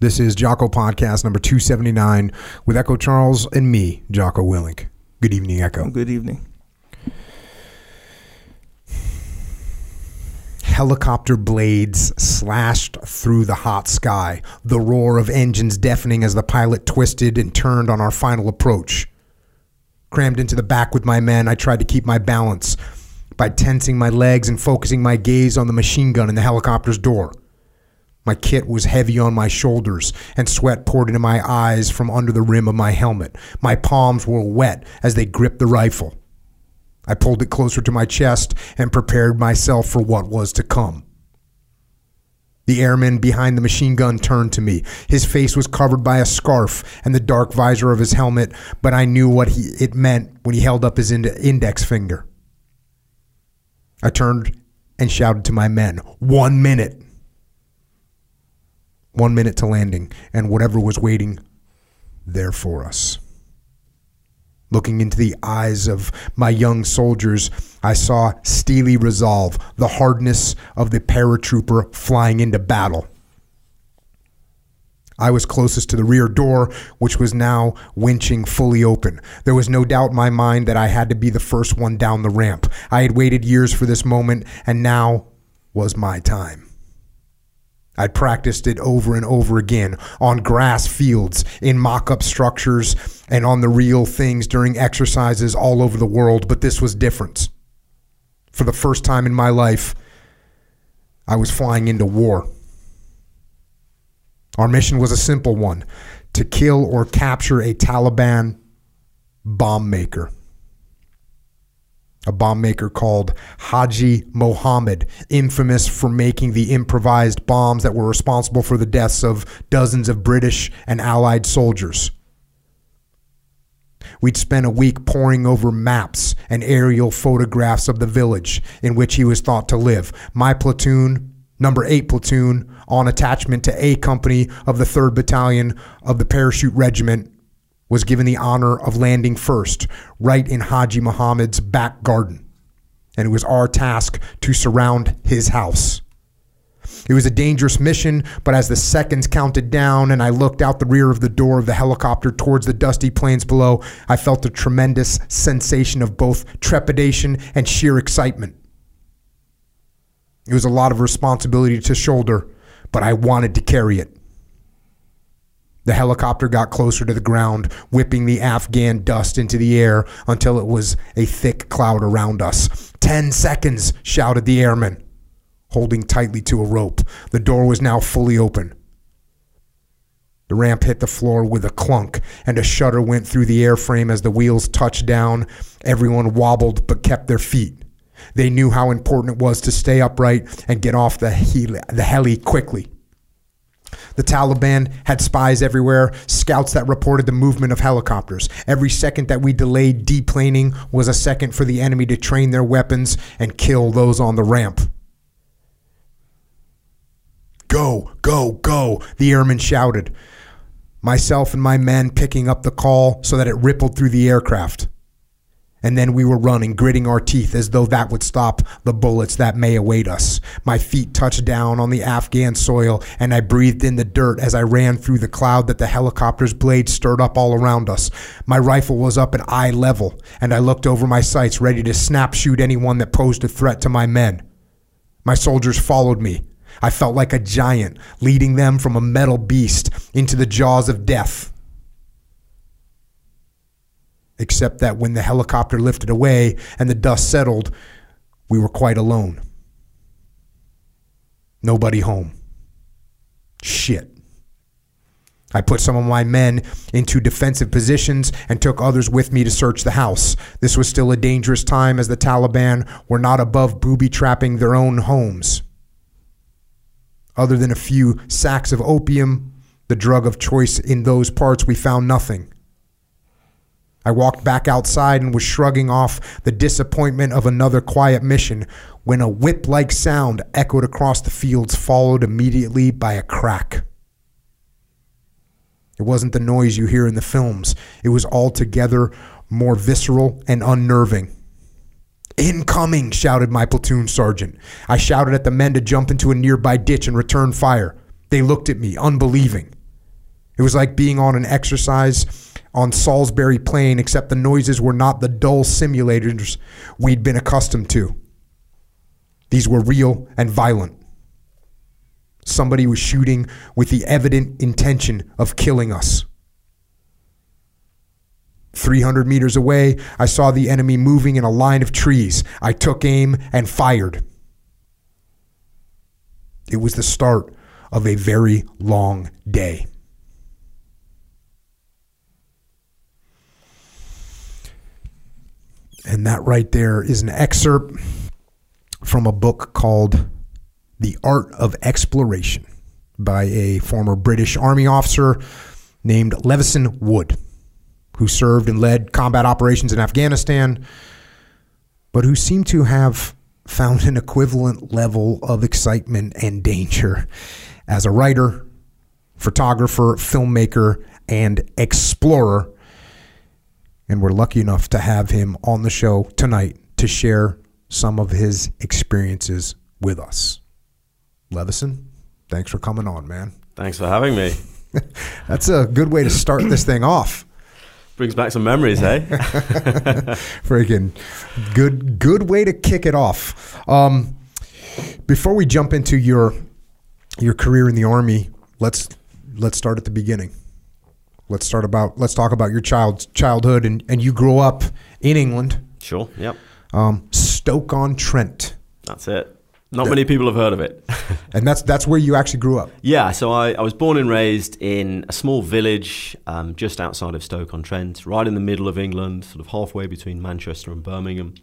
This is Jocko Podcast number 279 with Echo Charles and me, Jocko Willink. Good evening, Echo. Good evening. Helicopter blades slashed through the hot sky, the roar of engines deafening as the pilot twisted and turned on our final approach. Crammed into the back with my men, I tried to keep my balance by tensing my legs and focusing my gaze on the machine gun in the helicopter's door. My kit was heavy on my shoulders, and sweat poured into my eyes from under the rim of my helmet. My palms were wet as they gripped the rifle. I pulled it closer to my chest and prepared myself for what was to come. The airman behind the machine gun turned to me. His face was covered by a scarf and the dark visor of his helmet, but I knew what he, it meant when he held up his ind- index finger. I turned and shouted to my men, One minute! One minute to landing, and whatever was waiting there for us. Looking into the eyes of my young soldiers, I saw steely resolve, the hardness of the paratrooper flying into battle. I was closest to the rear door, which was now winching fully open. There was no doubt in my mind that I had to be the first one down the ramp. I had waited years for this moment, and now was my time. I'd practiced it over and over again on grass fields, in mock up structures, and on the real things during exercises all over the world, but this was different. For the first time in my life, I was flying into war. Our mission was a simple one to kill or capture a Taliban bomb maker a bomb maker called Haji Mohammed, infamous for making the improvised bombs that were responsible for the deaths of dozens of British and Allied soldiers. We'd spent a week poring over maps and aerial photographs of the village in which he was thought to live. My platoon, number 8 platoon, on attachment to A Company of the 3rd Battalion of the Parachute Regiment, was given the honor of landing first, right in Haji Muhammad's back garden. And it was our task to surround his house. It was a dangerous mission, but as the seconds counted down and I looked out the rear of the door of the helicopter towards the dusty plains below, I felt a tremendous sensation of both trepidation and sheer excitement. It was a lot of responsibility to shoulder, but I wanted to carry it. The helicopter got closer to the ground, whipping the Afghan dust into the air until it was a thick cloud around us. Ten seconds, shouted the airman, holding tightly to a rope. The door was now fully open. The ramp hit the floor with a clunk, and a shudder went through the airframe as the wheels touched down. Everyone wobbled but kept their feet. They knew how important it was to stay upright and get off the, heli, the heli quickly. The Taliban had spies everywhere, scouts that reported the movement of helicopters. Every second that we delayed deplaning was a second for the enemy to train their weapons and kill those on the ramp. Go, go, go, the airman shouted. Myself and my men picking up the call so that it rippled through the aircraft. And then we were running, gritting our teeth as though that would stop the bullets that may await us. My feet touched down on the Afghan soil, and I breathed in the dirt as I ran through the cloud that the helicopter's blade stirred up all around us. My rifle was up at eye level, and I looked over my sights, ready to snap shoot anyone that posed a threat to my men. My soldiers followed me. I felt like a giant, leading them from a metal beast into the jaws of death except that when the helicopter lifted away and the dust settled, we were quite alone. Nobody home. Shit. I put some of my men into defensive positions and took others with me to search the house. This was still a dangerous time as the Taliban were not above booby trapping their own homes. Other than a few sacks of opium, the drug of choice in those parts, we found nothing. I walked back outside and was shrugging off the disappointment of another quiet mission when a whip like sound echoed across the fields, followed immediately by a crack. It wasn't the noise you hear in the films, it was altogether more visceral and unnerving. Incoming, shouted my platoon sergeant. I shouted at the men to jump into a nearby ditch and return fire. They looked at me, unbelieving. It was like being on an exercise on Salisbury Plain, except the noises were not the dull simulators we'd been accustomed to. These were real and violent. Somebody was shooting with the evident intention of killing us. 300 meters away, I saw the enemy moving in a line of trees. I took aim and fired. It was the start of a very long day. And that right there is an excerpt from a book called The Art of Exploration by a former British Army officer named Levison Wood, who served and led combat operations in Afghanistan, but who seemed to have found an equivalent level of excitement and danger as a writer, photographer, filmmaker, and explorer. And we're lucky enough to have him on the show tonight to share some of his experiences with us. Levison, thanks for coming on, man. Thanks for having me. That's a good way to start this thing off. Brings back some memories, hey? Freaking good, good way to kick it off. Um, before we jump into your your career in the army, let's let's start at the beginning. Let's start about let's talk about your child's childhood and and you grew up in England. Sure. Yep. Um, Stoke on Trent. That's it. Not many people have heard of it. and that's that's where you actually grew up. Yeah, so I, I was born and raised in a small village um, just outside of Stoke on Trent, right in the middle of England, sort of halfway between Manchester and Birmingham.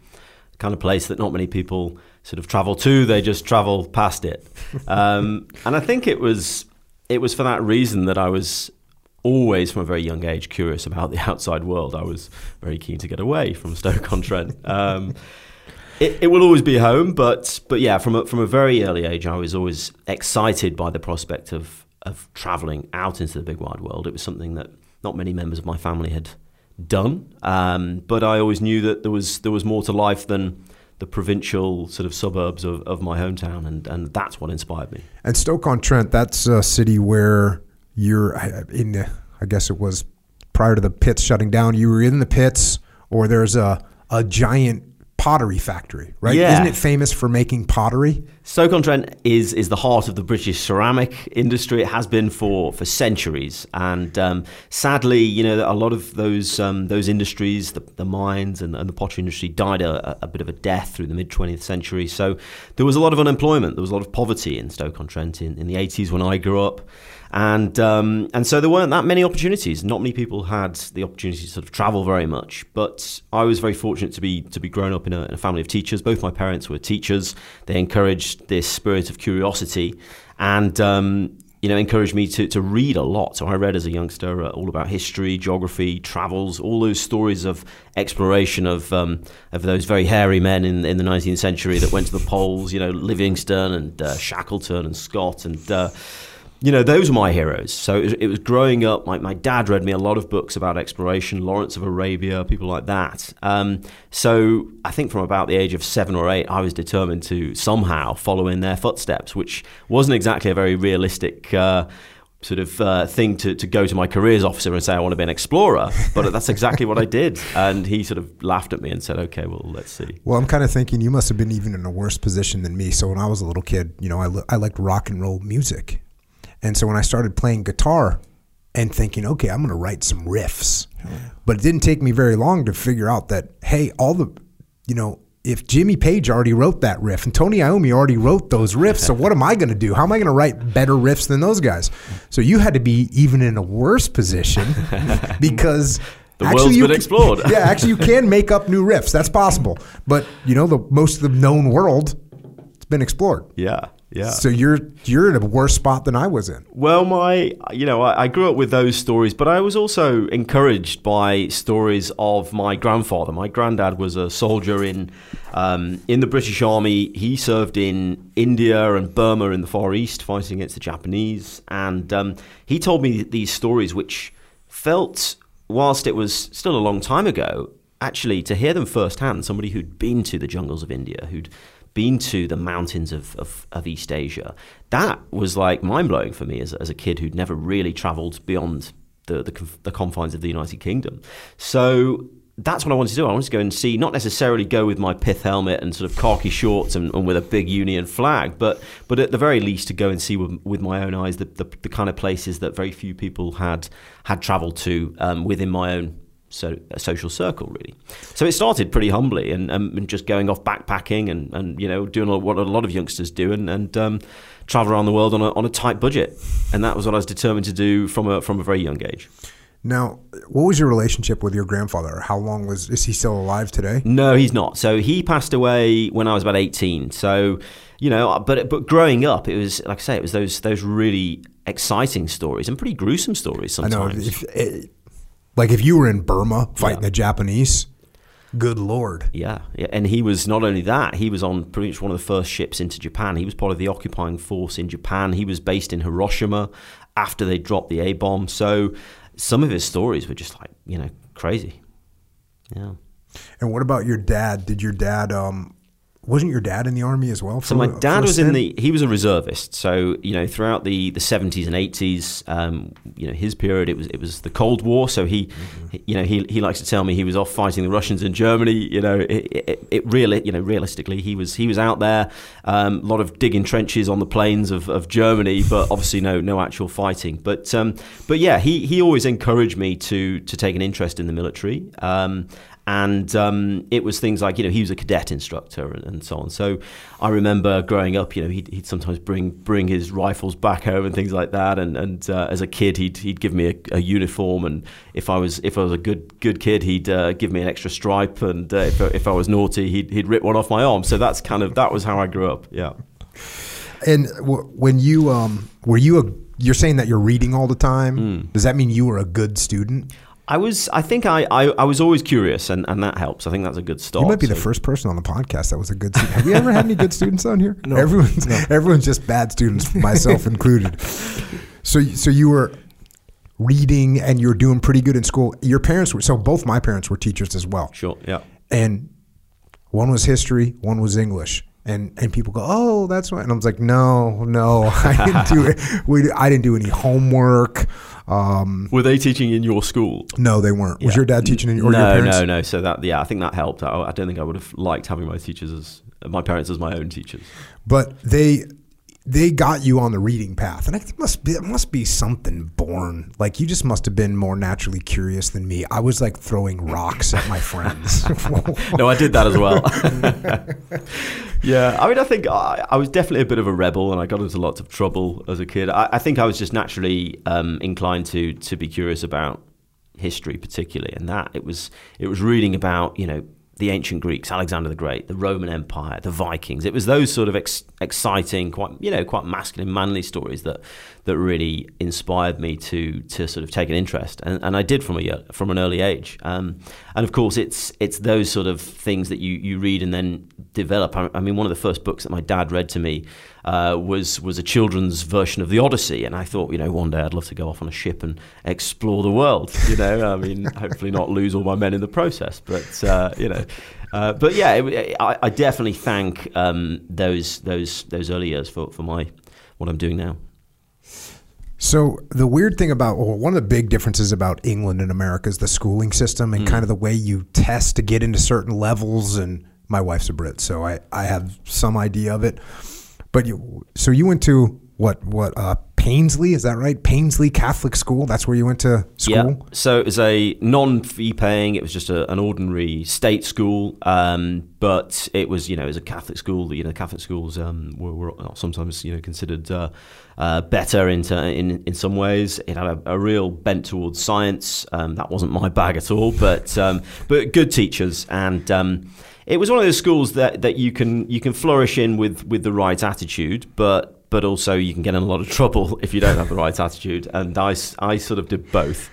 Kind of place that not many people sort of travel to; they just travel past it. Um, and I think it was it was for that reason that I was always from a very young age curious about the outside world. I was very keen to get away from Stoke on Trent. Um, it, it will always be home, but but yeah, from a, from a very early age, I was always excited by the prospect of of traveling out into the big wide world. It was something that not many members of my family had done, um, but I always knew that there was there was more to life than the provincial sort of suburbs of, of my hometown, and, and that's what inspired me. And Stoke on Trent, that's a city where you're in. The, I guess it was prior to the pits shutting down. You were in the pits, or there's a a giant pottery factory, right? Yeah. Isn't it famous for making pottery? Stoke-on-Trent is is the heart of the British ceramic industry. It has been for for centuries, and um, sadly, you know, a lot of those um, those industries, the, the mines and, and, the pottery industry, died a, a, bit of a death through the mid twentieth century. So there was a lot of unemployment. There was a lot of poverty in Stoke-on-Trent in, in the eighties when I grew up and um, and so there weren't that many opportunities. Not many people had the opportunity to sort of travel very much. But I was very fortunate to be to be grown up in a, in a family of teachers. Both my parents were teachers. They encouraged this spirit of curiosity, and um, you know, encouraged me to, to read a lot. So I read as a youngster uh, all about history, geography, travels, all those stories of exploration of um, of those very hairy men in, in the 19th century that went to the poles. You know, Livingstone and uh, Shackleton and Scott and uh, you know, those were my heroes. So it was, it was, growing up. My, my dad read me a lot of books about exploration, Lawrence of Arabia, people like that. Um, so I think from about the age of seven or eight, I was determined to somehow follow in their footsteps, which wasn't exactly a very realistic. Uh, sort of uh, thing to, to go to my careers officer and say I want to be an explorer, but that's exactly what I did. And he sort of laughed at me and said, "Okay, well, let's see." Well, I'm kind of thinking you must have been even in a worse position than me. So when I was a little kid, you know, I, I liked rock and roll music, and so when I started playing guitar and thinking, okay, I'm going to write some riffs, but it didn't take me very long to figure out that, hey, all the, you know, if Jimmy Page already wrote that riff and Tony Iommi already wrote those riffs, so what am I going to do? How am I going to write better riffs than those guys? So you had to be even in a worse position because the actually, world's been explored. yeah, actually, you can make up new riffs. That's possible, but you know, the most of the known world, it's been explored. Yeah. Yeah. So you're you're in a worse spot than I was in. Well, my you know I, I, grew up with those stories, but I was also encouraged by stories of my grandfather. My granddad was a soldier in um, in the British Army. He served in India and Burma in the Far East, fighting against the Japanese, and um, he told me these stories, which felt, whilst it was still a long time ago, actually to hear them firsthand, somebody who'd been to the jungles of India, who'd been to the mountains of, of, of East Asia. That was like mind blowing for me as, as a kid who'd never really travelled beyond the, the, the confines of the United Kingdom. So that's what I wanted to do. I wanted to go and see, not necessarily go with my pith helmet and sort of khaki shorts and, and with a big Union flag, but but at the very least to go and see with, with my own eyes the, the, the, kind of places that very few people had had travelled to um, within my own so a social circle really. So it started pretty humbly and, um, and just going off backpacking and, and you know doing what a lot of youngsters do and, and um, travel around the world on a, on a tight budget. And that was what I was determined to do from a from a very young age. Now, what was your relationship with your grandfather? How long was is he still alive today? No, he's not. So he passed away when I was about 18. So, you know, but but growing up, it was like I say, it was those those really exciting stories and pretty gruesome stories sometimes. I know. If, it, like if you were in Burma fighting yeah. the Japanese, good lord. Yeah. yeah, and he was not only that, he was on pretty much one of the first ships into Japan. He was part of the occupying force in Japan. He was based in Hiroshima after they dropped the A bomb. So some of his stories were just like you know crazy. Yeah. And what about your dad? Did your dad um, wasn't your dad in the army as well? so my dad was in the he was a reservist. So you know throughout the the seventies and eighties, um, you know his period it was it was the Cold War. So he, mm-hmm. you know he he likes to tell me he was off fighting the Russians in Germany. You know it, it, it really you know realistically he was he was out there um, a lot of digging trenches on the plains of, of Germany, but obviously no no actual fighting. But um, but yeah he he always encouraged me to to take an interest in the military. Um, and um, it was things like you know he was a cadet instructor and, and, so on. So I remember growing up, you know, he'd, he'd, sometimes bring bring his rifles back home and things like that. And and uh, as a kid, he'd he'd give me a, a, uniform, and if I was if I was a good good kid, he'd uh, give me an extra stripe, and uh, if, if I was naughty, he'd he'd rip one off my arm. So that's kind of that was how I grew up. Yeah. And w- when you um, were you a you're saying that you're reading all the time. Mm. Does that mean you were a good student? I was. I think I, I, I, was always curious, and, and that helps. I think that's a good start. You might be so. the first person on the podcast that was a good student. Have you ever had any good students on here? No. Everyone's no. everyone's just bad students, myself included. So so you were reading, and you were doing pretty good in school. Your parents were so both my parents were teachers as well. Sure. Yeah. And one was history, one was English. And, and people go, oh, that's why. And I was like, no, no, I didn't do it. We, I didn't do any homework. Um, Were they teaching in your school? No, they weren't. Was your dad teaching in or no, your parents? No, no, So that yeah, I think that helped. I, I don't think I would have liked having my teachers as my parents as my own teachers. But they they got you on the reading path, and it must be it must be something born. Like you just must have been more naturally curious than me. I was like throwing rocks at my friends. no, I did that as well. yeah, I mean, I think I, I, was definitely a bit of a rebel, and I got into lots of trouble as a kid. I, I think I was just naturally um, inclined to to be curious about history, particularly, and that it was it was reading about you know the ancient Greeks, Alexander the Great, the Roman Empire, the Vikings. It was those sort of ex- exciting, quite you know, quite masculine, manly stories that that really inspired me to to sort of take an interest, and, and I did from a from an early age. Um, and of course, it's it's those sort of things that you you read and then develop. I, I mean, one of the first books that my dad read to me uh, was was a children's version of the Odyssey, and I thought, you know, one day I'd love to go off on a ship and explore the world. You know, I mean, hopefully not lose all my men in the process, but uh, you know. Uh, but yeah, it, I, I, definitely thank um, those those those early years for, for my what I'm doing now. So the weird thing about well, one of the big differences about England and America is the schooling system and mm. kind of the way you test to get into certain levels. And my wife's a Brit, so I, I have some idea of it. But you, so you went to what what uh, Paisley is that right? Painsley Catholic School. That's where you went to school. Yeah. So it was a non-fee paying. It was just a, an ordinary state school, um, but it was you know it was a Catholic school. You know, Catholic schools um, were, were, sometimes you know considered uh, uh, better in, in in some ways. It had a, a real bent towards science. Um, that wasn't my bag at all, but um, but good teachers and um, it was one of those schools that, that you can you can flourish in with, with the right attitude, but but also you can get in a lot of trouble if you don't have the right attitude. And I, I sort of did both.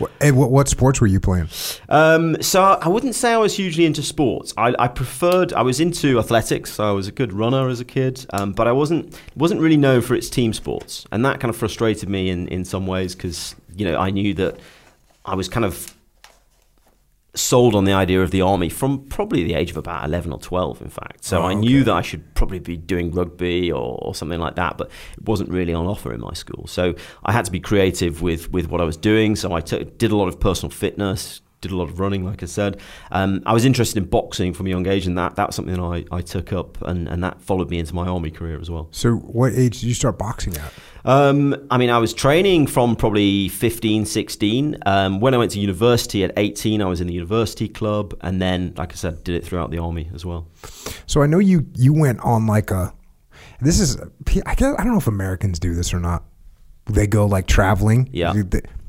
what, what sports were you playing? Um, so I wouldn't say I was hugely into sports. I, I, preferred. I was into athletics. So I was a good runner as a kid, um, but I wasn't wasn't really known for its team sports, and that kind of frustrated me in in some ways because you know I knew that I was kind of sold on the idea of the army from probably the age of about 11 or 12 in fact. So Oh, i knew okay. that i should probably be doing rugby or, or something like that but it wasn't really on offer in my school. So i had to be creative with with what i was doing. So i did a lot of personal fitness did a lot of running like i said um, i was interested in boxing from a young age and that that was something I, I took up and, and that followed me into my army career as well So, what age did you start boxing at? um, I mean, I was training from probably 15, 16. Um, when I went to university at 18, I was in the university club. And then, like I said, did it throughout the army as well. So I know you you went on like a. This is I guess I don't know if Americans do this or not. They go like traveling. Yeah.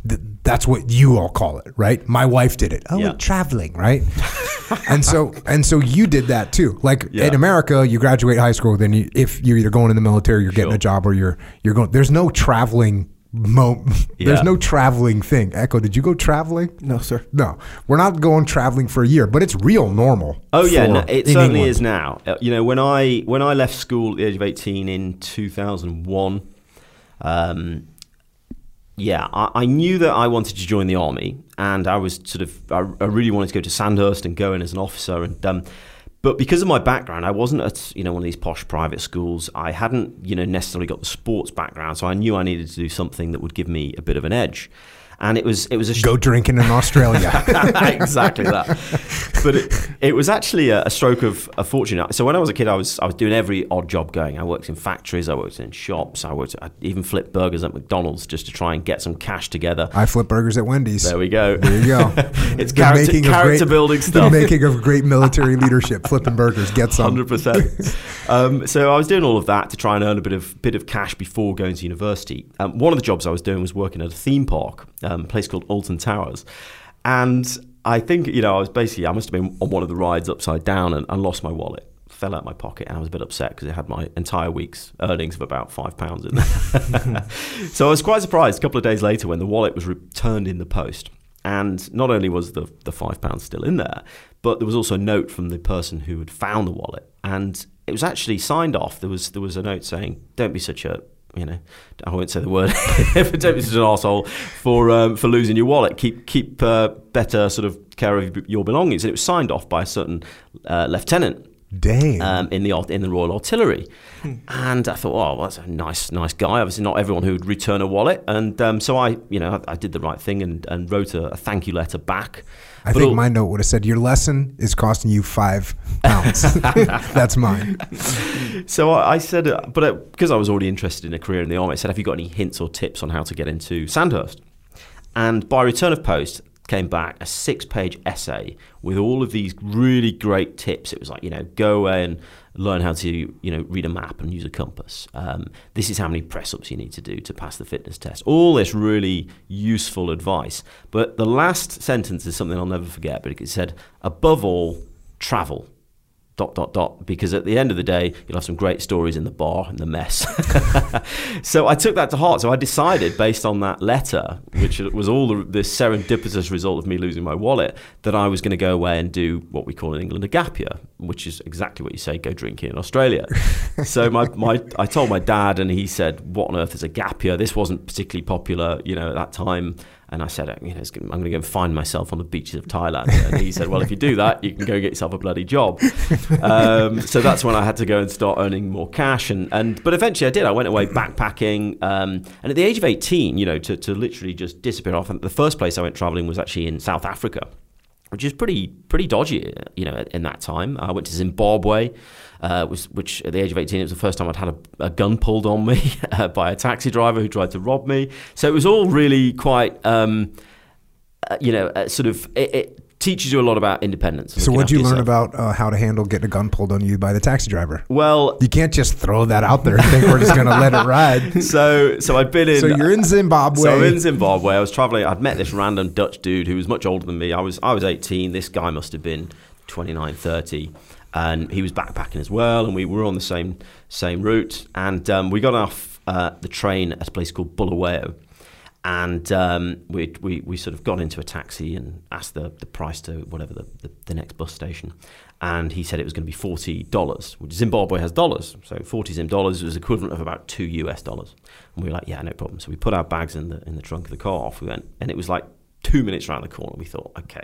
You- th- th- That's what you all call it, right? My wife did it. Oh, Yeah. traveling, right? and so and so you did that too. Like Yeah. in America, you graduate high school, then you, if you're either going in the military, you're getting Sure. a job, or you're you're going. There's no traveling. Mo- There's Yeah. no traveling thing. Echo, did you go traveling? No, sir. No, we're not going traveling for a year, but it's real normal. Oh yeah, no, it in certainly England. is now. Uh, you know, when I when I left school at the age of eighteen in two thousand one, um, yeah, I, I knew that I wanted to join the army, and I was sort of I, I really wanted to go to Sandhurst and go in as an officer, and um, but because of my background, I wasn't at you know one of these posh private schools. I hadn't you know necessarily got the sports background, so I knew I needed to do something that would give me a bit of an edge. And it was it was a sh- go drinking in Australia. exactly that. But it, it was actually a, a stroke of a fortune. So when I was a kid, I was I was doing every odd job going. I worked in factories, I worked in shops, I worked I even flipped burgers at McDonald's just to try and get some cash together. I flip burgers at Wendy's. There we go. There you go. it's The character, making character great- building The making of great military leadership. Flipping burgers. Get some. Hundred percent. Um, so I was doing all of that to try and earn a bit of bit of cash before going to university. Um, one of the jobs I was doing was working at a theme park, um, place called Alton Towers, and I think you know I was basically I must have been on one of the rides upside down and, and lost my wallet. Fell out of my pocket and I was a bit upset because it had my entire week's earnings of about five pounds in there. so I was quite surprised a couple of days later when the wallet was returned in the post. And not only was the, the five pounds still in there, but there was also a note from the person who had found the wallet. And it was actually signed off. There was there was a note saying, Don't be such a you know, I won't say the word, but don't be such an asshole for um, for losing your wallet. Keep keep uh, better sort of care of your belongings. And it was signed off by a certain uh, lieutenant Dang. um, in the in the Royal Artillery, and I thought, oh, well, that's a nice nice guy. Obviously, not everyone who would return a wallet, and um, so I, you know, I, I did the right thing and, and wrote a, a thank you letter back. I But think my note would have said, "Your lesson is costing you five pounds." That's mine. So I, I said, uh, but uh, because I was already interested in a career in the army, I said, have you got any hints or tips on how to get into Sandhurst? And by return of post, came back a six-page essay with all of these really great tips. It was like, you know, go away and learn how to, you know, read a map and use a compass. Um, this is how many press-ups you need to do to pass the fitness test. All this really useful advice. But the last sentence is something I'll never forget. But it said, above all, travel dot dot dot because at the end of the day you'll have some great stories in the bar and the mess. So i took that to heart. So i decided based on that letter which was all the, this serendipitous result of me losing my wallet that i was going to go away and do what we call in england a gap year which is exactly what you say go drinking in australia. So my, my i told my dad and he said what on earth is a gap year? This wasn't particularly popular you know at that time and I said, you know, I'm going to go find myself on the beaches of Thailand. And he said, well, if you do that, you can go get yourself a bloody job. Um, so that's when I had to go and start earning more cash. And, and but eventually I did. I went away backpacking. Um, and at the age of 18, you know, to, to literally just disappear off. And the first place I went traveling was actually in South Africa which is pretty pretty dodgy, you know, in that time. I went to Zimbabwe, uh, was, which at the age of 18, it was the first time I'd had a, a gun pulled on me uh, by a taxi driver who tried to rob me. So it was all really quite, um, uh, you know, uh, sort of, it, it teaches you a lot about independence. So, what'd you learn yourself. about uh, how to handle getting a gun pulled on you by the taxi driver? Well, You can't just throw that out there and think we're just going to let it ride. so so I'd been in. So you're in Zimbabwe. So I'm in Zimbabwe. I was traveling. I'd met this random Dutch dude who was much older than me. I was I was 18. This guy must have been 29, 30, and he was backpacking as well. And we were on the same same route. And um, we got off uh, the train at a place called Bulawayo. And um, we, we, we sort of got into a taxi and asked the, the price to whatever the, the, the next bus station. And he said it was going to be $40, which Zimbabwe has dollars. So 40 Zim dollars was equivalent of about two US dollars. And we were like, yeah, no problem. So we put our bags in the, in the trunk of the car off. We went, and it was like two minutes around the corner. We thought, okay.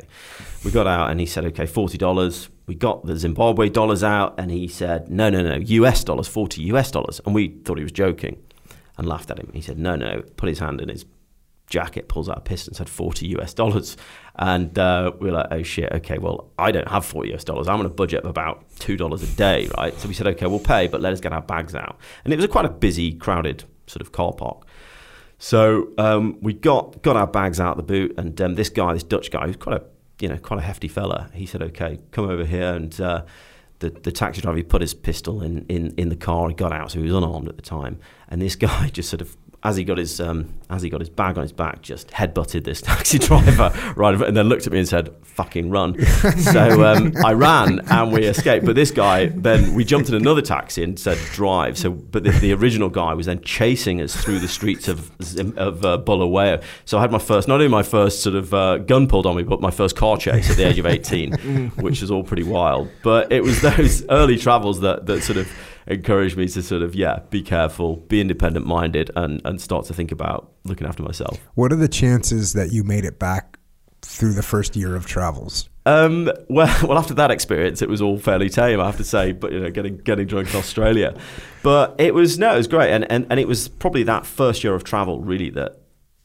We got out and he said, okay, $40. We got the Zimbabwe dollars out and he said, no, no, no, US dollars, 40 US dollars. And we thought he was joking and laughed at him. He said, no, no, put his hand in his jacket, pulls out a pistol and said 40 US dollars. And uh, we were like, oh shit, okay, well, I don't have 40 US dollars. I'm on a budget of about $2 a day, right? So we said, okay, we'll pay, but let us get our bags out. And it was a quite a busy, crowded sort of car park. So um, we got got our bags out of the boot, and um, this guy, this Dutch guy, who's quite a you know quite a hefty fella, he said, "Okay, come over here." And uh, the the taxi driver he put his pistol in, in in the car. He got out, so he was unarmed at the time. And this guy just sort of as he got his um, as he got his bag on his back, just headbutted this taxi driver right, and then looked at me and said, "Fucking run!" so um, I ran and we escaped. But this guy, then we jumped in another taxi and said, "Drive." So, but the, the original guy was then chasing us through the streets of of uh, Bulawayo. So I had my first, not only my first sort of uh, gun pulled on me, but my first car chase at the age of eighteen, which was all pretty wild. But it was those early travels that that sort of encouraged me to sort of yeah be careful be independent minded and and start to think about looking after myself what are the chances that you made it back through the first year of travels um, well, well, after that experience, it was all fairly tame, I have to say. But you know, getting getting drunk in Australia, but it was no, it was great, and, and and it was probably that first year of travel really that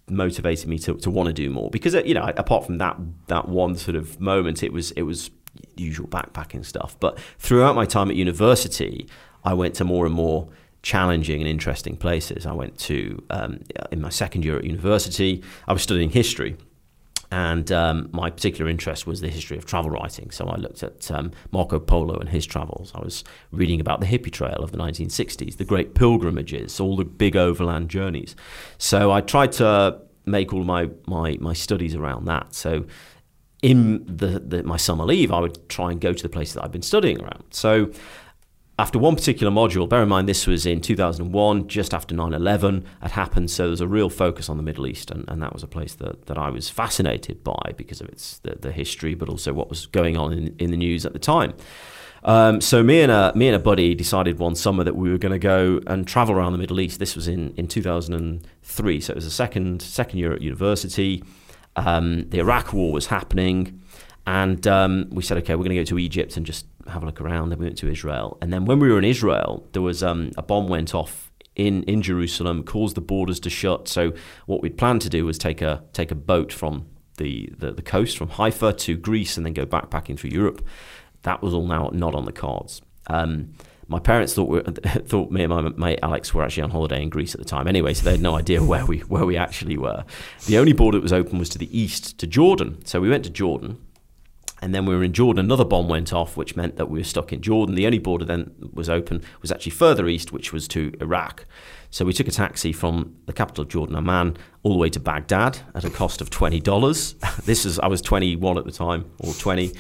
motivated me to, to want to do more because you know, apart from that that one sort of moment, it was it was usual backpacking stuff. But throughout my time at university, I went to more and more challenging and interesting places. I went to, um, in my second year at university, I was studying history. And um, my particular interest was the history of travel writing. So I looked at um, Marco Polo and his travels. I was reading about the hippie trail of the 1960s, the great pilgrimages, all the big overland journeys. So I tried to make all my, my, my studies around that. So in the, the, my summer leave, I would try and go to the places that I've been studying around. So after one particular module, bear in mind this was in 2001, just after 9 11 had happened, so there was a real focus on the Middle East, and, and that was a place that, that I was fascinated by because of its the, the history, but also what was going on in, in the news at the time. Um, so me and a me and a buddy decided one summer that we were going to go and travel around the Middle East. This was in, in 2003, so it was a second second year at university. Um, the Iraq War was happening, and um, we said, okay, we're going to go to Egypt and just have a look around. Then we went to Israel, and then when we were in Israel, there was um, a bomb went off in in Jerusalem, caused the borders to shut. So what we'd planned to do was take a take a boat from the, the, the coast from Haifa to Greece, and then go backpacking through Europe. That was all now not on the cards. Um, my parents thought we, thought me and my mate Alex were actually on holiday in Greece at the time. Anyway, so they had no idea where we where we actually were. The only border that was open was to the east, to Jordan. So we went to Jordan, and then we were in Jordan. Another bomb went off, which meant that we were stuck in Jordan. The only border then was open was actually further east, which was to Iraq. So we took a taxi from the capital of Jordan, Amman, all the way to Baghdad at a cost of twenty dollars. this is I was twenty one at the time, or twenty,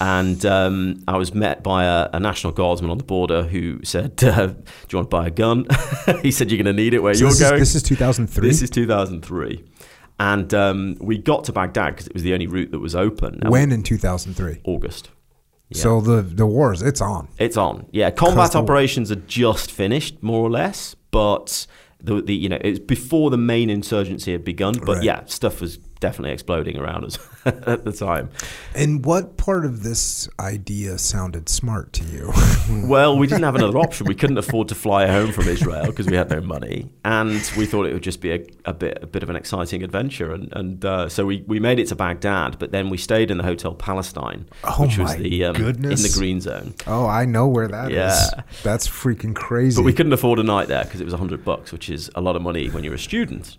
and um, I was met by a, a, national guardsman on the border who said, uh, "Do you want to buy a gun?" he said, "You're going to need it where so you're this going." Is, this is 2003. This is 2003. And um, we got to Baghdad because it was the only route that was open. when in 2003? August. Yeah. So the the wars, it's on. It's on. Yeah, combat operations are just finished, more or less. But the, the you know it's before the main insurgency had begun. But right. yeah, stuff was definitely exploding around us at the time. And what part of this idea sounded smart to you? well, we didn't have another option. We couldn't afford to fly home from Israel because we had no money, and we thought it would just be a, a bit a bit of an exciting adventure. And, and uh, so we, we made it to Baghdad, but then we stayed in the Hotel Palestine, oh which was the um, in the green zone. Oh, I know where that yeah. is. That's freaking crazy. But we couldn't afford a night there because it was hundred bucks, which is a lot of money when you're a student.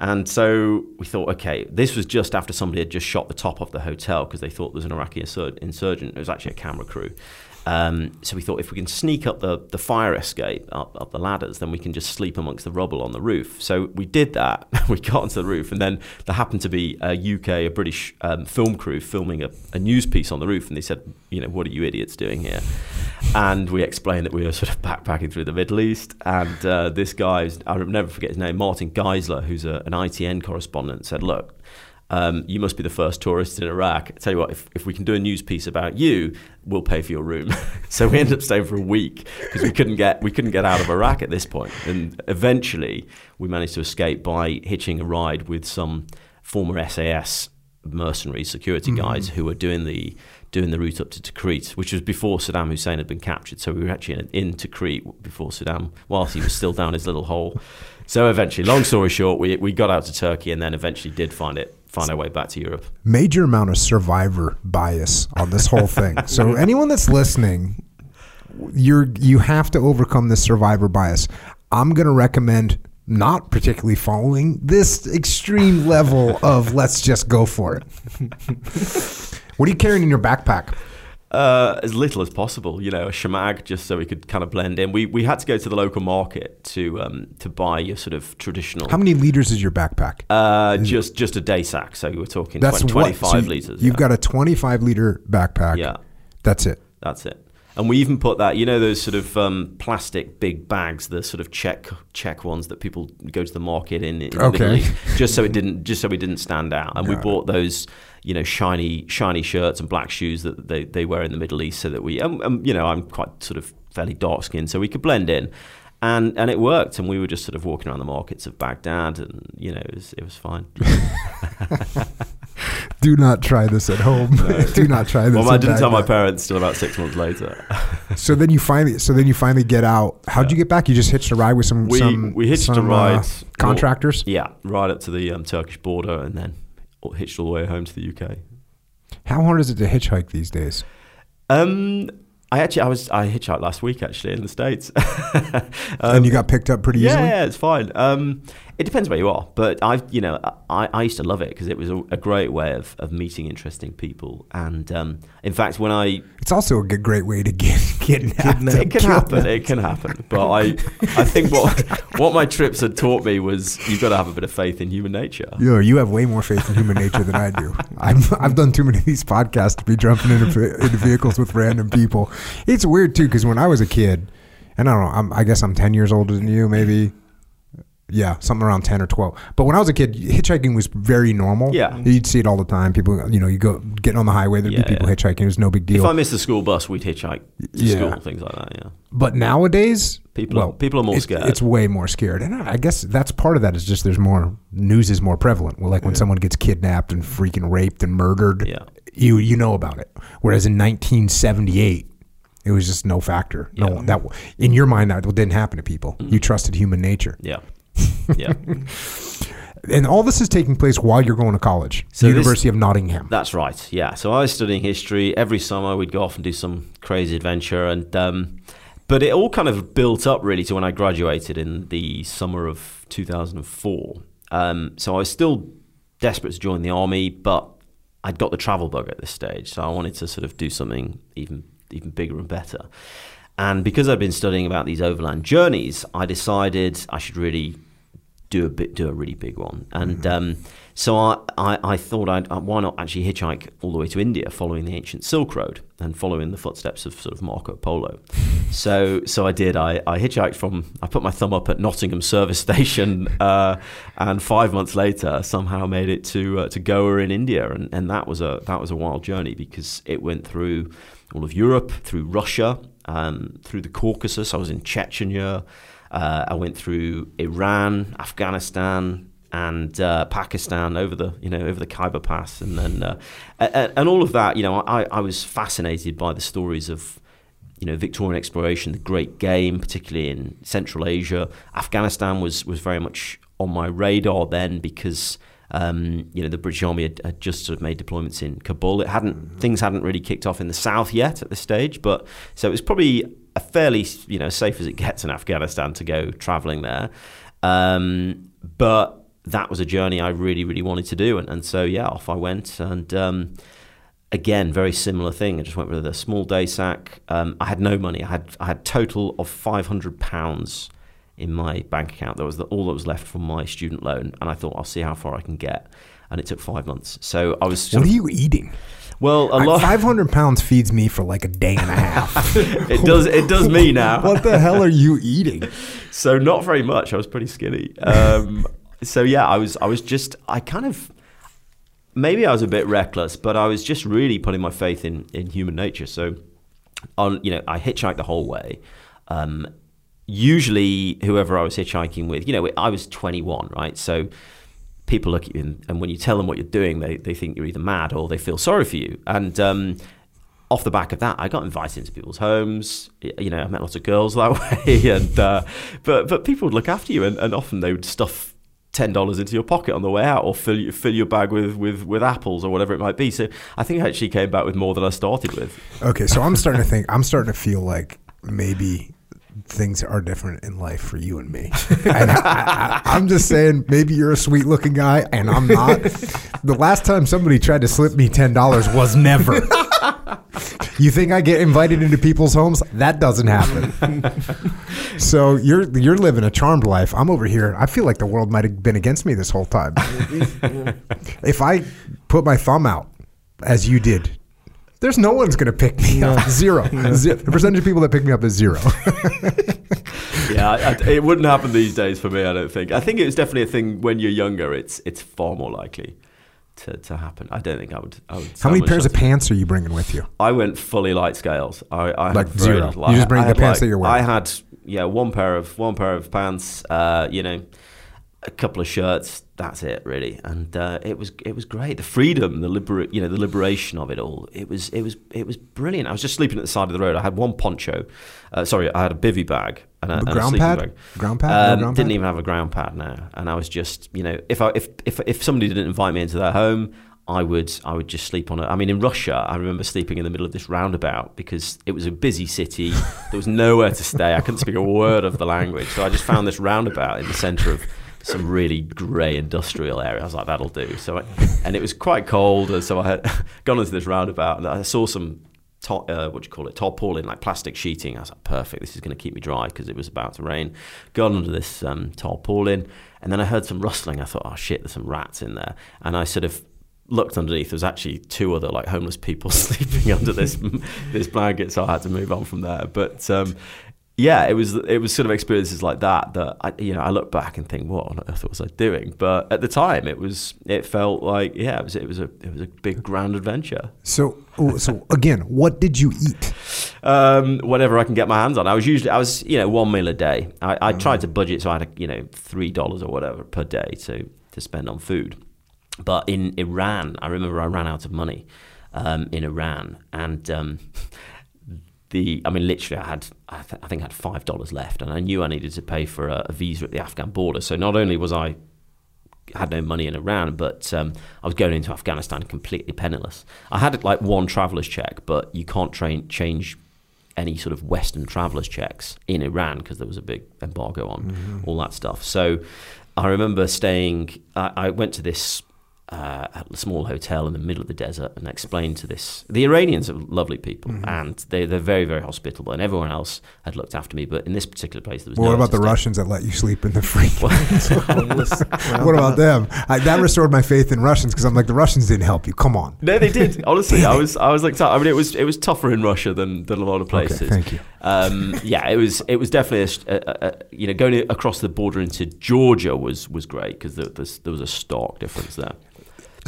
And so we thought, okay, this was just after somebody had just shot the top of the hotel because they thought there was an Iraqi insurgent. It was actually a camera crew. Um, so we thought if we can sneak up the, the fire escape up, up the ladders, then we can just sleep amongst the rubble on the roof. So we did that. we got onto the roof, and then there happened to be a UK, a British um, film crew filming a, a news piece on the roof, and they said, you know, what are you idiots doing here? And we explained that we were sort of backpacking through the Middle East, and uh, this guy, I'll never forget his name, Martin Geissler, who's a, an ITN correspondent, said, look, um, you must be the first tourist in Iraq. I tell you what, if, if we can do a news piece about you, we'll pay for your room. so we ended up staying for a week because we couldn't get we couldn't get out of Iraq at this point. And eventually, we managed to escape by hitching a ride with some former SAS mercenary security guys who were doing the doing the route up to Tikrit, which was before Saddam Hussein had been captured. So we were actually in, in Tikrit before Saddam, whilst he was still down his little hole. So eventually, long story short, we, we got out to Turkey and then eventually did find it, find our way back to Europe. Major amount of survivor bias on this whole thing. so anyone that's listening, you're you have to overcome this survivor bias. I'm gonna recommend not particularly following this extreme level of let's just go for it. what are you carrying in your backpack? Uh, as little as possible, you know, a shamag, just so we could kind of blend in. We we had to go to the local market to um, to buy your sort of traditional. How many liters is your backpack? Uh, just just a day sack. So we're talking That's 20, 25 so you- liters. You've yeah. got a 25 liter backpack. Yeah. That's it. That's it. And we even put that, you know, those sort of um, plastic big bags, the sort of check check ones that people go to the market in, in Okay. East, just so it didn't just so it didn't stand out. And we it. bought those, you know, shiny shiny shirts and black shoes that they, they wear in the Middle East, so that we, um, um, you know, I'm quite sort of fairly dark skinned, so we could blend in. And, and it worked, and we were just sort of walking around the markets of Baghdad, and you know it was it was fine. Do not try this at home. Do not try this. well, I didn't tell my parents till about six months later. So then you finally, so then you finally get out. How'd you get back? You just hitched a ride with some We- some we hitched a ride. uh, contractors. Yeah, right up to the um, Turkish border and then hitched all the way home to the UK. How hard is it to hitchhike these days? Um, I actually, I was, I hitchhiked last week actually in the states. and you got picked up pretty yeah, easily. yeah, it's fine. Um, it depends where you are, but I've you know, I, I used to love it because it was a, a great way of, of meeting interesting people. And um, in fact, when I It's also a good, great way to get kidnapped. it can happen. It can happen. But I, I think what what my trips had taught me was you've got to have a bit of faith in human nature. Yo, you have way more faith in human nature than I do. I've, I've done too many of these podcasts to be jumping into, into vehicles with random people. It's weird too because when I was a kid, and I don't know, I'm, I guess I'm 10 years older than you, maybe. Yeah, something around 10 or 12. But when I was a kid, hitchhiking was very normal. Yeah. You'd see it all the time. People, you know, you go getting on the highway, there'd Yeah, be people yeah. hitchhiking. It was no big deal. If I missed the school bus, we'd hitchhike to Yeah. school, things like that. Yeah. But nowadays, People are- people are more it's, scared. It's way more scared, and I guess that's part of that. Is just there's more news is more prevalent. Well, like when someone gets kidnapped and freaking raped and murdered, Yeah. you you know about it. Whereas in 1978, it was just no factor. No, Yeah. that in your mind that didn't happen to people. Mm-hmm. You trusted human nature, Yeah. Yeah. and all this is taking place while you're going to college, So the this- University of Nottingham. That's right. Yeah. So I was studying history. Every summer we'd go off and do some crazy adventure, and um, but it all kind of built up really to when I graduated in the summer of 2004. Um, so I was still desperate to join the army, but I'd got the travel bug at this stage, so I wanted to sort of do something even even bigger and better. And because I'd been studying about these overland journeys, I decided I should really do a bit, do a really big one. And um, so I, I, I thought, I'd, uh, why not actually hitchhike all the way to India, following the ancient Silk Road and following the footsteps of sort of Marco Polo. so, so I did. I, I hitchhiked from. I put my thumb up at Nottingham Service Station, uh, and five months later, somehow made it to uh, to Goa in India, and, and that was a that was a wild journey because it went through all of Europe, through Russia, um, through the Caucasus. I was in Chechnya. Uh, I went through Iran, Afghanistan, and uh, Pakistan over the you know over the Khyber Pass, and then uh, and, and all of that. You know, I, I was fascinated by the stories of you know Victorian exploration, the Great Game, particularly in Central Asia. Afghanistan was was very much on my radar then because. Um, you know, the British Army had, had just sort of made deployments in Kabul. It hadn't things hadn't really kicked off in the south yet at this stage, but so it was probably fairly you know safe as it gets in Afghanistan to go traveling there. Um, but that was a journey I really really wanted to do, and, and so yeah, off I went. And um, again, very similar thing. I just went with a small day sack. Um, I had no money. I had I had total of five hundred pounds in my bank account. That was the, all that was left from my student loan, and I thought I'll see how far I can get. And it took five months. So I was What are you eating? Well a lot. Five hundred pounds feeds me for like a day and a half. it does it does me now. what the hell are you eating? so not very much. I was pretty skinny. Um, so yeah, I was I was just I kind of maybe I was a bit reckless, but I was just really putting my faith in in human nature. So on you know I hitchhiked the whole way. Um, usually, whoever I was hitchhiking with, you know, I was 21, right? So people look at you and, and when you tell them what you're doing, they, they think you're either mad or they feel sorry for you. And um, off the back of that, I got invited into people's homes. You know, I met lots of girls that way, and uh, but but people would look after you, and, and often they would stuff ten dollars into your pocket on the way out, or fill fill your bag with, with with apples or whatever it might be. So I think I actually came back with more than I started with. Okay, so I'm starting to think. I'm starting to feel like maybe things are different in life for you and me. And I, am just saying, maybe you're a sweet looking guy and I'm not. The last time somebody tried to slip me ten dollars was never. you think I get invited into people's homes? That doesn't happen. so you're you're living a charmed life. I'm over here. I feel like the world might have been against me this whole time. if I put my thumb out, as you did there's no one's going to pick me no. up. Zero. zero. The percentage of people that pick me up is zero. yeah, I, it wouldn't happen these days for me. I don't think. I think it's definitely a thing when you're younger. It's it's far more likely to, to happen. I don't think I would. I would How many pairs of pants are you bringing with you? I went fully light scales. I, I like zero. You just bring the pants like, that you're wearing. I had yeah one pair of one pair of pants. Uh, you know a couple of shirts. That's it, really. And uh, it was it was great. The freedom, the liber- you know, the liberation of it all. It was it was it was brilliant. I was just sleeping at the side of the road. I had one poncho. Uh, sorry, I had a bivy bag and a, and ground a pad. Bag. Ground pad. Um, ground didn't pad? even have a ground pad now. And I was just you know, if I if if if somebody didn't invite me into their home. I would I would just sleep on it. I mean, in Russia, I remember sleeping in the middle of this roundabout because it was a busy city. There was nowhere to stay. I couldn't speak a word of the language, so I just found this roundabout in the centre of some really grey industrial area. I was like, that'll do. So, I, and it was quite cold, and so I had gone into this roundabout, and I saw some top, uh, what do you call it, tarpaulin, like plastic sheeting. I was like, perfect, this is going to keep me dry because it was about to rain. Got under this um, tarpaulin, and then I heard some rustling. I thought, oh shit, there's some rats in there, and I sort of looked underneath. There was actually two other like homeless people sleeping under this this blanket, so I had to move on from there. But um, yeah, it was it was sort of experiences like that that I, you know I look back and think, what on earth was I doing? But at the time, it was it felt like yeah, it was it was a it was a big grand adventure. So so again, what did you eat? Um, whatever I can get my hands on. I was usually I was you know one meal a day. I, I mm. tried to budget so I had you know three dollars or whatever per day to to spend on food. But in Iran, I remember I ran out of money um, in Iran and. Um, the I mean, literally, I had I, th- I think I had five dollars left, and I knew I needed to pay for a, a, visa at the Afghan border. So not only was I had no money in Iran, but um, I was going into Afghanistan completely penniless. I had like one traveller's check, but you can't train, change any sort of Western traveller's checks in Iran because there was a big embargo on mm-hmm. all that stuff. So I remember staying. I, I went to this uh, at a small hotel in the middle of the desert and explained to this. The Iranians are lovely people mm-hmm. and they, they're very, very hospitable, and everyone else had looked after me. But in this particular place, there was well, no What about the Russians that let you sleep in the free? what about them? I, that restored my faith in Russians because I'm like, the Russians didn't help you. Come on. No, they did. Honestly, I was, I was like, I mean, it was, it was tougher in Russia than, than a lot of places. Okay, thank you. Um, yeah, it was, it was definitely, a, a, a, you know, going across the border into Georgia was, was great because there, there was a stark difference there.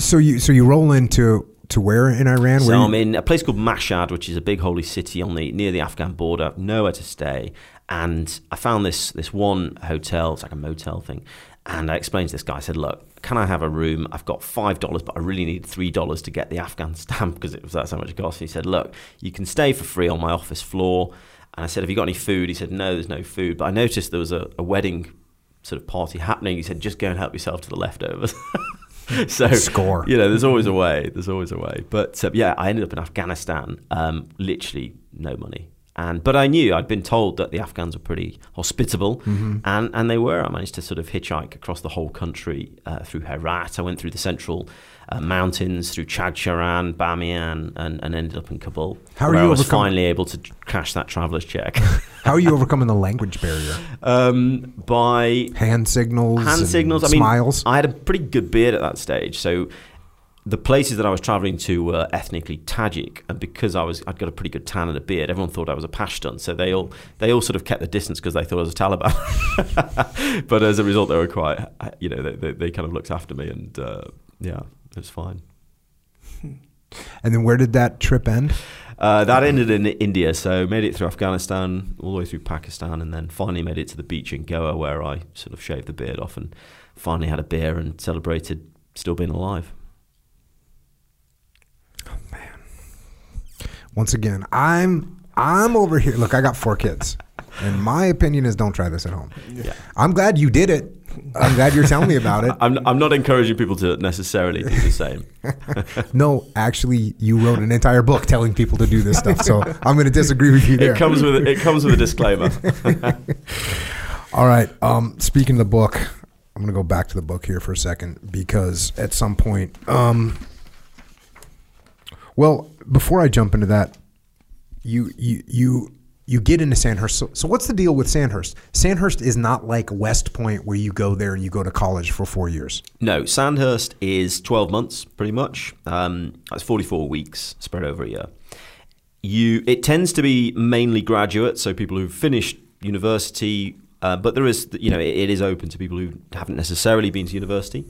So you so you roll into to where in Iran? So where I'm in a place called Mashhad, which is a big holy city on the near the Afghan border. Nowhere to stay, and I found this this one hotel. It's like a motel thing, and I explained to this guy. I said, "Look, can I have a room? I've got five dollars, but I really need three dollars to get the Afghan stamp because it was that's how much it cost." And he said, "Look, you can stay for free on my office floor." And I said, "Have you got any food?" He said, "No, there's no food." But I noticed there was a, a wedding sort of party happening. He said, "Just go and help yourself to the leftovers." so score. You know, there's always a way. There's always a way. But uh, yeah, I ended up in Afghanistan. Um, literally no money. And but I knew I'd been told that the Afghans were pretty hospitable, mm-hmm. and and they were. I managed to sort of hitchhike across the whole country uh, through Herat. I went through the central uh, mountains through Chagcharan, Bamiyan, and, and ended up in Kabul. How are you? I was overcome- finally able to cash that traveler's check. How are you overcoming the language barrier? Um, by hand signals, hand signals. I mean, smiles. I had a pretty good beard at that stage, so the places that I was traveling to were ethnically Tajik, and because I was I'd got a pretty good tan and a beard, everyone thought I was a Pashtun. So they all they all sort of kept the distance because they thought I was a Taliban. but as a result, they were quite you know they they, they kind of looked after me, and uh, yeah, it was fine. And then where did that trip end? Uh, that ended in India, so made it through Afghanistan, all the way through Pakistan, and then finally made it to the beach in Goa, where I sort of shaved the beard off and finally had a beer and celebrated still being alive. Oh man! Once again, I'm I'm over here. Look, I got four kids, and my opinion is don't try this at home. Yeah. I'm glad you did it. I'm glad you're telling me about it. I'm, I'm not encouraging people to necessarily do the same. No, actually, you wrote an entire book telling people to do this stuff, so I'm going to disagree with you there. It comes with it comes with a disclaimer. All right. Um, speaking of the book, I'm going to go back to the book here for a second because at some point, um, well, before I jump into that, you you you you get into Sandhurst. So, so what's the deal with Sandhurst? Sandhurst is not like West Point where you go there and you go to college for four years. No, Sandhurst is 12 months, pretty much. Um, that's 44 weeks spread over a year. You, it tends to be mainly graduates, so people who've finished university, uh, but there is, you know, it, it is open to people who haven't necessarily been to university.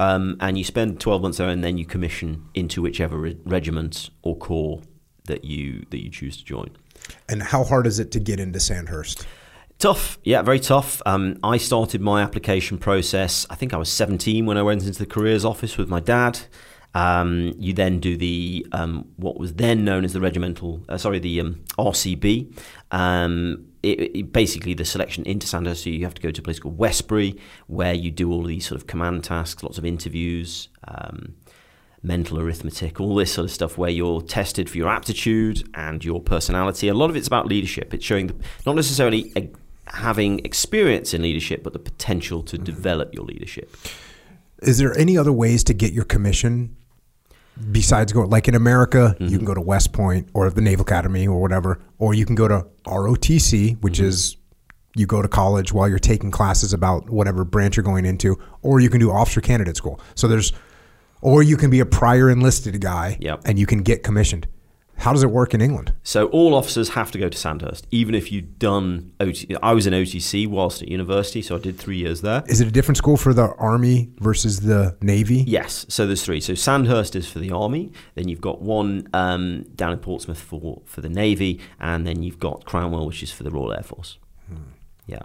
Um, and you spend 12 months there, and then you commission into whichever re- regiment or corps that you that you choose to join. And how hard is it to get into Sandhurst? Tough, yeah, very tough. Um, I started my application process. I think I was 17 when I went into the careers office with my dad. Um, you then do the um, what was then known as the regimental, uh, sorry, the um, RCB. Um, it, it- basically, the selection into Sandhurst. So you have to go to a place called Westbury, where you do all these sort of command tasks, lots of interviews. Um, mental arithmetic, all this sort of stuff where you're tested for your aptitude and your personality. A lot of it's about leadership. It's showing the, not necessarily uh, having experience in leadership, but the potential to develop your leadership. Is there any other ways to get your commission besides going like in America, you can go to West Point or the Naval Academy or whatever, or you can go to ROTC, which is you go to college while you're taking classes about whatever branch you're going into, or you can do officer candidate school. So there's, or you can be a prior enlisted guy Yep. and you can get commissioned. How does it work in England? So all officers have to go to Sandhurst, even if you've done OT. I was in OTC whilst at university, so I did three years there. Is it a different school for the Army versus the Navy? Yes, so there's three. So Sandhurst is for the army. Then you've got one um, down in Portsmouth for for the navy, and then you've got Cranwell, which is for the Royal Air Force. Yeah.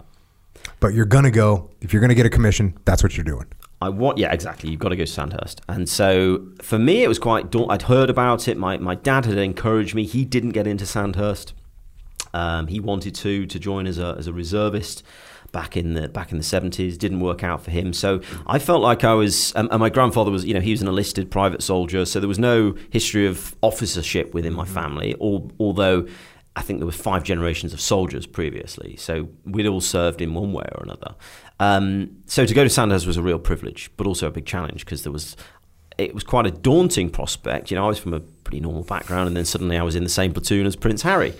But you're gonna go if you're gonna get a commission. That's what you're doing. I want, yeah, exactly. You've got to go to Sandhurst, and so for me, it was quite. Daunt- I'd heard about it. My my dad had encouraged me. He didn't get into Sandhurst. Um, he wanted to to join as a as a reservist back in the back in the seventies. Didn't work out for him. So I felt like I was. Um, and my grandfather was, you know, he was an enlisted private soldier. So there was no history of officership within my family. Al- although. I think there were five generations of soldiers previously, so we'd all served in one way or another. Um, so to go to Sandhurst was a real privilege, but also a big challenge because there was it was quite a daunting prospect. You know, I was from a pretty normal background, and then suddenly I was in the same platoon as Prince Harry.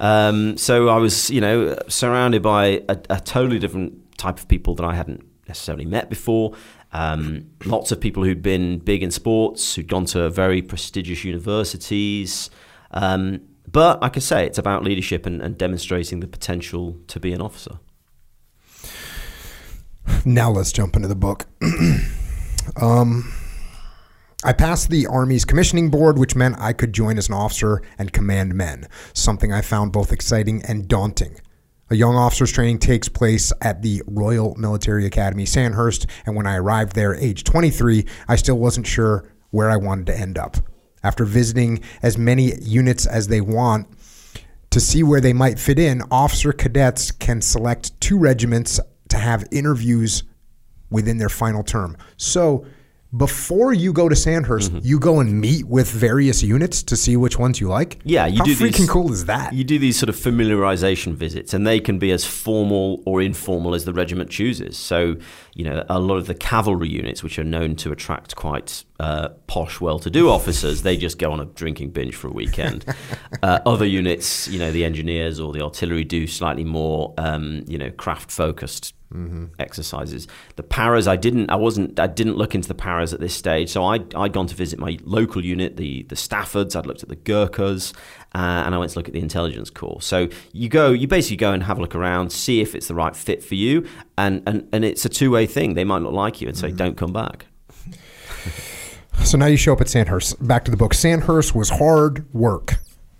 Um, so I was, you know, surrounded by a, a totally different type of people that I hadn't necessarily met before. Um, lots of people who'd been big in sports, who'd gone to very prestigious universities. Um, but I say, it's about leadership and, and demonstrating the potential to be an officer. Now let's jump into the book. um, I passed the Army's commissioning board, which meant I could join as an officer and command men, something I found both exciting and daunting. A young officer's training takes place at the Royal Military Academy Sandhurst, and when I arrived there, age 23, I still wasn't sure where I wanted to end up. After visiting as many units as they want, to see where they might fit in, officer cadets can select two regiments to have interviews within their final term. So before you go to Sandhurst, mm-hmm. you go and meet with various units to see which ones you like. Yeah, you How do freaking these, cool is that? You do these sort of familiarization visits, and they can be as formal or informal as the regiment chooses. So, you know, a lot of the cavalry units, which are known to attract quite uh, posh, well-to-do officers, they just go on a drinking binge for a weekend. uh, other units, you know, the engineers or the artillery do slightly more, um, you know, craft-focused exercises. The paras, I didn't, I wasn't, I didn't look into the paras at this stage. So I, I'd gone to visit my local unit, the the Staffords. I'd looked at the Gurkhas, uh, and I went to look at the intelligence corps. So you go, you basically go and have a look around, see if it's the right fit for you, and and and it's a two way thing. They might not like you and say, don't come back. So now you show up at Sandhurst. Back to the book. Sandhurst was hard work.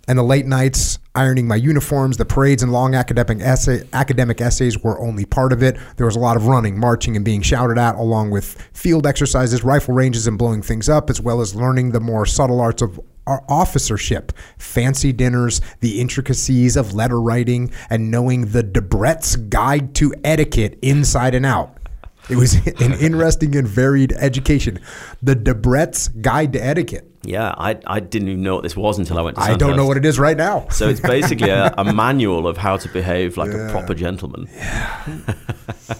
And the late nights, ironing my uniforms. The parades and long academic essay, academic essays were only part of it. There was a lot of running, marching, and being shouted at, along with field exercises, rifle ranges, and blowing things up, as well as learning the more subtle arts of our officership, fancy dinners, the intricacies of letter writing, and knowing the Debrett's Guide to Etiquette inside and out. It was an interesting and varied education. The Debrett's Guide to Etiquette. Yeah, I, I didn't even know what this was until I went to I don't know what it is right now. So it's basically a, a manual of how to behave like a proper gentleman. Yeah.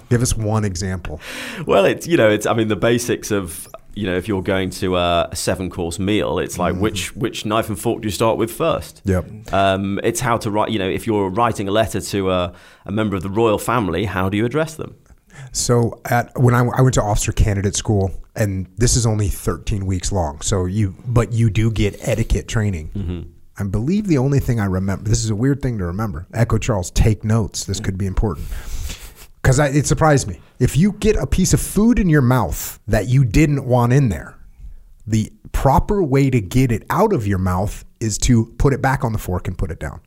Give us one example. Well, it's you know, it's I mean the basics of you know if you're going to a, seven course meal, it's like which which knife and fork do you start with first? Yep. Um, it's how to write. You know, if you're writing a letter to a, a member of the royal family, how do you address them? So at when I, I went to officer candidate school, and this is only 13 weeks long. So you, but you do get etiquette training. I believe the only thing I remember. This is a weird thing to remember. Echo Charles, take notes. This could be important because it surprised me. If you get a piece of food in your mouth that you didn't want in there, the proper way to get it out of your mouth is to put it back on the fork and put it down.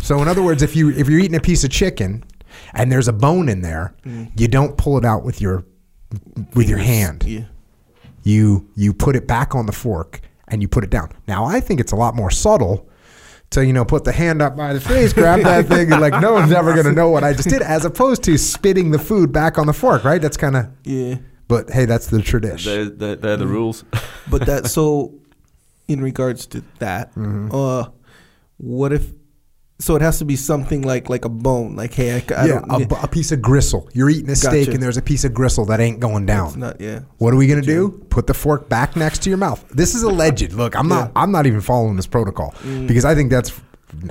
So in other words, if you if you're eating a piece of chicken and there's a bone in there, mm. you don't pull it out with your with your hand. Yeah. You you put it back on the fork and you put it down. Now I think it's a lot more subtle to you know put the hand up by the face, grab that thing, and like no one's ever gonna know what I just did, as opposed to spitting the food back on the fork. Right? That's kind of. Yeah. But hey, that's the tradition. They're, they're, they're the rules. But that so in regards to that, Mm-hmm. uh what if so it has to be something like like a bone, like hey, I, I yeah, don't a, a piece of gristle. You're eating a steak Gotcha. and there's a piece of gristle that ain't going down. it's not yeah. What are we gonna do? Put the fork back next to your mouth. This is alleged. Look, I'm not. I'm not even following this protocol mm. because I think that's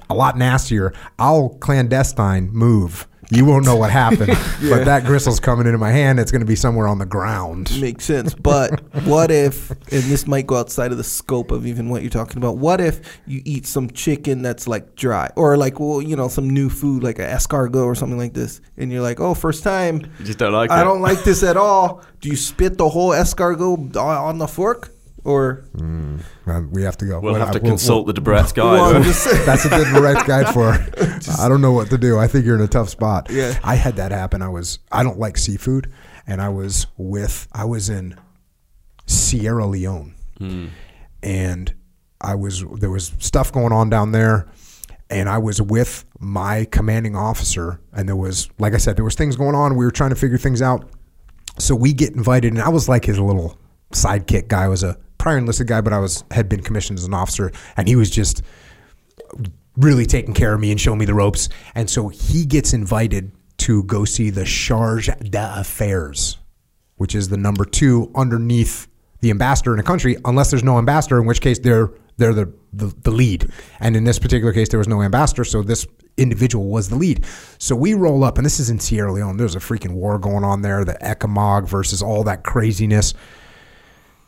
a lot nastier. I'll clandestine move. You won't know what happened, but that gristle's coming into my hand. It's gonna be somewhere on the ground. Makes sense. But what if, and this might go outside of the scope of even what you're talking about, what if you eat some chicken that's like dry or like, well, you know, some new food like an escargot or something like this, and you're like, oh, first time, You just don't like I it. don't like this at all. Do you spit the whole escargot on- on the fork? Or, Uh, we have to go. We'll What- have to we'll- consult the Debrett's guide. well, I'm just saying. That's a good direct guide for. I don't know what to do. I think you're in a tough spot. Yeah. I had that happen. I was. I don't like seafood, and I was with. I was in Sierra Leone, and I was. There was stuff going on down there, and I was with my commanding officer, and there was, like I said, there was things going on. We were trying to figure things out. So we get invited, and I was like his little sidekick guy. I was a prior enlisted guy, but I was had been commissioned as an officer, and he was just really taking care of me and showing me the ropes. And so he gets invited to go see the Charge d'Affaires, which is the number two underneath the ambassador in a country, unless there's no ambassador, in which case they're they're the, the, the lead. And in this particular case, there was no ambassador, so this individual was the lead. So we roll up, and this is in Sierra Leone. There's a freaking war going on there, the Ecomog versus all that craziness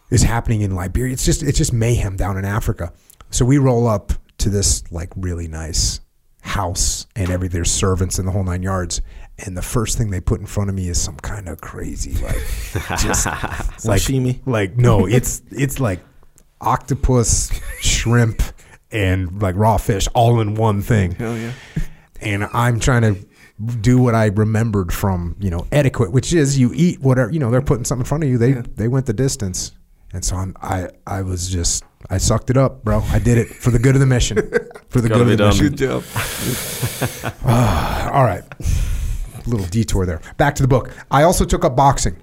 is happening in Liberia. It's just it's just mayhem down in Africa. So we roll up to this like really nice house and every there's servants in the whole nine yards. And the first thing they put in front of me is some kind of crazy like just like Sashimi. like no, it's it's like octopus, shrimp, and like raw fish all in one thing hell yeah. and I'm trying to do what I remembered from you know etiquette, which is you eat whatever you know they're putting something in front of you. They they went the distance, and so I'm I I was just I sucked it up, bro. I did it for the good of the mission, for the good of the done. mission. Good job. Ah, all right, A little detour there. Back to the book. I also took up boxing.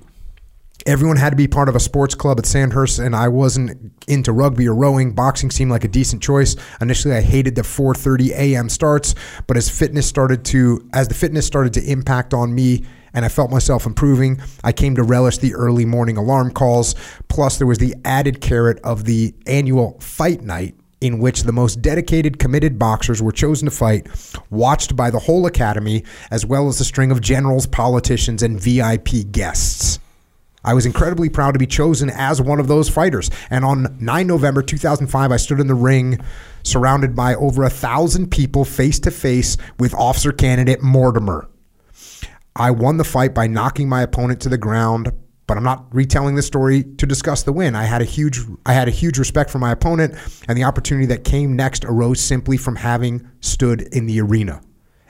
Everyone had to be part of a sports club at Sandhurst, and I wasn't into rugby or rowing. Boxing seemed like a decent choice. Initially, I hated the 4:30 a.m. starts, but as fitness started to, as the fitness started to impact on me, and I felt myself improving, I came to relish the early morning alarm calls. Plus, there was the added carrot of the annual fight night in which the most dedicated, committed boxers were chosen to fight, watched by the whole academy, as well as a string of generals, politicians, and VIP guests. I was incredibly proud to be chosen as one of those fighters. And on 9 November 2005, I stood in the ring surrounded by over a thousand people face to face with officer candidate Mortimer. I won the fight by knocking my opponent to the ground But I'm not retelling the story to discuss the win. I had a huge I had a huge respect for my opponent, and the opportunity that came next arose simply from having stood in the arena.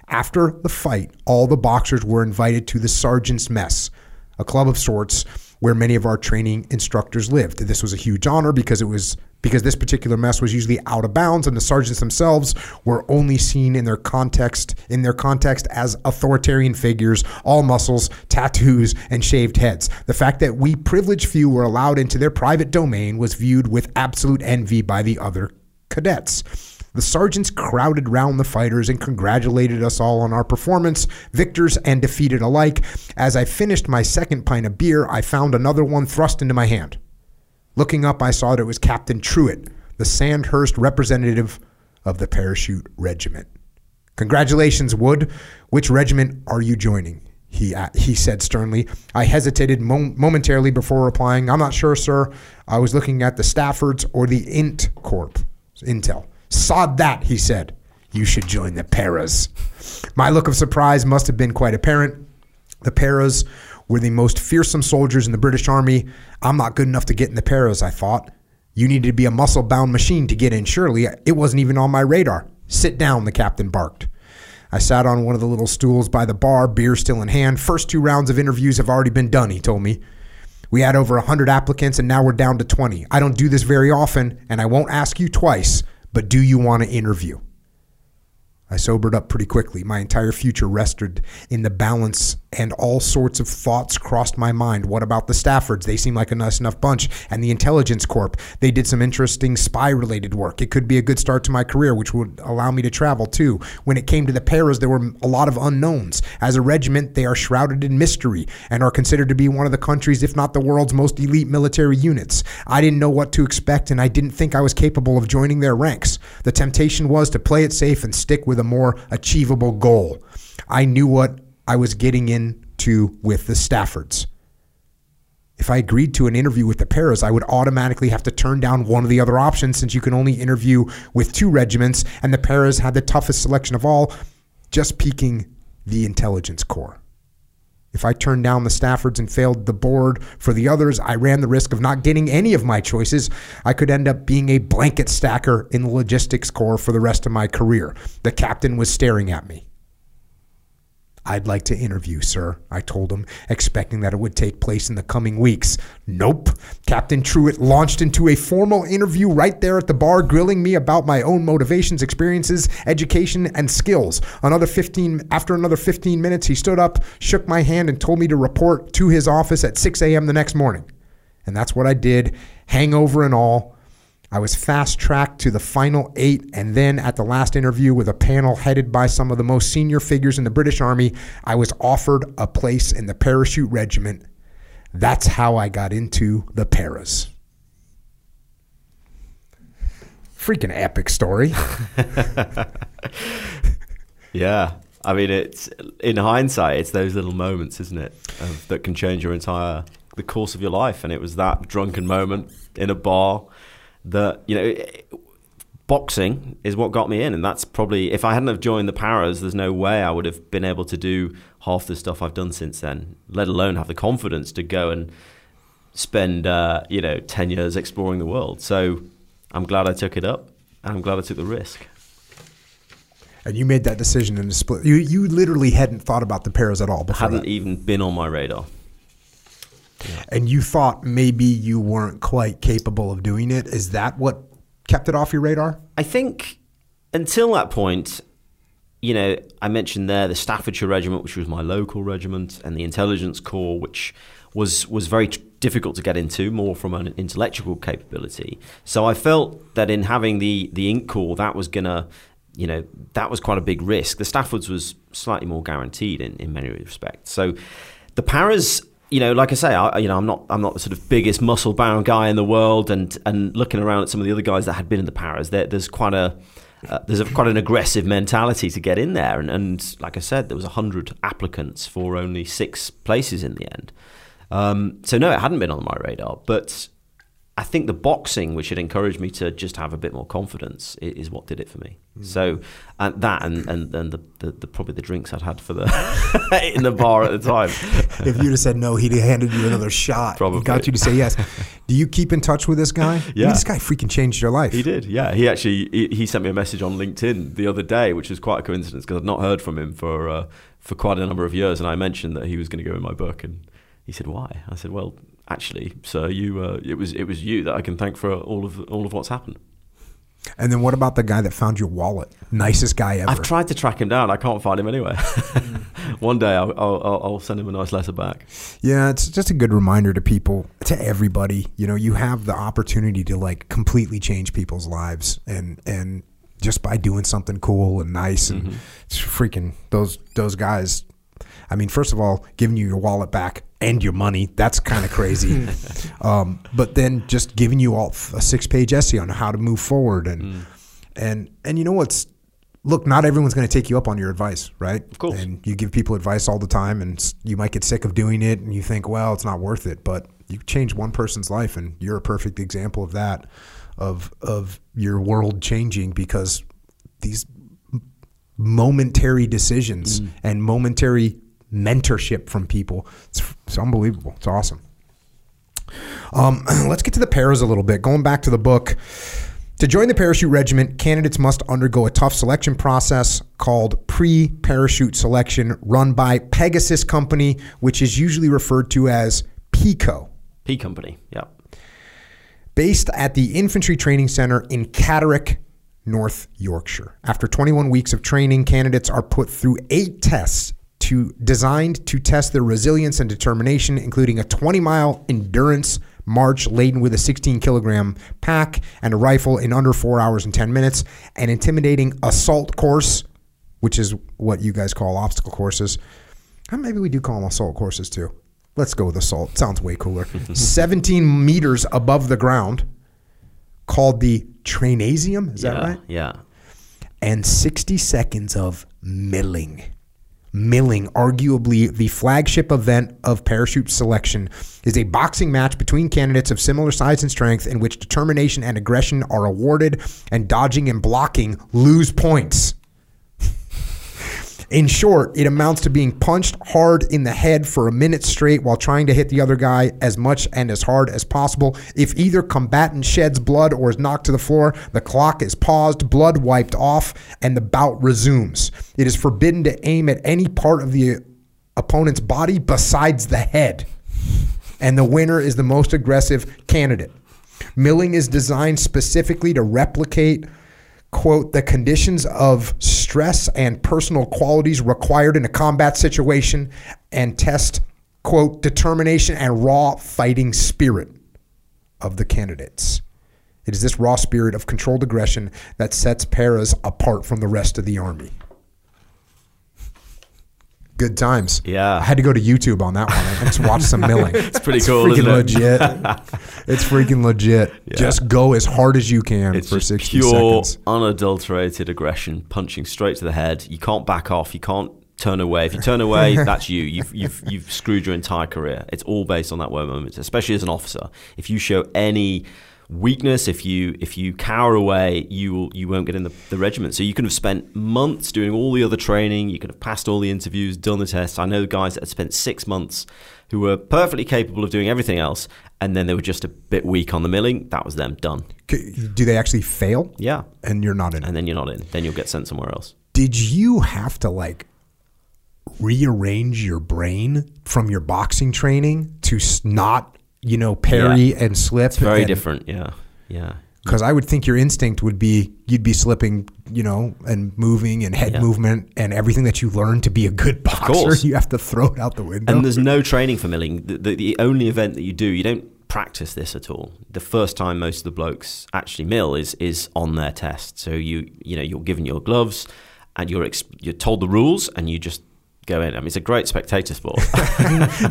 After the fight, all the boxers were invited to the sergeant's mess, a club of sorts where many of our training instructors lived. This was a huge honor because it was because this particular mess was usually out of bounds and the sergeants themselves were only seen in their context in their context as authoritarian figures, all muscles, tattoos, and shaved heads. The fact that we privileged few were allowed into their private domain was viewed with absolute envy by the other cadets. The sergeants crowded round the fighters and congratulated us all on our performance, victors and defeated alike. As I finished my second pint of beer, I found another one thrust into my hand. Looking up, I saw that it was Captain Truitt, the Sandhurst representative of the Parachute Regiment. Congratulations, Wood. Which regiment are you joining? He, uh, he said sternly. I hesitated mom- momentarily before replying. I'm not sure, sir. I was looking at the Staffords or the Int Corps. Intel. Sod that, he said. You should join the Paras. My look of surprise must have been quite apparent. The Paras were the most fearsome soldiers in the British Army. I'm not good enough to get in the Paras, I thought. You needed to be a muscle bound machine to get in, surely. It wasn't even on my radar. Sit down, the captain barked. I sat on one of the little stools by the bar, beer still in hand. First two rounds of interviews have already been done, he told me. We had over 100 applicants and now we're down to 20. I don't do this very often and I won't ask you twice, but do you want to interview? I sobered up pretty quickly. My entire future rested in the balance, and all sorts of thoughts crossed my mind. What about the Staffords? They seem like a nice enough bunch. And the Intelligence Corps. They did some interesting spy related work. It could be a good start to my career, which would allow me to travel too. When it came to the Paras, there were a lot of unknowns. As a regiment, they are shrouded in mystery and are considered to be one of the country's, if not the world's, most elite military units. I didn't know what to expect, and I didn't think I was capable of joining their ranks. The temptation was to play it safe and stick with a more achievable goal. I knew what I was getting into with the Staffords. If I agreed to an interview with the Paras, I would automatically have to turn down one of the other options since you can only interview with two regiments, and the Paras had the toughest selection of all, just peaking the intelligence corps. If I turned down the Staffords and failed the board for the others, I ran the risk of not getting any of my choices. I could end up being a blanket stacker in the logistics corps for the rest of my career. The captain was staring at me. I'd like to interview, sir, I told him, expecting that it would take place in the coming weeks. Nope. Captain Truitt launched into a formal interview right there at the bar, grilling me about my own motivations, experiences, education, and skills. Another 15 after another 15 minutes, he stood up, shook my hand, and told me to report to his office at 6 a.m. the next morning. And that's what I did, hangover and all. I was fast tracked to the final eight, and then at the last interview with a panel headed by some of the most senior figures in the British Army, I was offered a place in the parachute regiment. That's how I got into the paras. Freaking epic story. Yeah. I mean, it's in hindsight, it's those little moments, isn't it, of, that can change your entire the course of your life. And it was that drunken moment in a bar that you know. Boxing is what got me in, and that's probably if I hadn't have joined the Paras, there's no way I would have been able to do half the stuff I've done since then. Let alone have the confidence to go and spend uh, you know ten years exploring the world. So I'm glad I took it up, and I'm glad I took the risk. And you made that decision in a split. You you literally hadn't thought about the paras at all before. Hadn't that. even been on my radar. And you thought maybe you weren't quite capable of doing it. Is that what kept it off your radar? I think until that point, you know, I mentioned there the Staffordshire Regiment, which was my local regiment, and the Intelligence Corps, which was was very t- difficult to get into, more from an intellectual capability. So I felt that in having the the Int Corps, that was gonna, you know, that was quite a big risk. The Staffords was slightly more guaranteed in, in many respects. So the Paras you know, like I say, I, you know, I'm not, I'm not the sort of biggest muscle bound guy in the world, and and looking around at some of the other guys that had been in the Paras, there, there's quite a, uh, there's a, quite an aggressive mentality to get in there, and, and like I said, there was hundred applicants for only six places in the end. Um, so no, it hadn't been on my radar, but I think the boxing, which had encouraged me to just have a bit more confidence, is what did it for me. So and that and and, and the, the, the probably the drinks I'd had for the in the bar at the time. if you'd have said no, he'd have handed you another shot. Probably. He got you to say yes. Do you keep in touch with this guy? I mean, Yeah. this guy freaking changed your life. He did, yeah. He actually he, he sent me a message on LinkedIn the other day, which was quite a coincidence because I'd not heard from him for uh, for quite a number of years, and I mentioned that he was going to go in my book, and he said, "Why?" I said, "Well, actually, sir, you uh, it was it was you that I can thank for all of all of what's happened." And then what about the guy that found your wallet? Nicest guy ever. I've tried to track him down. I can't find him anywhere. One day I'll, I'll, I'll send him a nice letter back. Yeah, it's just a good reminder to people, to everybody. You know, you have the opportunity to like completely change people's lives, and and just by doing something cool and nice, and it's freaking those those guys. I mean, first of all, giving you your wallet back and your money—that's kind of crazy. um, but then just giving you all a six-page essay on how to move forward, and and and you know what's look, not everyone's going to take you up on your advice, right? Of course. And you give people advice all the time, and you might get sick of doing it, and you think, well, it's not worth it. But you change one person's life, and you're a perfect example of that, of of your world changing because these momentary decisions and momentary mentorship from people. It's, it's unbelievable. It's awesome. Um, let's get to the paras a little bit. Going back to the book. To join the parachute regiment, candidates must undergo a tough selection process called pre parachute selection, run by Pegasus Company, which is usually referred to as PICO, P Company, yeah. based at the Infantry Training Center in Catterick, North Yorkshire. After 21 weeks of training, candidates are put through eight tests to designed to test their resilience and determination, including a 20 mile endurance march laden with a 16 kilogram pack and a rifle in under four hours and 10 minutes, an intimidating assault course, which is what you guys call obstacle courses. Uh, Maybe we do call them assault courses too. Let's go with assault. Sounds way cooler. 17 meters above the ground, called the Trainasium. Is yeah, that right? Yeah. and 60 seconds of milling. Milling, arguably the flagship event of parachute selection, is a boxing match between candidates of similar size and strength in which determination and aggression are awarded and dodging and blocking lose points. In short, it amounts to being punched hard in the head for a minute straight while trying to hit the other guy as much and as hard as possible. If either combatant sheds blood or is knocked to the floor, the clock is paused, blood wiped off, and the bout resumes. It is forbidden to aim at any part of the opponent's body besides the head. And the winner is the most aggressive candidate. Milling is designed specifically to replicate quote, the conditions of stress and personal qualities required in a combat situation and test, quote, determination and raw fighting spirit of the candidates. It is this raw spirit of controlled aggression that sets paras apart from the rest of the army. Good times. Yeah. I had to go to YouTube on that one. I just watched some milling. it's pretty cool, Freaking isn't it? legit. it's freaking legit. Just go as hard as you can It's for just 60 pure, seconds. unadulterated aggression, punching straight to the head. You can't back off. You can't turn away. If you turn away, that's you. You've, you've, you've screwed your entire career. It's all based on that one moment, especially as an officer. If you show any weakness, if you if you cower away, you will, you won't get in the, the regiment. So you could have spent months doing all the other training. You could have passed all the interviews, done the tests. I know guys that had spent six months who were perfectly capable of doing everything else, and then they were just a bit weak on the milling. That was them done. Do they actually fail? Yeah. And you're not in and then you're not in. Then you'll get sent somewhere else. Did you have to like rearrange your brain from your boxing training to not, you know, parry and slip? It's very and- different. Yeah, yeah. Because I would think your instinct would be you'd be slipping, you know, and moving and head Yeah. movement and everything that you learned to be a good boxer. You have to throw it out the window. And there's no training for milling. The, the, the only event that you do, you don't practice this at all. The first time most of the blokes actually mill is is on their test. So you you know you're given your gloves, and you're ex- you're told the rules, and you just go in. I mean, it's a great spectator sport.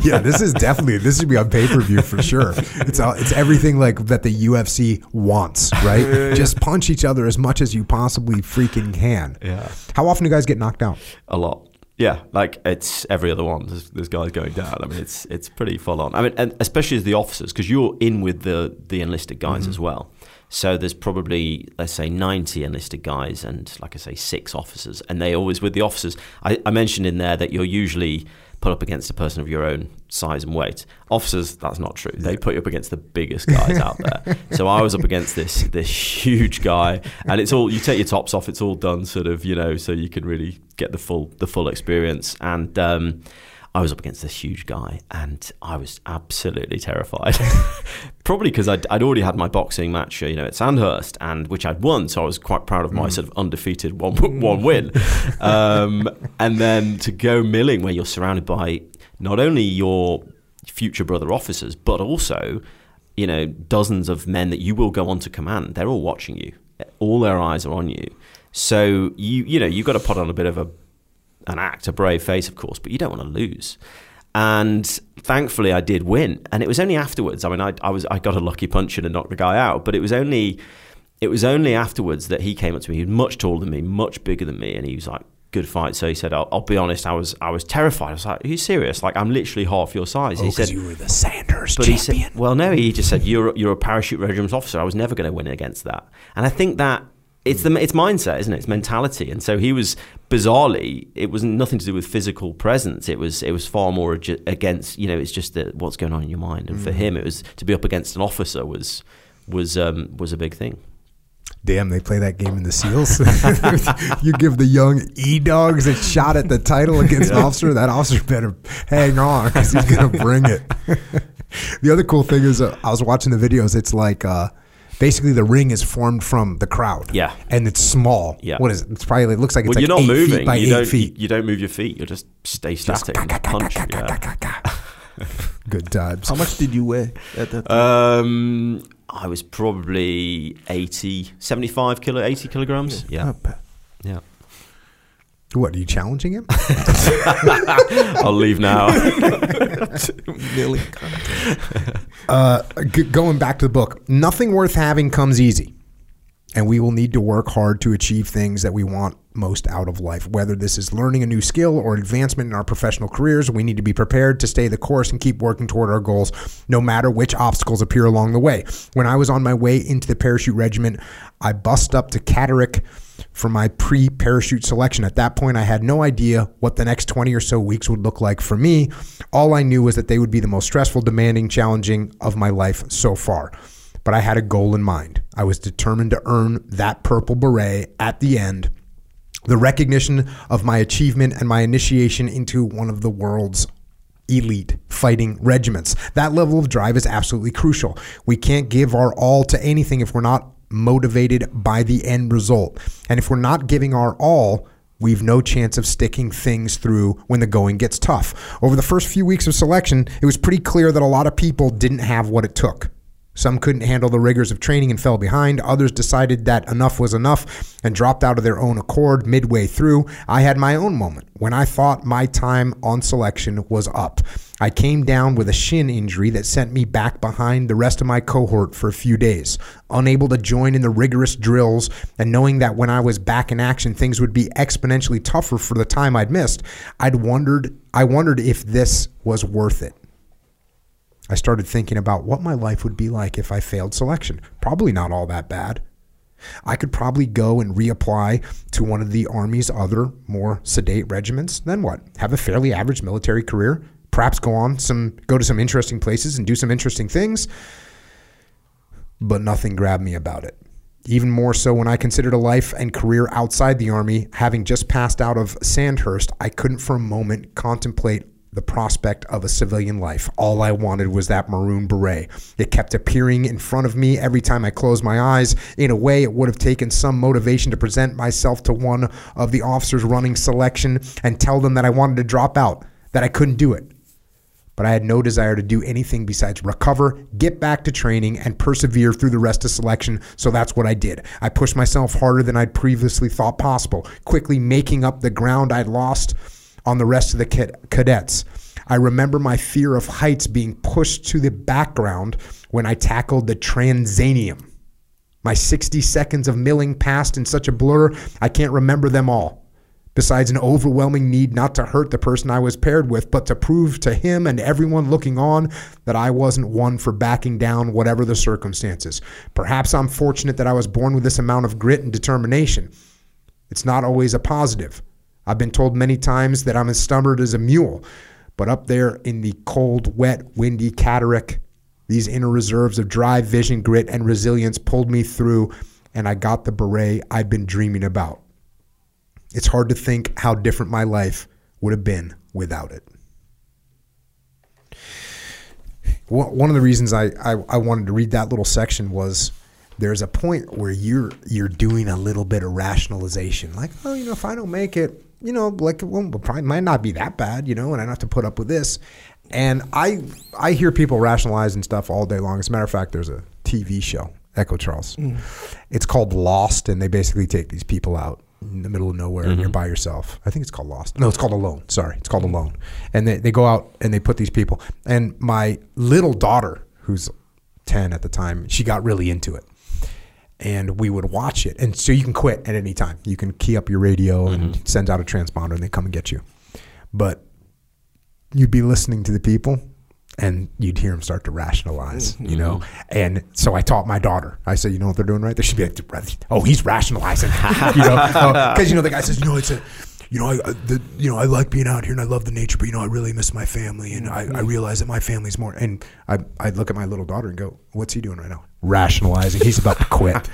yeah, this is definitely this should be on pay per view for sure. It's all, it's everything like that the UFC wants, right? Just punch each other as much as you possibly freaking can. Yeah. How often do guys get knocked out? a lot. Yeah, like it's every other one. There's, there's guys going down. I mean, it's it's pretty full on. I mean, and especially as the officers, because you're in with the the enlisted guys mm-hmm. as well. So there's probably let's say 90 enlisted guys and like I say six officers, and they always with the officers. I, I mentioned in there that you're usually put up against a person of your own size and weight. Officers, that's not true. They put you up against the biggest guys out there. So I was up against this this huge guy, and it's all you take your tops off. It's all done sort of you know, so you can really get the full the full experience. And um, I was up against this huge guy, and I was absolutely terrified. Probably because I'd, I'd already had my boxing match, you know, at Sandhurst, and which I'd won, so I was quite proud of my sort of undefeated one one win. Um, and then to go milling, where you're surrounded by not only your future brother officers, but also, you know, dozens of men that you will go on to command. They're all watching you. All their eyes are on you. So you you know you've got to put on a bit of a an act, a brave face, of course, but you don't want to lose. And thankfully, I did win. And it was only afterwards. I mean, I, I was I got a lucky punch in and knocked the guy out, but it was only it was only afterwards that he came up to me. He was much taller than me, much bigger than me, and he was like, "Good fight." So he said, "I'll, I'll be honest. I was I was terrified. I was like, Are you serious? Like, I'm literally half your size." Oh, he said, you were the Sandhurst but he champion. said, well, no, he just said you're you're a parachute regiment officer. I was never going to win against that, and I think that it's the it's mindset, isn't it? It's mentality, and so he was bizarrely. It was nothing to do with physical presence. It was it was far more ag- against you know. It's just that what's going on in your mind, and for him, it was to be up against an officer was was um, was a big thing. Damn, they play that game in the SEALs. you give the young E dogs a shot at the title against an officer. That officer better hang on because he's gonna bring it. the other cool thing is, uh, I was watching the videos. It's like uh, basically the ring is formed from the crowd. Yeah. and it's small. Yeah. what is it? It's probably it looks like it's Well, like you're not eight moving. feet by you eight don't feet. You, don't move your feet. You just stay static and punch. Yeah. Good times. How much did you weigh at that time? Um, I was probably 80, 75 kilo, 80 kilograms. Yeah, Not bad. yeah. What are you challenging him? I'll leave now. Milling. uh, g- going back to the book, nothing worth having comes easy. And we will need to work hard to achieve things that we want most out of life. Whether this is learning a new skill or advancement in our professional careers, we need to be prepared to stay the course and keep working toward our goals, no matter which obstacles appear along the way. When I was on my way into the parachute regiment, I bussed up to Catterick for my pre parachute selection. At that point, I had no idea what the next 20 or so weeks would look like for me. All I knew was that they would be the most stressful, demanding, challenging of my life so far. But I had a goal in mind. I was determined to earn that purple beret at the end. The recognition of my achievement and my initiation into one of the world's elite fighting regiments. That level of drive is absolutely crucial. We can't give our all to anything if we're not motivated by the end result. And if we're not giving our all, we've no chance of sticking things through when the going gets tough. Over the first few weeks of selection, it was pretty clear that a lot of people didn't have what it took. Some couldn't handle the rigors of training and fell behind. Others decided that enough was enough and dropped out of their own accord midway through. I had my own moment when I thought my time on selection was up. I came down with a shin injury that sent me back behind the rest of my cohort for a few days. Unable to join in the rigorous drills and knowing that when I was back in action things would be exponentially tougher for the time I'd missed, I'd wondered I wondered if this was worth it. I started thinking about what my life would be like if I failed selection. Probably not all that bad. I could probably go and reapply to one of the Army's other more sedate regiments. Then what? Have a fairly average military career? Perhaps go on some go to some interesting places and do some interesting things. But nothing grabbed me about it. Even more so when I considered a life and career outside the Army, having just passed out of Sandhurst, I couldn't for a moment contemplate the prospect of a civilian life. All I wanted was that maroon beret. It kept appearing in front of me every time I closed my eyes. In a way, it would have taken some motivation to present myself to one of the officers running selection and tell them that I wanted to drop out, that I couldn't do it. But I had no desire to do anything besides recover, get back to training, and persevere through the rest of selection. So that's what I did. I pushed myself harder than I'd previously thought possible, quickly making up the ground I'd lost on the rest of the cadets. I remember my fear of heights being pushed to the background when I tackled the Trainasium. My 60 seconds of milling passed in such a blur, I can't remember them all. besides an overwhelming need not to hurt the person I was paired with, but to prove to him and everyone looking on that I wasn't one for backing down, whatever the circumstances. Perhaps I'm fortunate that I was born with this amount of grit and determination. It's not always a positive. I've been told many times that I'm as stubborn as a mule, but up there in the cold, wet, windy Catterick, these inner reserves of drive, vision, grit, and resilience pulled me through, and I got the beret I've been dreaming about. It's hard to think how different my life would have been without it. One of the reasons I, I, I wanted to read that little section was there's a point where you're you're doing a little bit of rationalization, like, oh, you know, if I don't make it, you know, like, well, probably might not be that bad, you know, and I don't have to put up with this. And I I hear people rationalizing stuff all day long. As a matter of fact, there's a TV show, Echo Charles. Mm. It's called Lost, and they basically take these people out in the middle of nowhere mm-hmm. and you're mm-hmm. by yourself. I think it's called Lost. No, it's called Alone. Sorry, it's called Alone. And they, they go out and they put these people. And my little daughter, who's 10 at the time, she got really into it. And we would watch it. And so you can quit at any time. You can key up your radio mm-hmm. and send out a transponder and they come and get you. But you'd be listening to the people and you'd hear them start to rationalize, you know. Mm-hmm. And so I taught my daughter. I said, you know what they're doing right? They should be like, oh, he's rationalizing, you know, because you know the guy says, you know, it's a, you know, I, the, you know, I like being out here and I love the nature, but you know, I really miss my family, and I, I mm-hmm. realize that my family's more. And I, I look at my little daughter and go, what's he doing right now? Rationalizing. He's about to quit.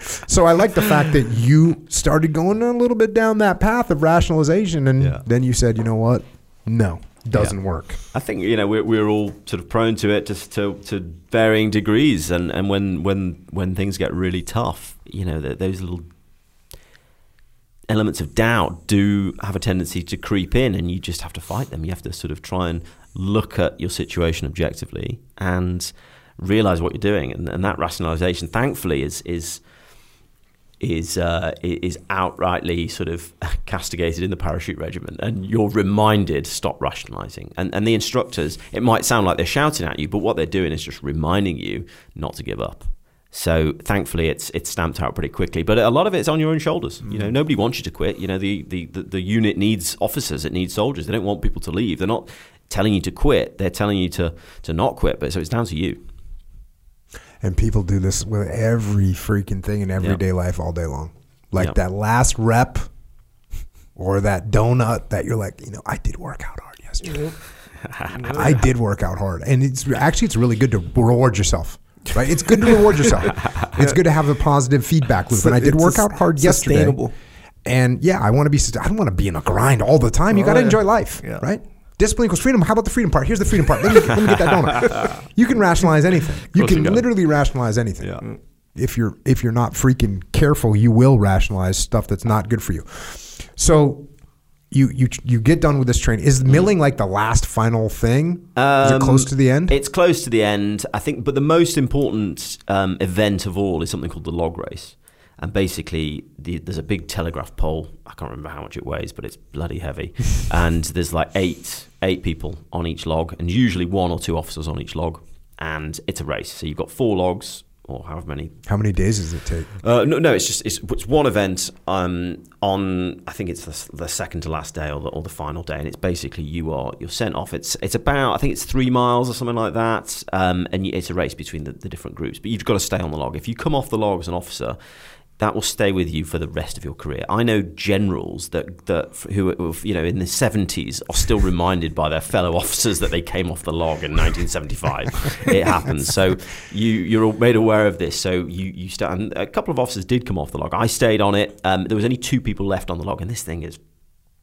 so I like the fact that you started going a little bit down that path of rationalization, and yeah. then you said, you know what? No, doesn't yeah. work. I think you know we're, we're all sort of prone to it to, to, to varying degrees, and, and when when when things get really tough, you know those little elements of doubt do have a tendency to creep in, and you just have to fight them. You have to sort of try and look at your situation objectively and realize what you're doing, and, and that rationalization, thankfully, is is is uh, is outrightly sort of castigated in the parachute regiment, and you're reminded stop rationalising. And and the instructors, it might sound like they're shouting at you, but what they're doing is just reminding you not to give up. So thankfully, it's it's stamped out pretty quickly. But a lot of it's on your own shoulders. Mm. You know, mm. nobody wants you to quit. You know, the, the, the, the unit needs officers. It needs soldiers. They don't want people to leave. They're not telling you to quit. They're telling you to to not quit. But so it's down to you and people do this with every freaking thing in everyday yep. life all day long. Like yep. that last rep or that donut that you're like, you know, I did work out hard yesterday. I did work out hard, and it's actually it's really good to reward yourself. Right? It's good to reward yourself. It's good to have a positive feedback loop. And I did work out hard yesterday. And yeah, I want to be. I don't want to be in a grind all the time. You got to enjoy life, yeah. right? Discipline equals freedom. How about the freedom part? Here's the freedom part. Let me, let me get that donut. You can rationalize anything. You can literally rationalize anything. Yeah. If you're if you're not freaking careful, you will rationalize stuff that's not good for you. So you you you get done with this training. Is milling like the last final thing? Um, Is it close to the end? It's close to the end, I think. But the most important um, event of all is something called the log race and basically the, there's a big telegraph pole. I can't remember how much it weighs, but it's bloody heavy. and there's like eight eight people on each log, and usually one or two officers on each log. And it's a race, so you've got four logs or however many. How many days does it take? Uh, no, no, it's just it's, it's one event um, on. I think it's the, the, second to last day or the, or the final day, and it's basically you are you're sent off. It's it's about I think it's three miles or something like that, um, and it's a race between the, the different groups. But you've got to stay on the log. If you come off the log as an officer, that will stay with you for the rest of your career. I know generals that that who you know in the 70s are still reminded by their fellow officers that they came off the log in 1975. it happens. So you you're made aware of this. So you you start. And a couple of officers did come off the log. I stayed on it. Um, there was only two people left on the log, and this thing is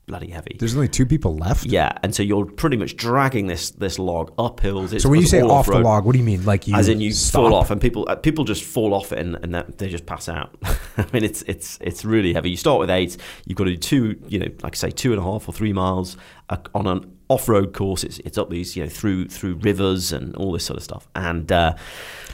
bloody heavy. There's only two people left. Yeah, and so you're pretty much dragging this this log up hills. It's so when you say off the log, what do you mean? Like you, as in you stop. fall off, and people uh, people just fall off it and, and they just pass out. I mean, it's it's it's really heavy. You start with eight. You've got to do two, you know, like I say, two and a half or three miles uh, on an off-road course. It's it's up these, you know, through through rivers and all this sort of stuff. And uh,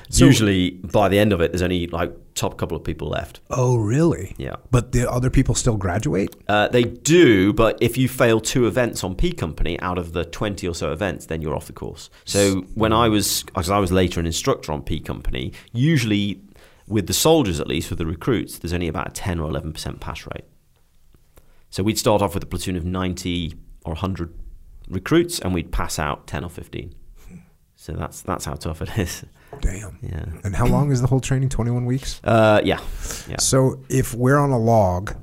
so, usually by the end of it, there's only like top couple of people left. Oh, really? Yeah. But the other people still graduate? Uh, they do, but if you fail two events on P Company out of the 20 or so events, then you're off the course. So when I was, as I was later an instructor on P Company, usually with the soldiers at least, with the recruits, there's only about a 10 or 11% pass rate. So we'd start off with a platoon of 90 or 100 recruits, and we'd pass out 10 or 15. So that's that's how tough it is. Damn. Yeah. And how long is the whole training? 21 weeks? Uh, yeah. Yeah. So if we're on a log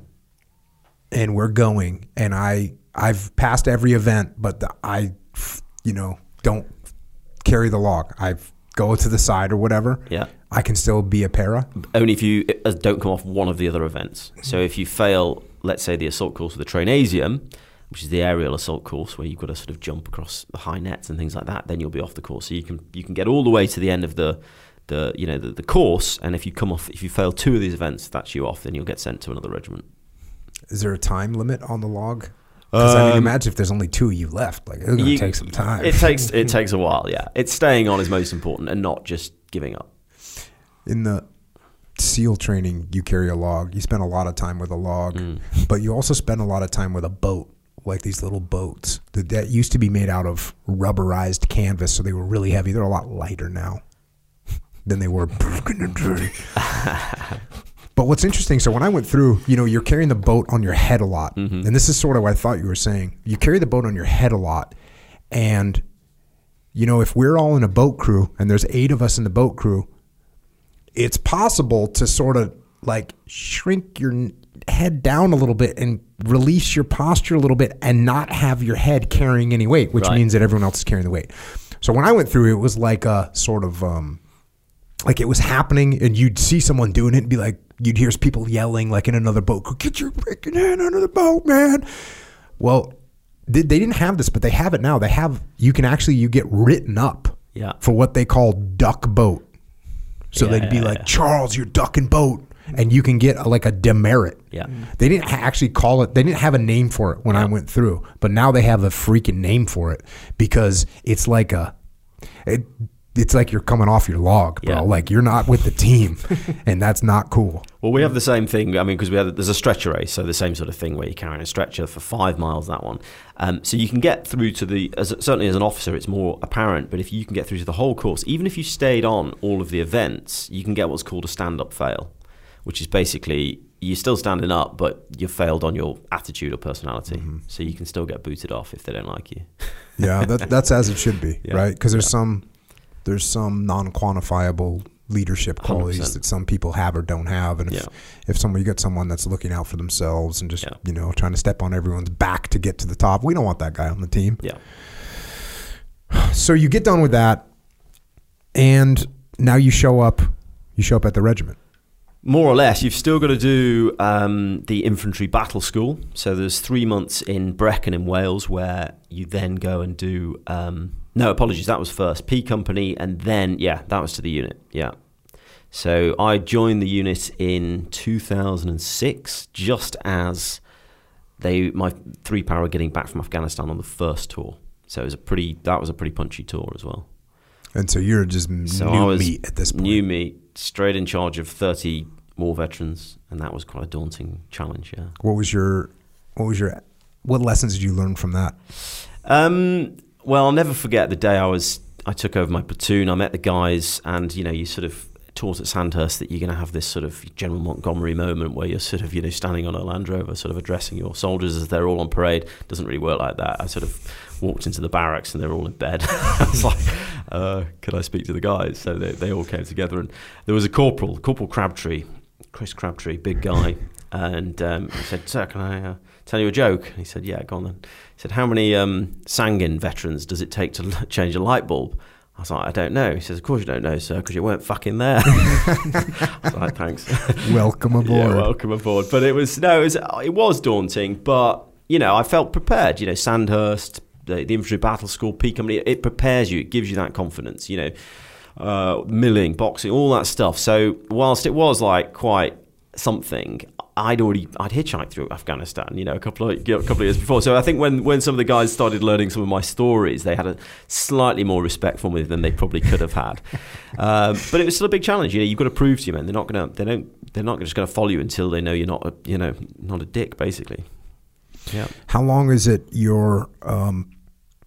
and we're going and I I've passed every event but the, I you know don't carry the log. I go to the side or whatever. Yeah. I can still be a para. Only if you uh, don't come off one of the other events. So if you fail, let's say the assault course with the Trainasium, which is the aerial assault course where you've got to sort of jump across the high nets and things like that, then you'll be off the course. So you can you can get all the way to the end of the the you know the, the course, and if you come off, if you fail two of these events, that's you off. Then you'll get sent to another regiment. Is there a time limit on the log? Because I mean, Um, imagine if there's only two of you left. Like it's gonna You- take some time. It takes it takes a while. Yeah, it's staying on is most important, and not just giving up. in the SEAL training, you carry a log. You spend a lot of time with a log, Mm. but you also spend a lot of time with a boat, like these little boats that, that used to be made out of rubberized canvas, so they were really heavy. They're a lot lighter now than they were back in the day. But what's interesting, so when I went through, you know, you're carrying the boat on your head a lot. Mm-hmm. And this is sort of what I thought you were saying. You carry the boat on your head a lot. And, you know, if we're all in a boat crew and there's eight of us in the boat crew, it's possible to sort of like shrink your head down a little bit and release your posture a little bit and not have your head carrying any weight, which Right. means that everyone else is carrying the weight. So when I went through, it was like a sort of um, like it was happening, and you'd see someone doing it and be like, you'd hear people yelling like in another boat, "Get your freaking hand under the boat, man!" Well, they, they didn't have this, but they have it now. They have you can actually you get written up Yeah. for what they call duck boat. So Yeah, they'd be yeah, like. Charles, you're ducking boat. And you can get a, like a demerit. Yeah. They didn't actually call it, they didn't have a name for it when I went through, but now they have a freaking name for it because it's like a, it, it's like you're coming off your log, bro. Yeah. Like you're not with the team, and that's not cool. Well, we have the same thing. I mean, because we have there's a stretcher race, so the same sort of thing where you're carrying a stretcher for five miles. That one, um, so you can get through to the. As, certainly, as an officer, it's more apparent. But if you can get through to the whole course, even if you stayed on all of the events, you can get what's called a stand-up fail, which is basically you're still standing up, but you failed on your attitude or personality. Mm-hmm. So you can still get booted off if they don't like you. Yeah, that, that's as it should be, Yeah. right? Because there's some there's some non-quantifiable leadership 100%. qualities that some people have or don't have, and if Yeah. if someone you got someone that's looking out for themselves and just Yeah. you know trying to step on everyone's back to get to the top, we don't want that guy on the team. Yeah. So you get done with that, and now you show up. You show up at the regiment. More or less, you've still got to do um, the infantry battle school. So there's three months in Brecon in Wales where you then go and do. Um, no, apologies, that was first P Company, and then yeah, that was to the unit. Yeah. So I joined the unit in 2006, just as they my three Para were getting back from Afghanistan on the first tour. So it was a pretty that was a pretty punchy tour as well. And so you're just So new meat at this point. New meat, straight in charge of 30 more veterans, and that was quite a daunting challenge. Yeah. What was your what was your what lessons did you learn from that? Um, well, I'll never forget the day I was I took over my platoon. I met the guys, and you know, you sort of taught at Sandhurst that you're going to have this sort of General Montgomery moment where you're sort of you know standing on a Land Rover, sort of addressing your soldiers as they're all on parade. Doesn't really work like that. I sort of walked into the barracks and they're all in bed. I was like, uh, could I speak to the guys? So they, they all came together, and there was a corporal, Corporal Crabtree, Chris Crabtree, big guy, and um, he said, "Sir, can I uh, tell you a joke?" And he said, "Yeah, go on then." He said, "How many um, Sangin veterans does it take to change a light bulb?" I was like, "I don't know." He says, "Of course you don't know, sir, because you weren't fucking there." I was like, "Thanks." Welcome aboard. Yeah, welcome aboard. But it was no, it was it was daunting, but you know, I felt prepared. You know, Sandhurst, the, the infantry battle school, P company, it prepares you. It gives you that confidence. You know, uh, milling, boxing, all that stuff. So whilst it was like quite something. I'd already I'd hitchhiked through Afghanistan, you know, a couple of a couple of years before. So I think when, when some of the guys started learning some of my stories, they had a slightly more respect for me than they probably could have had. um, but it was still a big challenge. You know, you've got to prove to you, man. They're not gonna they don't they're not just gonna follow you until they know you're not a, you know not a dick, basically. Yeah. How long is it your um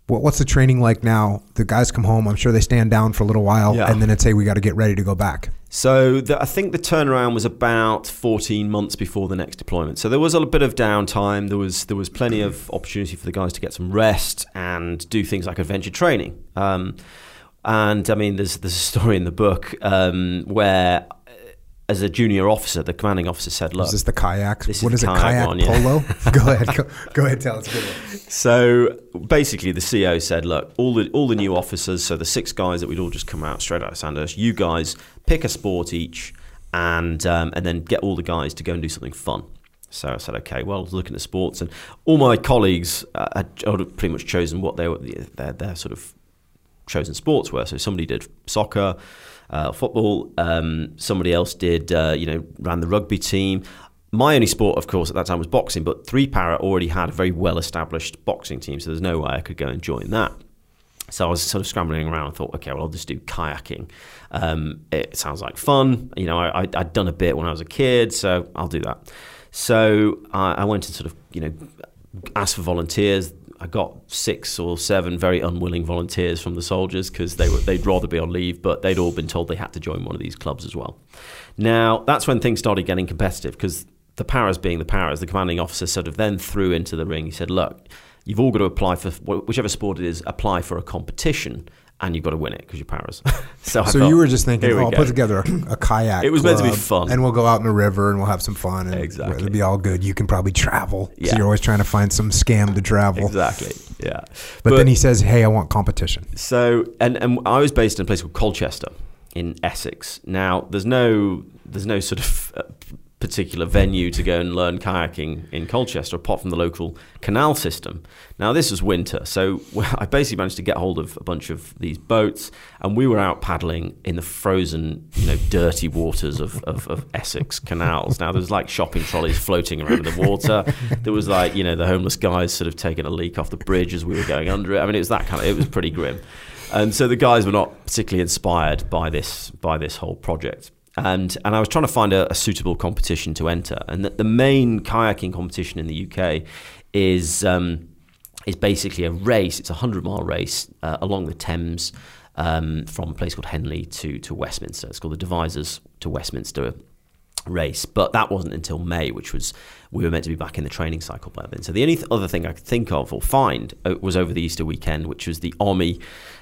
what, what's the training like now? The guys come home, I'm sure they stand down for a little while Yeah. and then it's hey, we got to get ready to go back. So the, I think the turnaround was about 14 months before the next deployment. So there was a bit of downtime. There was there was plenty of opportunity for the guys to get some rest and do things like adventure training. Um, and I mean, there's there's a story in the book um, where as a junior officer, the commanding officer said, "Look, Is this the kayak? This is the is it? kayak Kayak one, yeah. polo? go ahead. Go, go ahead. Tell us. So basically, the CEO said, "Look, all the all the new officers, so the six guys that we'd all just come out straight out of Sandhurst, you guys pick a sport each, and um, and then get all the guys to go and do something fun." So I said, "Okay." Well, looking at sports, and all my colleagues uh, had had pretty much chosen what they were their, their sort of chosen sports were. So somebody did soccer. Uh, football. Um, somebody else did, uh, you know, ran the rugby team. My only sport, of course, at that time was boxing, but Three Para already had a very well established boxing team, so there's no way I could go and join that. So I was sort of scrambling around and thought, okay, well, I'll just do kayaking. Um, it sounds like fun. You know, I, I'd done a bit when I was a kid, so I'll do that. So I, I went and sort of, you know, asked for volunteers. I got six or seven very unwilling volunteers from the soldiers because they were they'd rather be on leave, but they'd all been told they had to join one of these clubs as well. Now that's when things started getting competitive because the paras being the paras, the commanding officer sort of then threw into the ring. He said, "Look, you've all got to apply for whichever sport it is, apply for a competition." And you've got to win it because you're paras. so So thought, you were just thinking, we oh, I'll put together a, a kayak. It was meant to be fun. and we'll go out in the river and we'll have some fun. And Exactly. it'll be all good. You can probably travel. Yeah. So you're always trying to find some scam to travel. Exactly. Yeah. But, then he says, "Hey, I want competition." So, and, and I was based in a place called Colchester in Essex. Now, there's no there's no sort of uh, particular venue to go and learn kayaking in Colchester apart from the local canal system. Now, this was winter, so I basically managed to get hold of a bunch of these boats, and we were out paddling in the frozen, you know, dirty waters of, of, of Essex canals. Now, there's like shopping trolleys floating around in the water. There was like, you know, the homeless guys sort of taking a leak off the bridge as we were going under it. I mean, it was that kind of, it was pretty grim. And so the guys were not particularly inspired by this by this whole project. And and I was trying to find a, a suitable competition to enter. And the, the main kayaking competition in the UK is um, is basically a race. It's a hundred mile race uh, along the Thames um, from a place called Henley to to Westminster. It's called the Devizes to Westminster race. But that wasn't until May, which was we were meant to be back in the training cycle by then. So the only th- other thing I could think of or find uh, was over the Easter weekend, which was the Army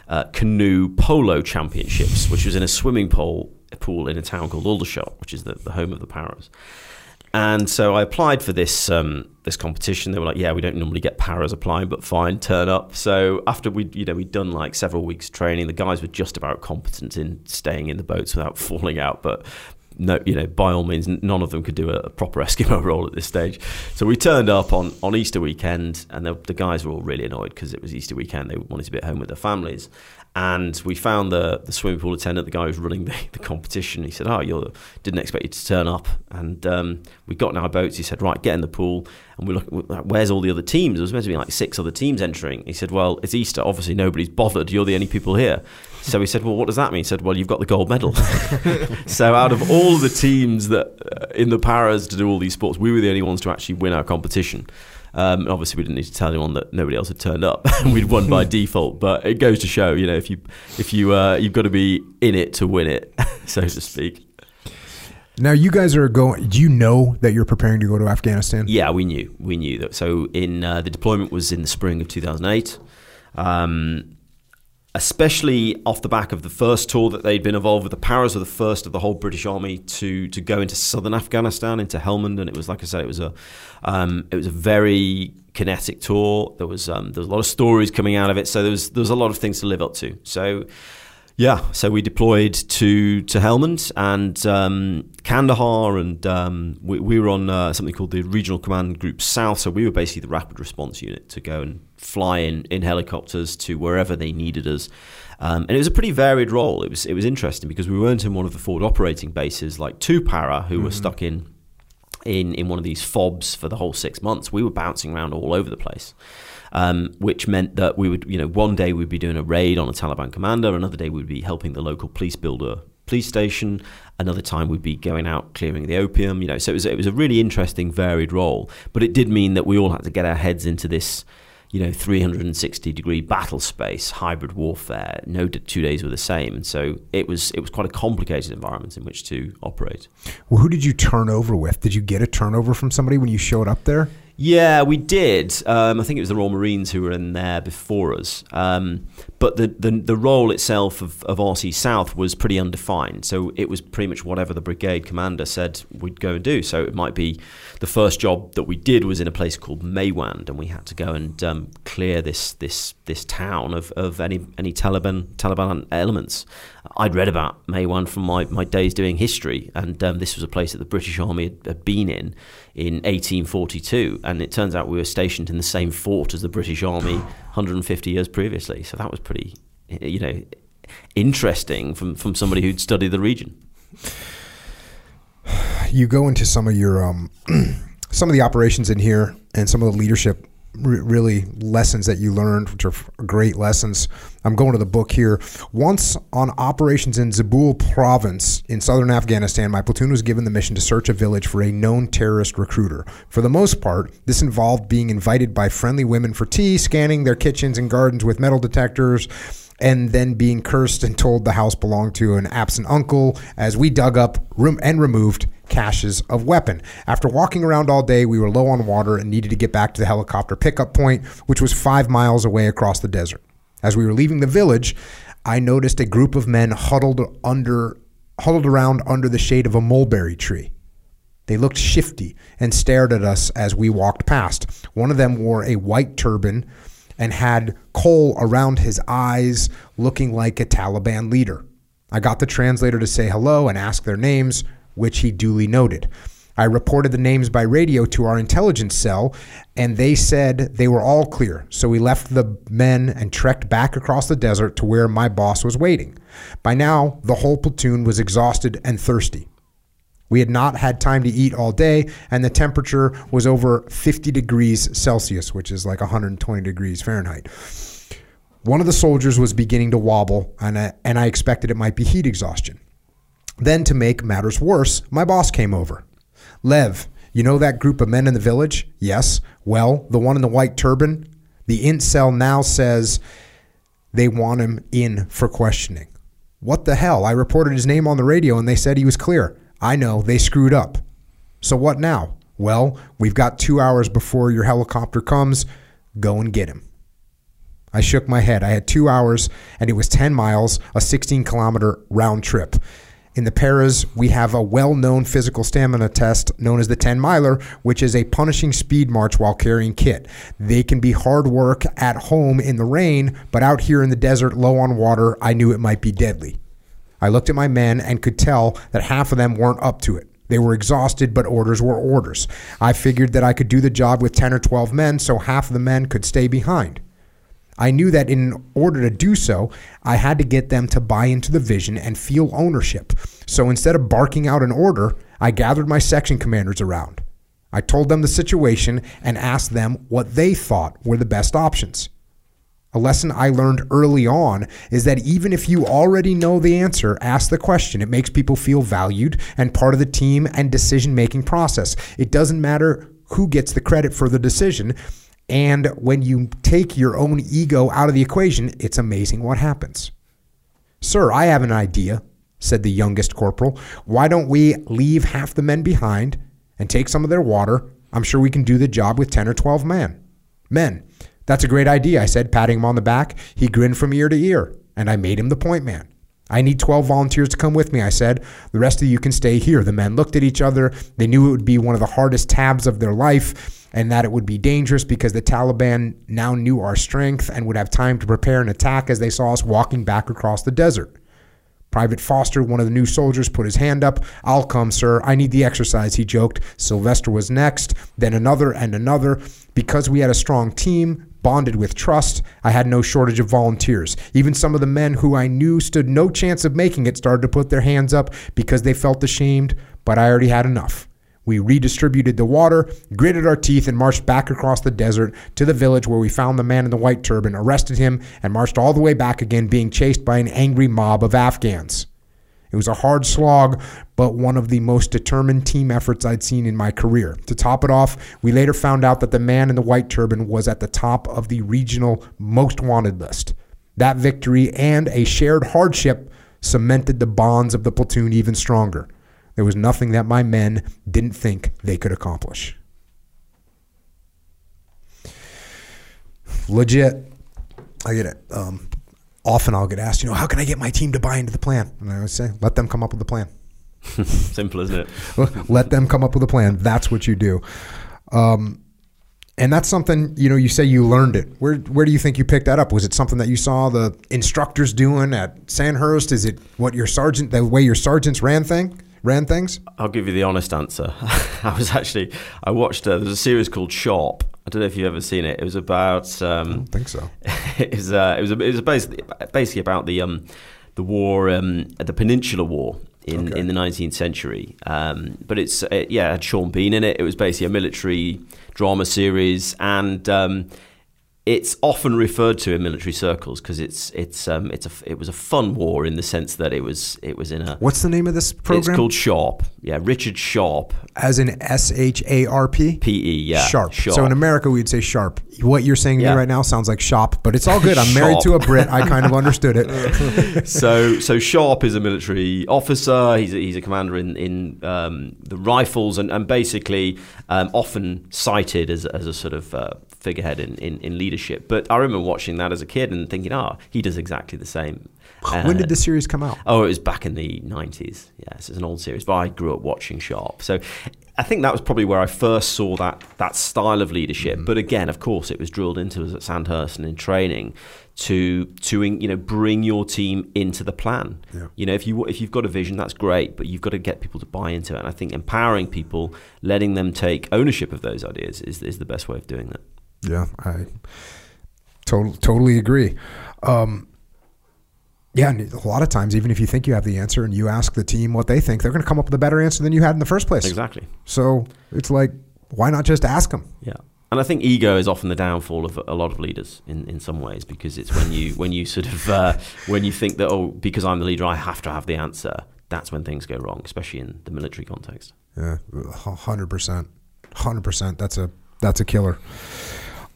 uh, Canoe Polo Championships, which was in a swimming pool pool in a town called Aldershot, which is the, the home of the Paras. And so I applied for this um, this competition. They were like, "Yeah, we don't normally get paras applying, but fine, turn up." So after we, you know, we'd done like several weeks training, the guys were just about competent in staying in the boats without falling out. But no, you know, by all means, none of them could do a, a proper Eskimo roll at this stage. So we turned up on, on Easter weekend, and the, the guys were all really annoyed because it was Easter weekend. They wanted to be at home with their families. And we found the, the swimming pool attendant, the guy who was running the, the competition. He said, "Oh, you didn't expect you to turn up." And um, we got in our boats. He said, "Right, get in the pool." And we look, like, "Where's all the other teams?" There was meant to be like six other teams entering. He said, "Well, it's Easter. Obviously, nobody's bothered. You're the only people here." So we said, "Well, what does that mean?" He said, "Well, you've got the gold medal." so out of all the teams that uh, in the paras to do all these sports, we were the only ones to actually win our competition. Um, obviously, we didn't need to tell anyone that nobody else had turned up. We'd won by default, but it goes to show, you know, if you if you uh, you've got to be in it to win it, so to speak. Now you guys are going. Do you know that you're preparing to go to Afghanistan? Yeah, we knew. We knew that. So in uh, the deployment was in the spring of 2008. Um, especially off the back of the first tour that they'd been involved with. The Paras were the first of the whole British Army to to go into southern Afghanistan, into Helmand, and it was like I said, it was a um, it was a very kinetic tour. There was um, there was a lot of stories coming out of it, so there was there was a lot of things to live up to. So. Yeah, so we deployed to to Helmand and um, Kandahar, and um, we, we were on uh, something called the Regional Command Group South. So we were basically the rapid response unit to go and fly in in helicopters to wherever they needed us. Um, and it was a pretty varied role. It was it was interesting because we weren't in one of the forward operating bases like two para who were stuck in in in one of these fobs for the whole six months. We were bouncing around all over the place, um, which meant that we would, you know, one day we'd be doing a raid on a Taliban commander, another day we'd be helping the local police build a police station, another time we'd be going out clearing the opium. You know, so it was it was a really interesting, varied role. But it did mean that we all had to get our heads into this. you know, 360 degree battle space, hybrid warfare. No two days were the same, and so it was it was quite a complicated environment in which to operate. Well, who did you turn over with? Did you get a turnover from somebody when you showed up there? Yeah, we did. Um, I think it was the Royal Marines who were in there before us. Um, but the, the, the role itself of, of RC South was pretty undefined. So it was pretty much whatever the brigade commander said we'd go and do. So it might be the first job that we did was in a place called Maiwand, and we had to go and um, clear this this this town of, of any any Taliban Taliban elements. I'd read about Maiwand from my, my days doing history, and um, this was a place that the British Army had, had been in in 1842, and it turns out we were stationed in the same fort as the British Army 150 years previously. So that was pretty, you know, interesting from, from somebody who'd studied the region. You go into some of your um, some of the operations in here and some of the leadership really lessons that you learned, which are great lessons. I'm going to the book here. Once on operations in Zabul province in southern Afghanistan, my platoon was given the mission to search a village for a known terrorist recruiter. For the most part, this involved being invited by friendly women for tea, scanning their kitchens and gardens with metal detectors and then being cursed and told the house belonged to an absent uncle as we dug up room and removed caches of weapon. After walking around all day, we were low on water and needed to get back to the helicopter pickup point, which was five miles away across the desert. As we were leaving the village, I noticed a group of men huddled under huddled around under the shade of a mulberry tree. They looked shifty and stared at us as we walked past. One of them wore a white turban and had kohl around his eyes, looking like a Taliban leader. I got the translator to say hello and ask their names, which he duly noted. I reported the names by radio to our intelligence cell, and they said they were all clear. So we left the men and trekked back across the desert to where my boss was waiting. By now, the whole platoon was exhausted and thirsty. We had not had time to eat all day, and the temperature was over 50 degrees Celsius, which is like 120 degrees Fahrenheit. One of the soldiers was beginning to wobble, and I, and I expected it might be heat exhaustion. Then, to make matters worse, my boss came over. Lev, you know that group of men in the village? Yes. Well, the one in the white turban? The int cell now says they want him in for questioning. What the hell? I reported his name on the radio and they said he was clear. I know they screwed up. So what now? Well, we've got two hours before your helicopter comes. Go and get him. I shook my head. I had two hours, and it was 10 miles, a 16 kilometer round trip. In the paras, we have a well known physical stamina test known as the 10 miler, which is a punishing speed march while carrying kit. They can be hard work at home in the rain, but out here in the desert, low on water, I knew it might be deadly. I looked at my men and could tell that half of them weren't up to it. They were exhausted, but orders were orders. I figured that I could do the job with 10 or 12 men, so half of the men could stay behind. I knew that in order to do so, I had to get them to buy into the vision and feel ownership. So instead of barking out an order, I gathered my section commanders around. I told them the situation and asked them what they thought were the best options. A lesson I learned early on is that even if you already know the answer, ask the question. It makes people feel valued and part of the team and decision making process. It doesn't matter who gets the credit for the decision. And when you take your own ego out of the equation, it's amazing what happens. Sir, I have an idea, said the youngest corporal. Why don't we leave half the men behind and take some of their water? I'm sure we can do the job with 10 or 12 men. Men, that's a great idea, I said, patting him on the back. He grinned from ear to ear, and I made him the point man. I need 12 volunteers to come with me, I said. The rest of you can stay here. The men looked at each other. They knew it would be one of the hardest tabs of their life and that it would be dangerous because the Taliban now knew our strength and would have time to prepare an attack as they saw us walking back across the desert. Private Foster, one of the new soldiers, put his hand up. I'll come, sir. I need the exercise, he joked. Sylvester was next, then another and another. Because we had a strong team, bonded with trust, I had no shortage of volunteers. Even some of the men who I knew stood no chance of making it started to put their hands up because they felt ashamed, but I already had enough. We redistributed the water, gritted our teeth, and marched back across the desert to the village where we found the man in the white turban, arrested him, and marched all the way back again, being chased by an angry mob of Afghans. It was a hard slog, but one of the most determined team efforts I'd seen in my career. To top it off, we later found out that the man in the white turban was at the top of the regional most wanted list. That victory and a shared hardship cemented the bonds of the platoon even stronger. There was nothing that my men didn't think they could accomplish. Legit. I get it. Um, often I'll get asked, you know, how can I get my team to buy into the plan? And I always say, let them come up with a plan. Simple, isn't it? let them come up with a plan. That's what you do. Um, and that's something you know. You say you learned it. Where where do you think you picked that up? Was it something that you saw the instructors doing at Sandhurst? Is it what your sergeant, the way your sergeants ran thing, ran things? I'll give you the honest answer. I was actually I watched. Uh, there's a series called Sharpe. I don't know if you've ever seen it. It was about. Um, I don't think so. it was. Uh, it was. It was basically basically about the um, the war, um, the Peninsular War in, okay. in the 19th century. Um, but it's uh, yeah, it had Sean Bean in it. It was basically a military drama series, and um, it's often referred to in military circles because it's it's um, it's a it was a fun war in the sense that it was it was in a what's the name of this program? It's called Sharpe. Yeah, Richard Sharpe. As in S H A R P. P E. Yeah. Sharpe. Sharpe. So in America we'd say sharp. What you're saying to yeah. me right now sounds like shop, but it's all good. I'm married to a Brit. I kind of understood it. so so Sharpe is a military officer. He's a, he's a commander in in um, the rifles and and basically um, often cited as as a sort of uh, figurehead in, in, in, leadership. But I remember watching that as a kid and thinking, oh, he does exactly the same. Uh, when did the series come out? Oh, it was back in the 90s. Yes, it's an old series, but I grew up watching Sharpe. So I think that was probably where I first saw that that style of leadership. Mm-hmm. But again, of course, it was drilled into us at Sandhurst and in training to to you know bring your team into the plan. Yeah. You know, if you if you've got a vision, that's great, but you've got to get people to buy into it. And I think empowering people, letting them take ownership of those ideas, is is the best way of doing that. Yeah, I totally totally agree. Um, yeah, and a lot of times, even if you think you have the answer and you ask the team what they think, they're going to come up with a better answer than you had in the first place. Exactly. So it's like, why not just ask them? Yeah. And I think ego is often the downfall of a lot of leaders in, in some ways because it's when you when you sort of uh, when you think that oh because I'm the leader I have to have the answer that's when things go wrong especially in the military context. Yeah, hundred percent, hundred percent. That's a that's a killer.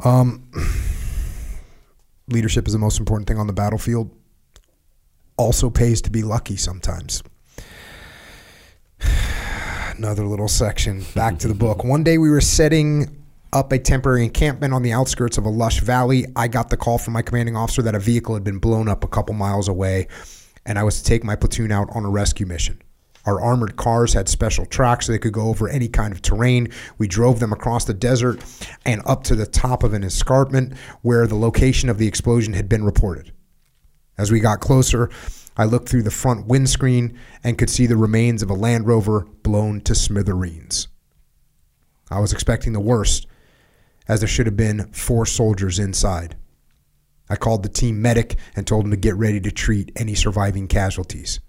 Um, leadership is the most important thing on the battlefield. Also pays to be lucky sometimes. Another little section. Back to the book. One day we were setting up a temporary encampment on the outskirts of a lush valley. I got the call from my commanding officer that a vehicle had been blown up a couple miles away, and I was to take my platoon out on a rescue mission. Our armored cars had special tracks so they could go over any kind of terrain. We drove them across the desert and up to the top of an escarpment where the location of the explosion had been reported. As we got closer, I looked through the front windscreen and could see the remains of a Land Rover blown to smithereens. I was expecting the worst, as there should have been four soldiers inside. I called the team medic and told him to get ready to treat any surviving casualties.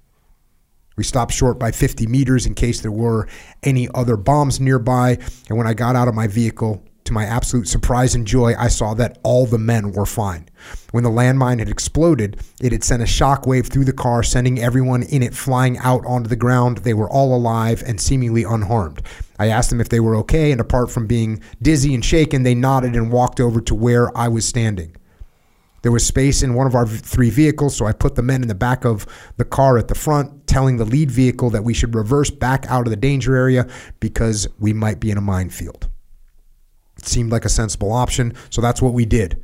We stopped short by 50 meters in case there were any other bombs nearby. And when I got out of my vehicle, to my absolute surprise and joy, I saw that all the men were fine. When the landmine had exploded, it had sent a shockwave through the car, sending everyone in it flying out onto the ground. They were all alive and seemingly unharmed. I asked them if they were okay, and apart from being dizzy and shaken, they nodded and walked over to where I was standing. There was space in one of our three vehicles, so I put the men in the back of the car at the front, telling the lead vehicle that we should reverse back out of the danger area because we might be in a minefield. It seemed like a sensible option, so that's what we did,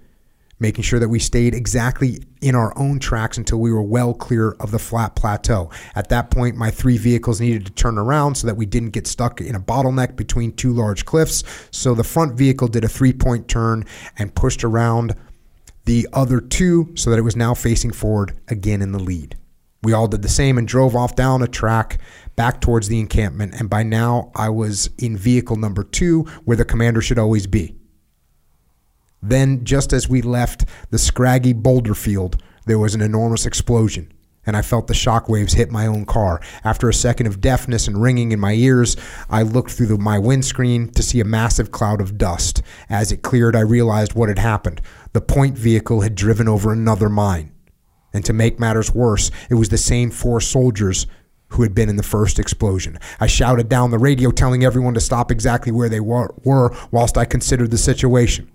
making sure that we stayed exactly in our own tracks until we were well clear of the flat plateau. At that point, my three vehicles needed to turn around so that we didn't get stuck in a bottleneck between two large cliffs. So the front vehicle did a three point turn and pushed around the other two so that it was now facing forward again in the lead. We all did the same and drove off down a track back towards the encampment. And by now, I was in vehicle number two, where the commander should always be. Then, just as we left the scraggy boulder field, there was an enormous explosion, and I felt the shock waves hit my own car. After a second of deafness and ringing in my ears, I looked through the, my windscreen to see a massive cloud of dust. As it cleared, I realized what had happened the point vehicle had driven over another mine. And to make matters worse, it was the same four soldiers who had been in the first explosion. I shouted down the radio telling everyone to stop exactly where they were, whilst I considered the situation.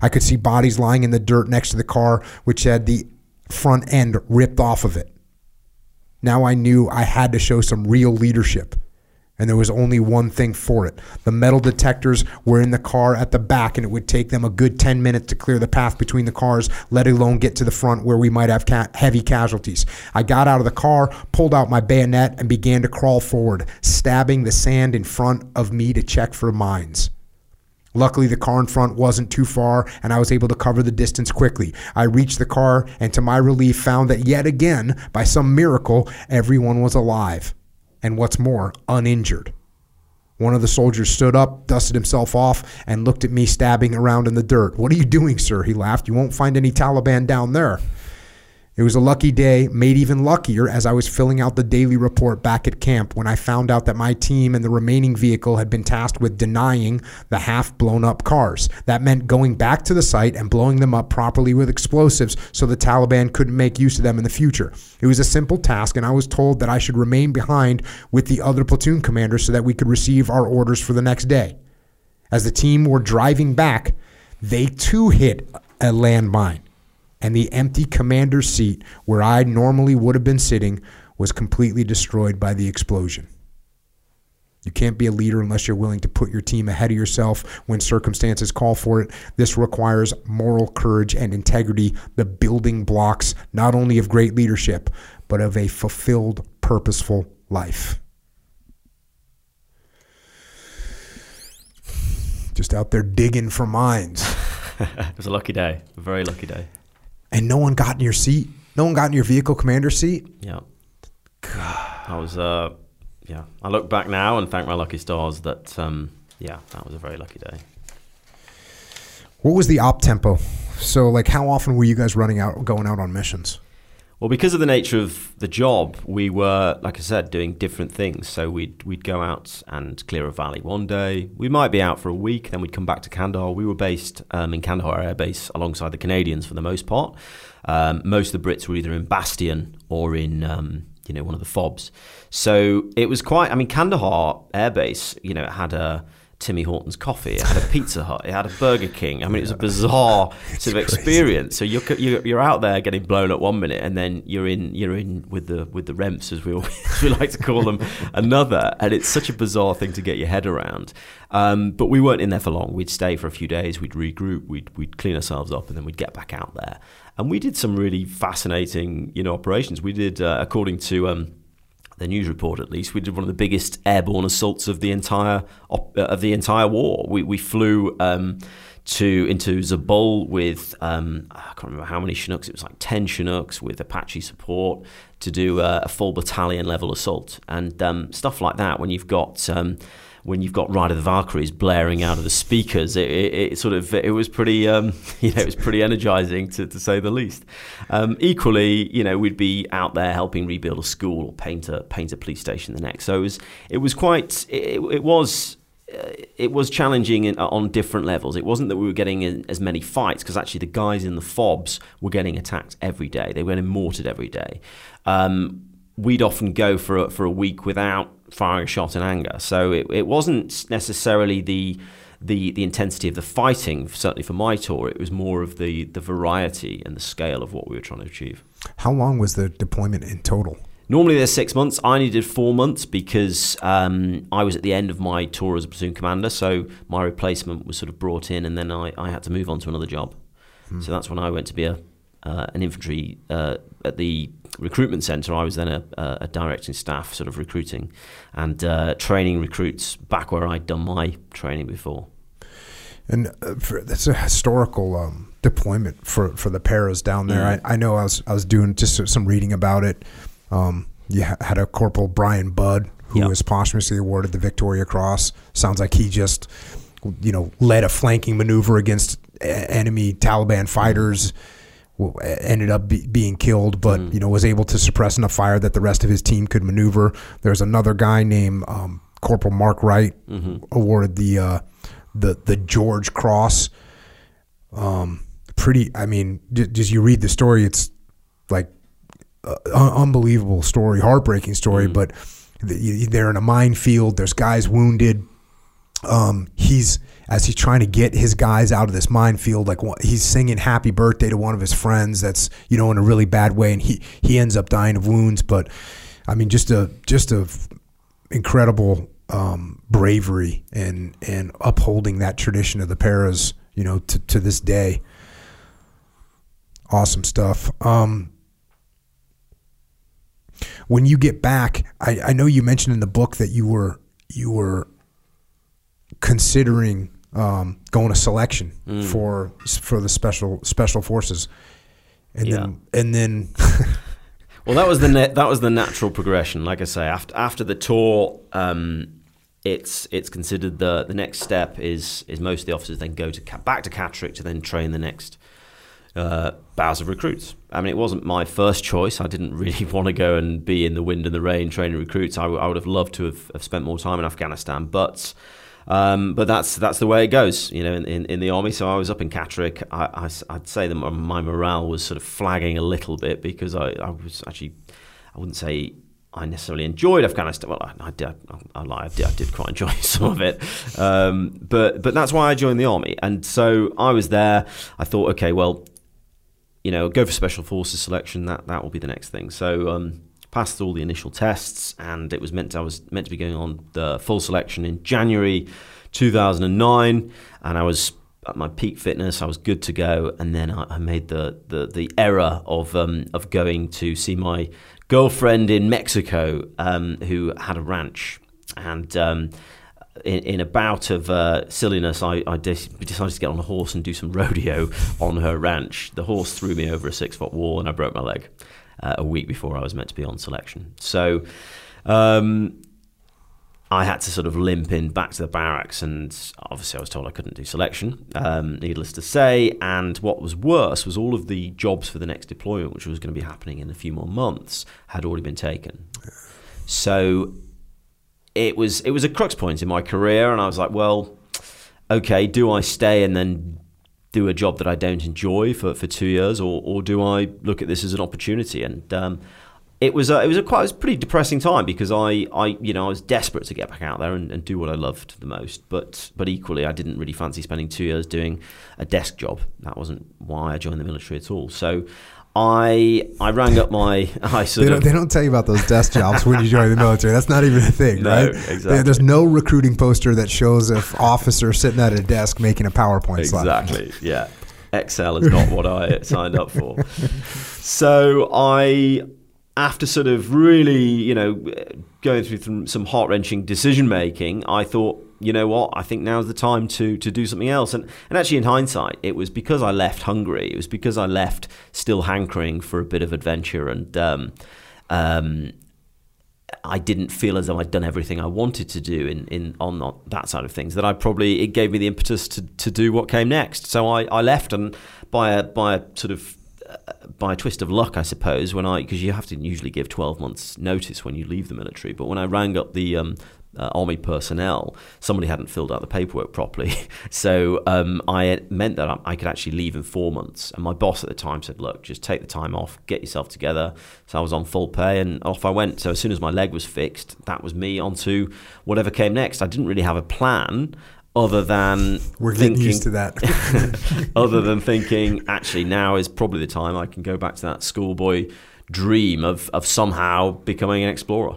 I could see bodies lying in the dirt next to the car, which had the front end ripped off of it. Now I knew I had to show some real leadership. And there was only one thing for it. The metal detectors were in the car at the back, and it would take them a good 10 minutes to clear the path between the cars, let alone get to the front where we might have ca- heavy casualties. I got out of the car, pulled out my bayonet, and began to crawl forward, stabbing the sand in front of me to check for mines. Luckily, the car in front wasn't too far, and I was able to cover the distance quickly. I reached the car, and to my relief, found that yet again, by some miracle, everyone was alive. And what's more, uninjured. One of the soldiers stood up, dusted himself off, and looked at me stabbing around in the dirt. What are you doing, sir? He laughed. You won't find any Taliban down there. It was a lucky day, made even luckier as I was filling out the daily report back at camp when I found out that my team and the remaining vehicle had been tasked with denying the half blown up cars. That meant going back to the site and blowing them up properly with explosives so the Taliban couldn't make use of them in the future. It was a simple task, and I was told that I should remain behind with the other platoon commanders so that we could receive our orders for the next day. As the team were driving back, they too hit a landmine and the empty commander's seat where I normally would have been sitting was completely destroyed by the explosion. You can't be a leader unless you're willing to put your team ahead of yourself when circumstances call for it. This requires moral courage and integrity, the building blocks not only of great leadership, but of a fulfilled, purposeful life. Just out there digging for mines. it was a lucky day, a very lucky day and no one got in your seat. No one got in your vehicle commander seat. Yeah. God. I was, uh, yeah. I look back now and thank my lucky stars that, um, yeah, that was a very lucky day. What was the op tempo? So, like, how often were you guys running out, going out on missions? Well, because of the nature of the job, we were, like I said, doing different things. So we'd we'd go out and clear a valley one day. We might be out for a week, then we'd come back to Kandahar. We were based um, in Kandahar Air Base alongside the Canadians for the most part. Um, most of the Brits were either in Bastion or in um, you know one of the FOBs. So it was quite. I mean, Kandahar Air Base, you know, had a Timmy Hortons coffee. It had a Pizza Hut. It had a Burger King. I mean, it was a bizarre sort of experience. So you're, you're, you're out there getting blown at one minute, and then you're in you're in with the with the remps as we as we like to call them another. And it's such a bizarre thing to get your head around. Um, but we weren't in there for long. We'd stay for a few days. We'd regroup. We'd we'd clean ourselves up, and then we'd get back out there. And we did some really fascinating, you know, operations. We did, uh, according to um, the news report at least, we did one of the biggest airborne assaults of the entire uh, of the entire war. We we flew. Um, to into Zabul with um, I can't remember how many Chinooks. It was like ten Chinooks with Apache support to do a, a full battalion level assault and um, stuff like that. When you've got um, when you've got Ride of the Valkyries blaring out of the speakers, it, it, it sort of it was pretty um, you know it was pretty energizing to, to say the least. Um, equally, you know, we'd be out there helping rebuild a school or paint a paint a police station the next. So it was it was quite it, it was uh, it was challenging in, on different levels. It wasn't that we were getting as many fights because actually the guys in the fobs were getting attacked every day. They were getting mortared every day. Um, we'd often go for a, for a week without firing a shot in anger. So it, it wasn't necessarily the the the intensity of the fighting. Certainly for my tour, it was more of the the variety and the scale of what we were trying to achieve. How long was the deployment in total? Normally they're six months. I needed four months because um, I was at the end of my tour as a platoon commander. So my replacement was sort of brought in, and then I, I had to move on to another job. Hmm. So that's when I went to be a uh, an infantry uh, at the recruitment centre. I was then a, a, directing staff, sort of recruiting and uh, training recruits back where I'd done my training before. And uh, for, that's a historical um, deployment for, for the paras down there. Mm. I, I, know I was I was doing just some reading about it. Um, you had a Corporal Bryan Budd who yep. was posthumously awarded the Victoria Cross. Sounds like he just you know led a flanking maneuver against enemy Taliban fighters. Mm ended up be, being killed, but mm. you know was able to suppress enough fire that the rest of his team could maneuver. There's another guy named um, Corporal Mark Wright mm-hmm. awarded the uh, the the George Cross. Um, pretty. I mean, just you read the story, it's like uh, unbelievable story, heartbreaking story, mm. but they're in a minefield. There's guys wounded. Um, he's as he's trying to get his guys out of this minefield. Like he's singing "Happy Birthday" to one of his friends. That's you know in a really bad way, and he he ends up dying of wounds. But I mean, just a just a incredible um, bravery and and upholding that tradition of the paras. You know, to to this day. Awesome stuff. Um, when you get back, I, I know you mentioned in the book that you were you were considering um, going to selection Mm. for for the special special forces, and Yeah. then and then Well, that was the na- that was the natural progression. Like I say, after after the tour, um, it's it's considered the the next step is is most of the officers then go to back to Catterick to then train the next uh, batch of recruits. I mean, it wasn't my first choice. I didn't really want to go and be in the wind and the rain training recruits. I, w- I would have loved to have, have spent more time in Afghanistan, but. Um, but that's that's the way it goes, you know, in, in, in the army. So I was up in Catterick. I, I, would say that my morale was sort of flagging a little bit because I, I was actually, I wouldn't say I necessarily enjoyed Afghanistan. Well, I, I did. I, lie. I did, I did quite enjoy some of it. Um, but but that's why I joined the army. And so I was there. I thought, okay, well, you know, go for special forces selection. That that will be the next thing. So. Um, passed all the initial tests, and it was meant to, I was meant to be going on the full selection in January 2009, and I was at my peak fitness. I was good to go, and then I, I made the, the the error of um, of going to see my girlfriend in Mexico, um, who had a ranch, and. Um, in, in a bout of uh, silliness, I, I de- decided to get on a horse and do some rodeo on her ranch. The horse threw me over a six foot wall, and I broke my leg uh, a week before I was meant to be on selection. So um, I had to sort of limp in back to the barracks, and obviously I was told I couldn't do selection, um, needless to say. And what was worse was all of the jobs for the next deployment, which was going to be happening in a few more months, had already been taken. So it was it was a crux point in my career, and I was like, well, okay, do I stay and then do a job that I don't enjoy for, for two years, or, or do I look at this as an opportunity? And um, it was a, it was a quite it was a pretty depressing time because I, I you know I was desperate to get back out there and, and do what I loved the most, but but equally I didn't really fancy spending two years doing a desk job. That wasn't why I joined the military at all. So. I I rang up my I sort they don't, of they don't tell you about those desk jobs when you join the military. That's not even a thing, No, right? exactly. There- There's no recruiting poster that shows an officer sitting at a desk making a PowerPoint slide. Exactly. Yeah. Excel is not what I signed up for. So I, after sort of really, you know, going through some, some heart wrenching decision making, I thought, you know what, I think now's the time to to do something else. And and actually, in hindsight, it was because I left hungry. It was because I left still hankering for a bit of adventure and. Um, um, I didn't feel as though I'd done everything I wanted to do in, in on that side of things. That I probably it gave me the impetus to, to do what came next. So I, I left and by a by a sort of uh, by a twist of luck, I suppose, when I because you have to usually give twelve months notice when you leave the military. But when I rang up the um, uh, army personnel, somebody hadn't filled out the paperwork properly, so um, I meant that I, could actually leave in four months. And my boss at the time said, "Look, just take the time off, get yourself together." So I was on full pay, and off I went. So as soon as my leg was fixed, that was me onto whatever came next. I didn't really have a plan other than We're getting thinking, used to that. other than thinking actually now is probably the time I can go back to that schoolboy dream of, of somehow becoming an explorer.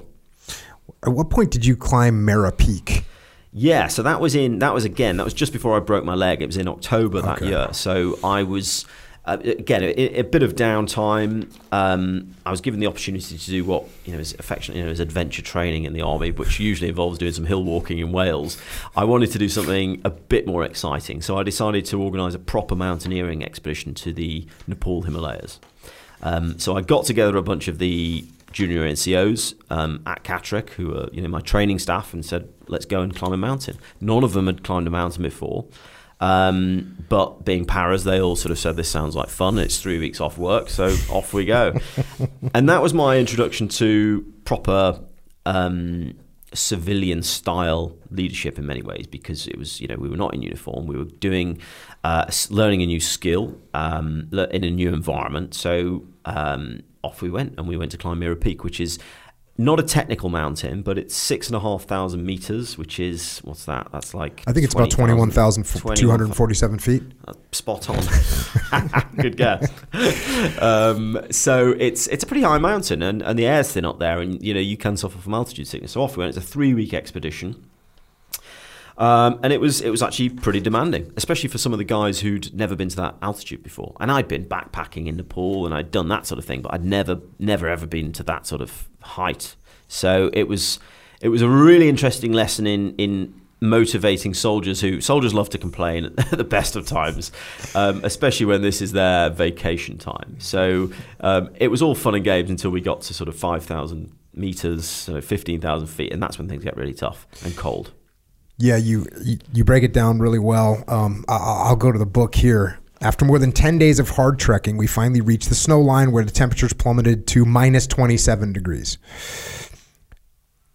At what point did you climb Mera Peak? Yeah, so that was in that was again that was just before I broke my leg. It was in October that Okay. year. So I was uh, again a, a bit of downtime. Um, I was given the opportunity to do what you know is affectionately you know as adventure training in the army, which usually involves doing some hill walking in Wales. I wanted to do something a bit more exciting, so I decided to organise a proper mountaineering expedition to the Nepal Himalayas. Um, so I got together a bunch of the junior NCOs um, at Catterick, who were you know my training staff, and said, "Let's go and climb a mountain." None of them had climbed a mountain before, um, but being paras, they all sort of said, "This sounds like fun." It's three weeks off work, so off we go. and that was my introduction to proper. Um, civilian style leadership in many ways because it was you know we were not in uniform we were doing uh, learning a new skill um, in a new environment so um, off we went and we went to climb Mera Peak which is not a technical mountain, but it's six and a half thousand meters, which is what's that? That's like I think it's about 21,247 feet. Uh, spot on. Good guess. Um, so it's it's a pretty high mountain, and, and the air's thin up there, and you know you can suffer from altitude sickness. So off we went. It's a three week expedition. Um, and it was it was actually pretty demanding, especially for some of the guys who'd never been to that altitude before. And I'd been backpacking in Nepal and I'd done that sort of thing, but I'd never never ever been to that sort of height. So it was it was a really interesting lesson in in motivating soldiers who soldiers love to complain at the best of times, um, especially when this is their vacation time. So um, it was all fun and games until we got to sort of five thousand meters, so fifteen thousand feet, and that's when things get really tough and cold. Yeah, you you break it down really well. Um, I'll go to the book here. After more than 10 days of hard trekking, we finally reached the snow line where the temperatures plummeted to minus 27 degrees.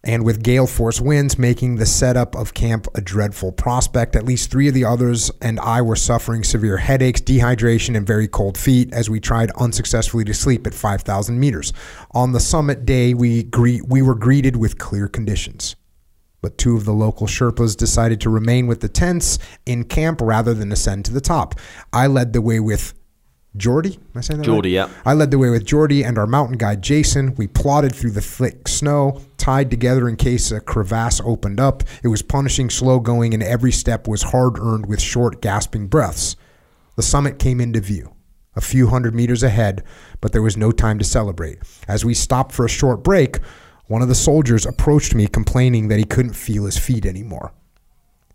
And with gale force winds making the setup of camp a dreadful prospect, at least three of the others and I were suffering severe headaches, dehydration, and very cold feet as we tried unsuccessfully to sleep at 5,000 meters. On the summit day, we, gre- we were greeted with clear conditions but two of the local Sherpas decided to remain with the tents in camp rather than ascend to the top. I led the way with Jordy. Am I saying that Jordy, right? yeah. I led the way with Jordy and our mountain guide Jason. We plodded through the thick snow, tied together in case a crevasse opened up. It was punishing slow going, and every step was hard earned with short, gasping breaths. The summit came into view a few hundred meters ahead, but there was no time to celebrate. As we stopped for a short break, one of the soldiers approached me complaining that he couldn't feel his feet anymore.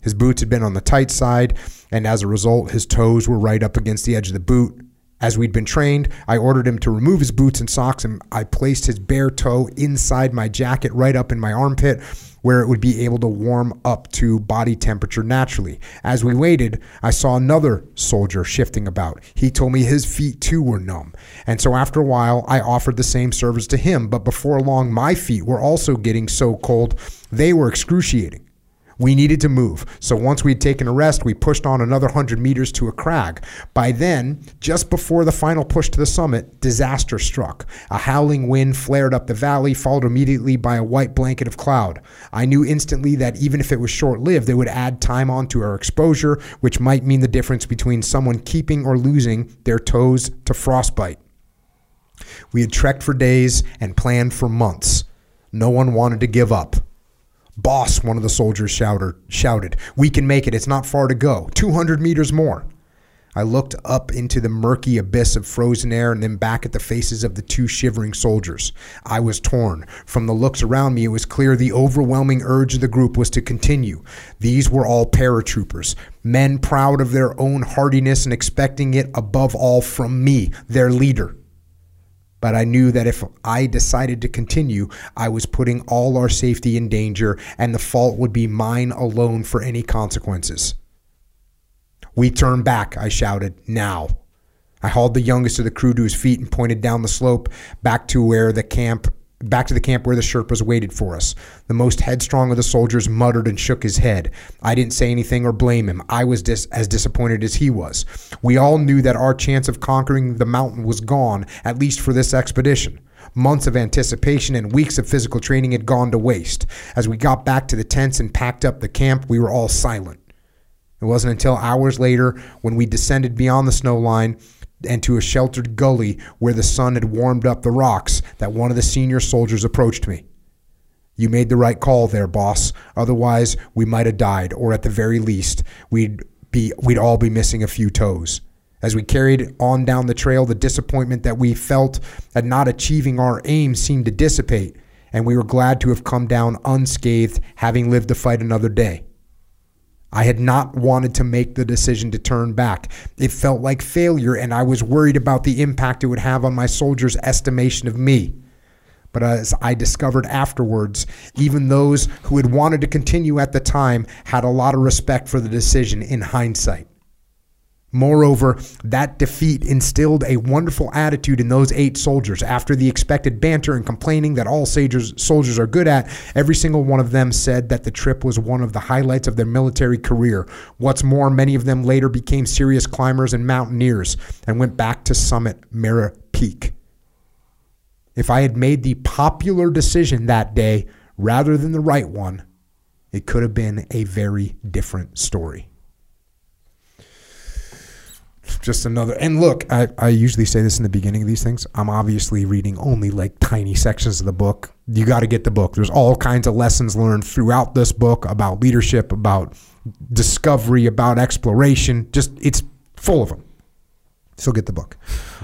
His boots had been on the tight side, and as a result, his toes were right up against the edge of the boot. As we'd been trained, I ordered him to remove his boots and socks, and I placed his bare toe inside my jacket right up in my armpit where it would be able to warm up to body temperature naturally. As we waited, I saw another soldier shifting about. He told me his feet too were numb. And so after a while, I offered the same service to him, but before long, my feet were also getting so cold, they were excruciating. We needed to move. So once we had taken a rest, we pushed on another 100 meters to a crag. By then, just before the final push to the summit, disaster struck. A howling wind flared up the valley, followed immediately by a white blanket of cloud. I knew instantly that even if it was short lived, it would add time onto our exposure, which might mean the difference between someone keeping or losing their toes to frostbite. We had trekked for days and planned for months. No one wanted to give up. Boss, one of the soldiers shouted, shouted, We can make it. It's not far to go. 200 meters more. I looked up into the murky abyss of frozen air and then back at the faces of the two shivering soldiers. I was torn. From the looks around me, it was clear the overwhelming urge of the group was to continue. These were all paratroopers, men proud of their own hardiness and expecting it above all from me, their leader. But I knew that if I decided to continue, I was putting all our safety in danger, and the fault would be mine alone for any consequences. We turn back, I shouted, now. I hauled the youngest of the crew to his feet and pointed down the slope back to where the camp back to the camp where the Sherpas waited for us. The most headstrong of the soldiers muttered and shook his head. I didn't say anything or blame him. I was dis- as disappointed as he was. We all knew that our chance of conquering the mountain was gone, at least for this expedition. Months of anticipation and weeks of physical training had gone to waste. As we got back to the tents and packed up the camp, we were all silent. It wasn't until hours later, when we descended beyond the snow line, and to a sheltered gully where the sun had warmed up the rocks that one of the senior soldiers approached me. You made the right call there, boss. Otherwise, we might have died, or at the very least, we'd be we'd all be missing a few toes. As we carried on down the trail, the disappointment that we felt at not achieving our aim seemed to dissipate, and we were glad to have come down unscathed, having lived to fight another day. I had not wanted to make the decision to turn back. It felt like failure, and I was worried about the impact it would have on my soldiers' estimation of me. But as I discovered afterwards, even those who had wanted to continue at the time had a lot of respect for the decision in hindsight. Moreover, that defeat instilled a wonderful attitude in those eight soldiers. After the expected banter and complaining that all soldiers are good at, every single one of them said that the trip was one of the highlights of their military career. What's more, many of them later became serious climbers and mountaineers and went back to summit Mera Peak. if I had made the popular decision that day rather than the right one, it could have been a very different story. Just another, and look, I, I usually say this in the beginning of these things. I'm obviously reading only like tiny sections of the book. You got to get the book. There's all kinds of lessons learned throughout this book about leadership, about discovery, about exploration. Just it's full of them. So get the book.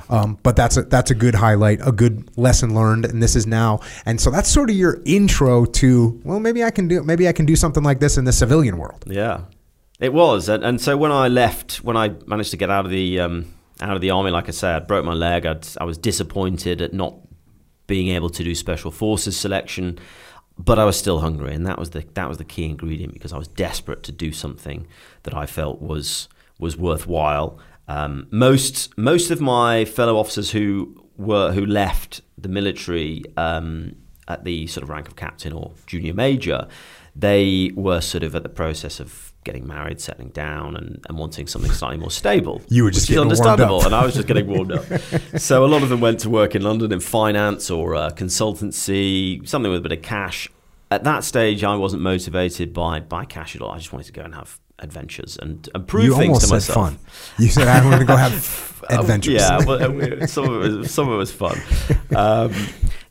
Um, but that's a that's a good highlight, a good lesson learned, and this is now. And so that's sort of your intro to well, maybe I can do maybe I can do something like this in the civilian world. Yeah, it was. And, and so when I left, when I managed to get out of the um, out of the army, like I said, I broke my leg. I'd, I was disappointed at not being able to do special forces selection, but I was still hungry, and that was the that was the key ingredient because I was desperate to do something that I felt was was worthwhile. Um, most most of my fellow officers who were who left the military um, at the sort of rank of captain or junior major, they were sort of at the process of getting married, settling down, and, and wanting something slightly more stable. You were just getting warmed understandable, up. and I was just getting warmed up. so a lot of them went to work in London in finance or uh, consultancy, something with a bit of cash. At that stage, I wasn't motivated by by cash at all. I just wanted to go and have adventures and, and prove you things to said myself. fun. You said I want to go have Uh, adventures. yeah, well, uh, some of it was, some of it was fun. Um,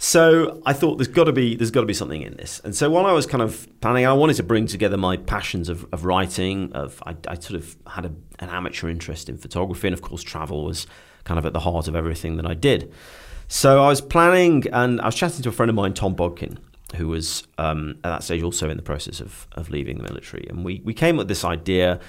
so I thought there's got to be there's got to be something in this. And so while I was kind of planning, I wanted to bring together my passions of, of writing. Of I, I sort of had a, an amateur interest in photography, and of course travel was kind of at the heart of everything that I did. So I was planning, and I was chatting to a friend of mine, Tom Bodkin, who was um, at that stage also in the process of, of leaving the military. And we, we came up with this idea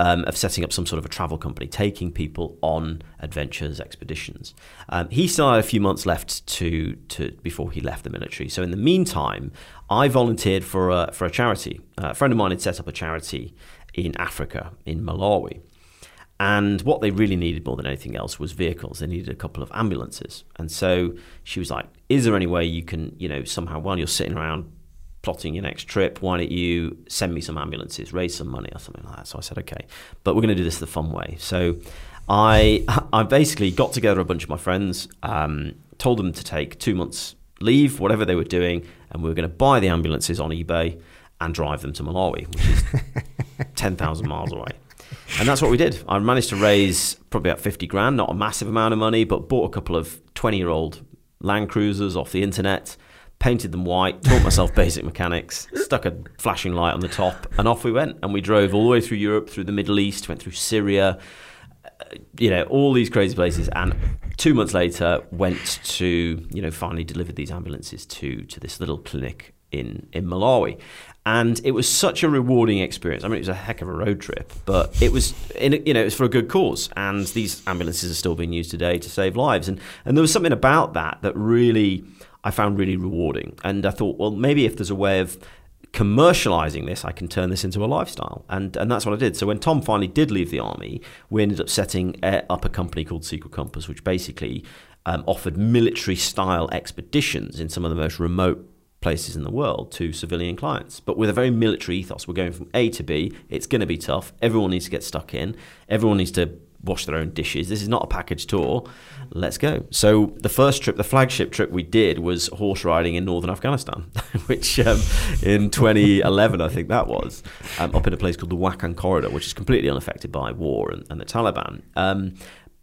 um, of setting up some sort of a travel company, taking people on adventures, expeditions. Um, he still had a few months left to, to before he left the military. So in the meantime, I volunteered for a, for a charity. Uh, a friend of mine had set up a charity in Africa, in Malawi. And what they really needed more than anything else was vehicles. They needed a couple of ambulances. And so she was like, Is there any way you can, you know, somehow while you're sitting around plotting your next trip, why don't you send me some ambulances, raise some money or something like that? So I said, Okay. But we're going to do this the fun way. So I, I basically got together a bunch of my friends, um, told them to take two months leave, whatever they were doing, and we were going to buy the ambulances on eBay and drive them to Malawi, which is 10,000 miles away. And that's what we did. I managed to raise probably about 50 grand, not a massive amount of money, but bought a couple of 20 year old Land Cruisers off the internet, painted them white, taught myself basic mechanics, stuck a flashing light on the top, and off we went. And we drove all the way through Europe, through the Middle East, went through Syria, uh, you know, all these crazy places. And two months later, went to, you know, finally delivered these ambulances to, to this little clinic in, in Malawi. And it was such a rewarding experience. I mean, it was a heck of a road trip, but it was, in, you know, it was for a good cause. And these ambulances are still being used today to save lives. And and there was something about that that really I found really rewarding. And I thought, well, maybe if there's a way of commercializing this, I can turn this into a lifestyle. And and that's what I did. So when Tom finally did leave the army, we ended up setting up a company called Secret Compass, which basically um, offered military style expeditions in some of the most remote places in the world to civilian clients, but with a very military ethos. We're going from A to B. It's going to be tough. Everyone needs to get stuck in. Everyone needs to wash their own dishes. This is not a package tour. Let's go. So the first trip, the flagship trip we did was horse riding in northern Afghanistan, which um, in 2011 I think that was um, up in a place called the Wakhan Corridor, which is completely unaffected by war and, and the Taliban. Um,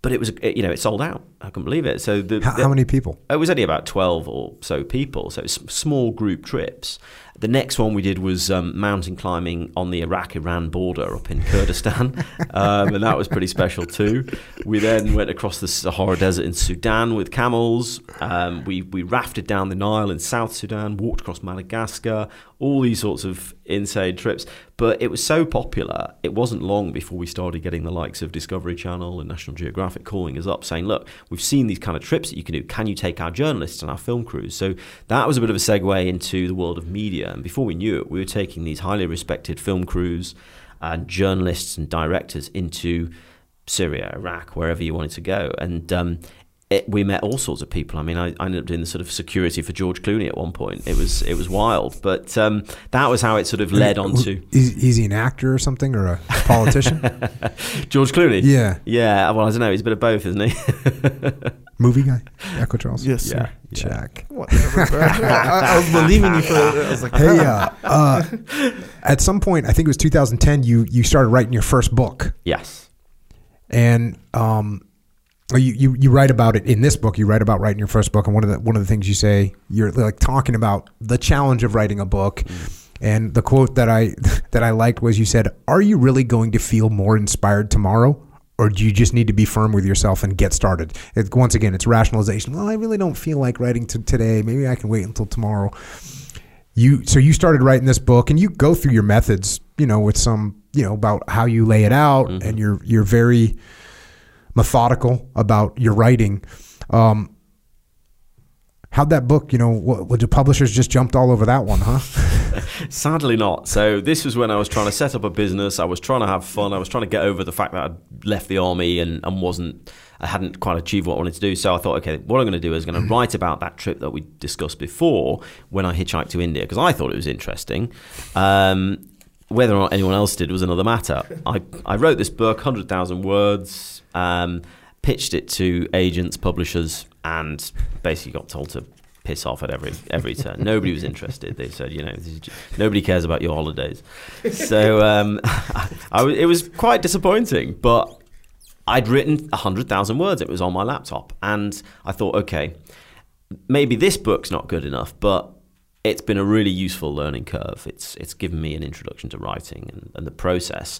but it was, you know, it sold out. I couldn't believe it. So the, How, the- how many people? it was only about 12 or so people, so it's small group trips. The next one we did was um, mountain climbing on the Iraq Iran border up in Kurdistan, um, and that was pretty special too. We then went across the Sahara Desert in Sudan with camels. Um, we, we rafted down the Nile in South Sudan, walked across Madagascar, all these sorts of insane trips. But it was so popular, it wasn't long before we started getting the likes of Discovery Channel and National Geographic calling us up saying, look, we've seen these kind of trips that you can do. Can you take our journalists and our film crews? So that was a bit of a segue into the world of media. And before we knew it, we were taking these highly respected film crews and journalists and directors into Syria, Iraq, wherever you wanted to go. And um, it, we met all sorts of people. I mean, I, I ended up doing the sort of security for George Clooney at one point. It was it was wild, but um, that was how it sort of led on to Is, is he an actor or something or a politician? George Clooney. yeah, Yeah, well, I don't know. He's a bit of both, isn't he? movie guy, Echo Charles. Yes, yeah, sir. yeah. Check. Whatever. bro. I, I was believing you for. I was like, Hey, uh, uh, at some point, I think it was 2010. You you started writing your first book, Yes. and um, you, you you write about it in this book. You write about writing your first book, and one of the one of the things you say, you're like talking about the challenge of writing a book. Mm. And the quote that I that I liked was you said, "Are you really going to feel more inspired tomorrow?" Or do you just need to be firm with yourself and get started? It, once again, it's rationalization. Well, I really don't feel like writing to today. Maybe I can wait until tomorrow. You so you started writing this book, and you go through your methods, you know, with some, you know, about how you lay it out, mm-hmm. and you're you're very methodical about your writing. Um, how'd that book, you know, what, what the publishers just jumped all over that one, huh? Sadly not. So this was when I was trying to set up a business. I was trying to have fun. I was trying to get over the fact that I'd left the army and, and wasn't I hadn't quite achieved what I wanted to do. So I thought, okay, what I'm going to do is I'm going to write about that trip that we discussed before when I hitchhiked to India because I thought it was interesting. Um, whether or not anyone else did was another matter. I, I wrote this book, 100,000 words, um, pitched it to agents, publishers, and basically got told to piss off at every every turn. Nobody was interested. They said, you know, this is ju- nobody cares about your holidays. So um, I w- it was quite disappointing, but I'd written 100,000 words. It was on my laptop. And I thought, okay, maybe this book's not good enough, but it's been a really useful learning curve. It's, it's given me an introduction to writing and, and the process.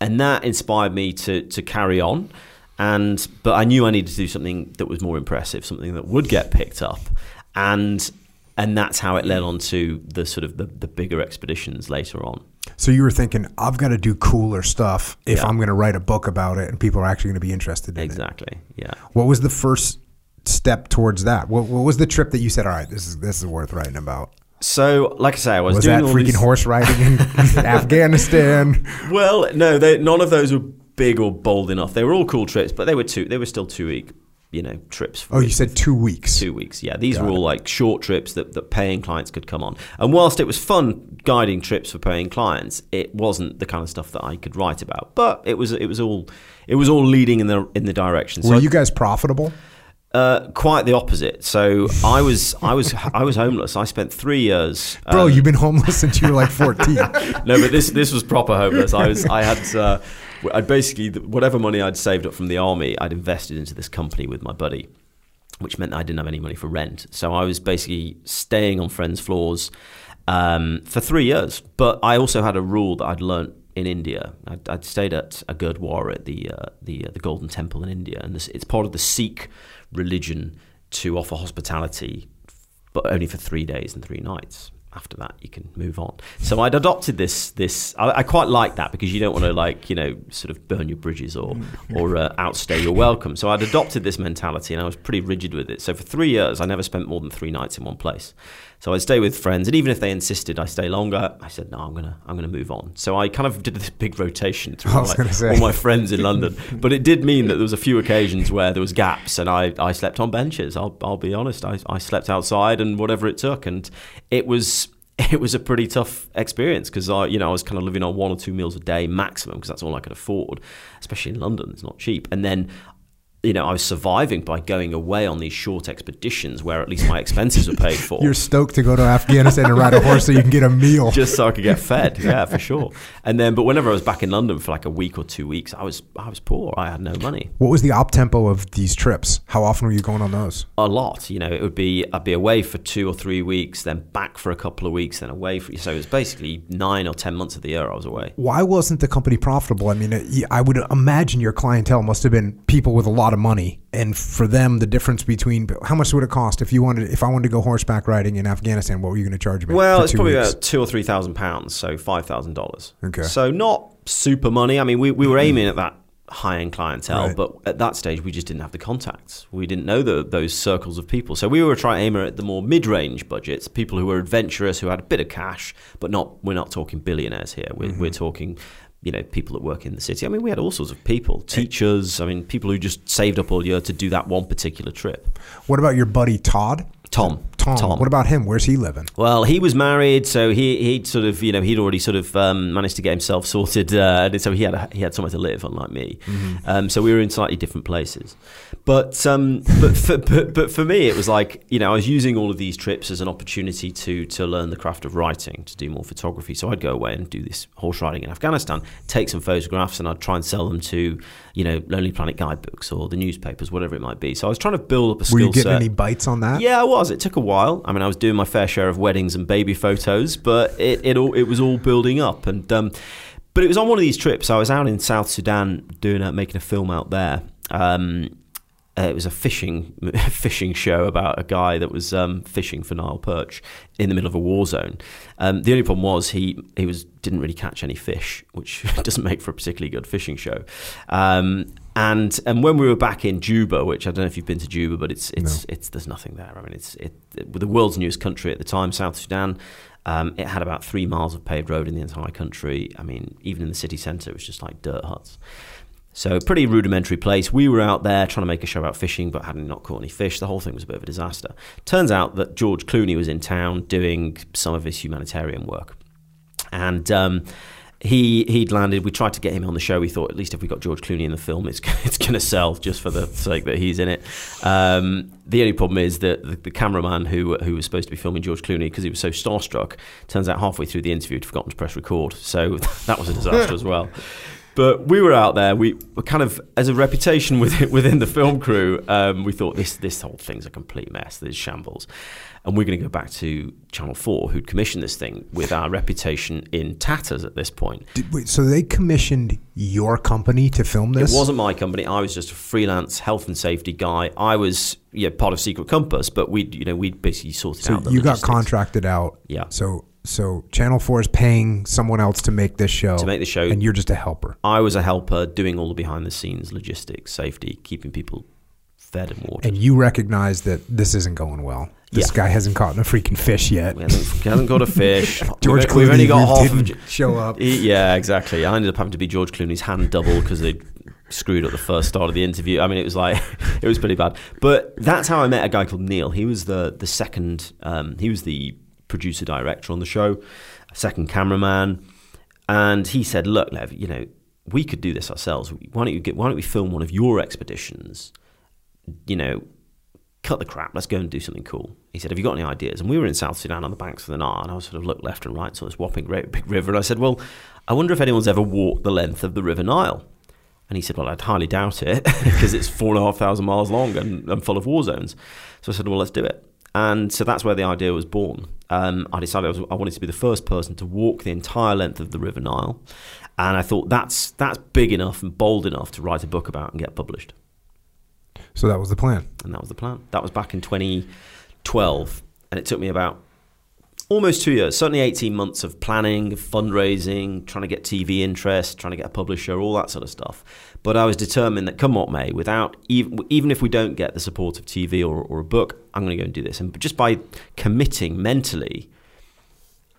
And that inspired me to, to carry on. And, but I knew I needed to do something that was more impressive, something that would get picked up. And, and that's how it led on to the sort of the, the bigger expeditions later on. So you were thinking, I've got to do cooler stuff if Yeah. I'm going to write a book about it and people are actually going to be interested in it. Exactly. Yeah. What was the first step towards that? What, what was the trip that you said, all right, this is this is worth writing about? So, like I say, I was, Was doing that freaking these- horse riding in Afghanistan? Well, no, they, none of those were big or bold enough. They were all cool trips, but they were two. They were still two week, you know, trips. For Oh, you said two weeks. two weeks. Yeah, these Got were all like short trips that, that paying clients could come on. And whilst it was fun guiding trips for paying clients, it wasn't the kind of stuff that I could write about. But it was it was all it was all leading in the in the direction. Were I- you guys profitable? Uh, quite the opposite. So I was I was I was homeless. I spent three years. Bro, um, you've been homeless since you were like 14. no, but this this was proper homeless. I was I had uh, I'd basically whatever money I'd saved up from the army, I'd invested into this company with my buddy, which meant that I didn't have any money for rent. So I was basically staying on friends' floors um, for three years. But I also had a rule that I'd learnt in India. I'd, I'd stayed at a Gurdwara at the uh, the uh, the Golden Temple in India, and this, it's part of the Sikh religion to offer hospitality but only for three days and three nights. After that, you can move on. So I'd adopted this. This I, I quite like that because you don't want to like you know sort of burn your bridges or or uh, outstay your welcome. So I'd adopted this mentality and I was pretty rigid with it. So for three years, I never spent more than three nights in one place. So I'd stay with friends, and even if they insisted I stay longer, I said no, I'm gonna I'm gonna move on. So I kind of did this big rotation through I all, my, all my friends in London. But it did mean that there was a few occasions where there was gaps, and I, I slept on benches. I'll I'll be honest. I, I slept outside and whatever it took, and it was it was a pretty tough experience because I you know I was kind of living on one or two meals a day maximum because that's all I could afford, especially in London. It's not cheap, and then. You know, I was surviving by going away on these short expeditions where at least my expenses were paid for You're stoked to go to Afghanistan and ride a horse so you can get a meal. just so I could get fed. Yeah, for sure. And then, but whenever I was back in London for like a week or two weeks, I was I was poor. I had no money. What was the op tempo of these trips? How often were you going on those? A lot, you know. It would be I'd be away for two or three weeks, then back for a couple of weeks, then away for. So it was basically nine or ten months of the year I was away. Why wasn't the company profitable? I mean, I would imagine your clientele must have been people with a lot of money, and for them, the difference between how much would it cost if you wanted, if I wanted to go horseback riding in Afghanistan, what were you going to charge me? Well, it's probably weeks? about two or three thousand pounds, so five thousand dollars. Okay. So not super money. I mean, we, we were aiming at that high end clientele, Right. but at that stage we just didn't have the contacts. We didn't know the, those circles of people. So we were trying to aim at the more mid range budgets, people who were adventurous, who had a bit of cash, but not we're not talking billionaires here. We're, mm-hmm. we're talking you know people that work in the city. I mean, we had all sorts of people, teachers. I mean, people who just saved up all year to do that one particular trip. What about your buddy Todd? Tom. Tom. Tom. What about him? Where's he living? Well, he was married, so he he'd sort of you know he'd already sort of um, managed to get himself sorted, uh, so he had a, he had somewhere to live, unlike me. Mm-hmm. Um, so we were in slightly different places. But um, but, for, but but for me, it was like you know I was using all of these trips as an opportunity to to learn the craft of writing, to do more photography. So I'd go away and do this horse riding in Afghanistan, take some photographs, and I'd try and sell them to you know Lonely Planet guidebooks or the newspapers, whatever it might be. So I was trying to build up a skill set. Were you getting set. any bites on that? Yeah, I was. It took a while. I mean, I was doing my fair share of weddings and baby photos, but it it all it was all building up. And um, but it was on one of these trips. I was out in South Sudan doing a, making a film out there. Um, uh, it was a fishing fishing show about a guy that was um, fishing for Nile perch in the middle of a war zone. Um, the only problem was he he was didn't really catch any fish, which doesn't make for a particularly good fishing show. Um, and and when we were back in Juba, which I don't know if you've been to Juba, but it's it's no. it's there's nothing there. I mean, it's it, it the world's newest country at the time, South Sudan. Um, it had about three miles of paved road in the entire country. I mean, even in the city centre, it was just like dirt huts. So, pretty rudimentary place. We were out there trying to make a show about fishing, but hadn't not caught any fish. The whole thing was a bit of a disaster. Turns out that George Clooney was in town doing some of his humanitarian work. And um, he he'd landed. We tried to get him on the show. We thought at least if we got George Clooney in the film, it's it's going to sell just for the sake that he's in it. Um, the only problem is that the, the, cameraman who who was supposed to be filming George Clooney because he was so starstruck, turns out halfway through the interview he'd forgotten to press record. So that was a disaster as well. But we were out there. We were kind of as a reputation within within the film crew. Um, we thought this this whole thing's a complete mess. There's shambles and we're going to go back to Channel Four, who'd commissioned this thing with our reputation in tatters at this point. Did, wait, so they commissioned your company to film this? It wasn't my company. I was just a freelance health and safety guy. I was yeah part of Secret Compass, but we you know we basically sorted so out. So you got contracted out. Yeah. So so Channel Four is paying someone else to make this show. To make the show, and you're just a helper. I was a helper doing all the behind the scenes logistics, safety, keeping people fed and watered. And you recognize that this isn't going well. This yeah. guy hasn't caught a freaking fish yet. He hasn't, hasn't got a fish. George we've, Clooney we've only got half didn't of, show up. Yeah, exactly. I ended up having to be George Clooney's hand double because they screwed up the first start of the interview. I mean, it was like it was pretty bad. But that's how I met a guy called Neil. He was the the second. Um, he was the producer director on the show, second cameraman, and he said, "Look, Lev, you know, we could do this ourselves. Why don't you get? Why don't we film one of your expeditions?" You know, cut the crap, let's go and do something cool. He said, Have you got any ideas? And we were in South Sudan on the banks of the Nile, and I was sort of looked left and right, saw this whopping great big river, and I said, Well, I wonder if anyone's ever walked the length of the River Nile. And he said, Well, I'd highly doubt it because it's four and a half thousand miles long and, and, full of war zones. So I said, Well, let's do it. And so that's where the idea was born. Um, I decided I, was, I, wanted to be the first person to walk the entire length of the River Nile. And I thought that's, that's big enough and bold enough to write a book about and get published. So that was the plan. And that was the plan. That was back in 2012. And it took me about almost two years, certainly 18 months of planning, fundraising, trying to get TV interest, trying to get a publisher, all that sort of stuff. But I was determined that come what may, without even, even if we don't get the support of TV or, or a book, I'm going to go and do this. And just by committing mentally,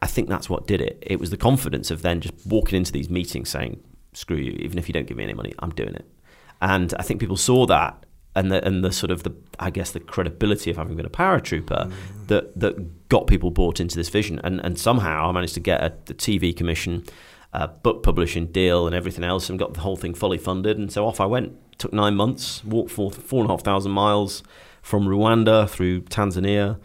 I think that's what did it. It was the confidence of then just walking into these meetings saying, screw you, even if you don't give me any money, I'm doing it. And I think people saw that and the and the sort of the I guess the credibility of having been a paratrooper mm. that that got people bought into this vision and and somehow I managed to get a, the TV commission, a book publishing deal and everything else and got the whole thing fully funded and so off I went. Took nine months, walked four four and a half thousand miles from Rwanda through Tanzania,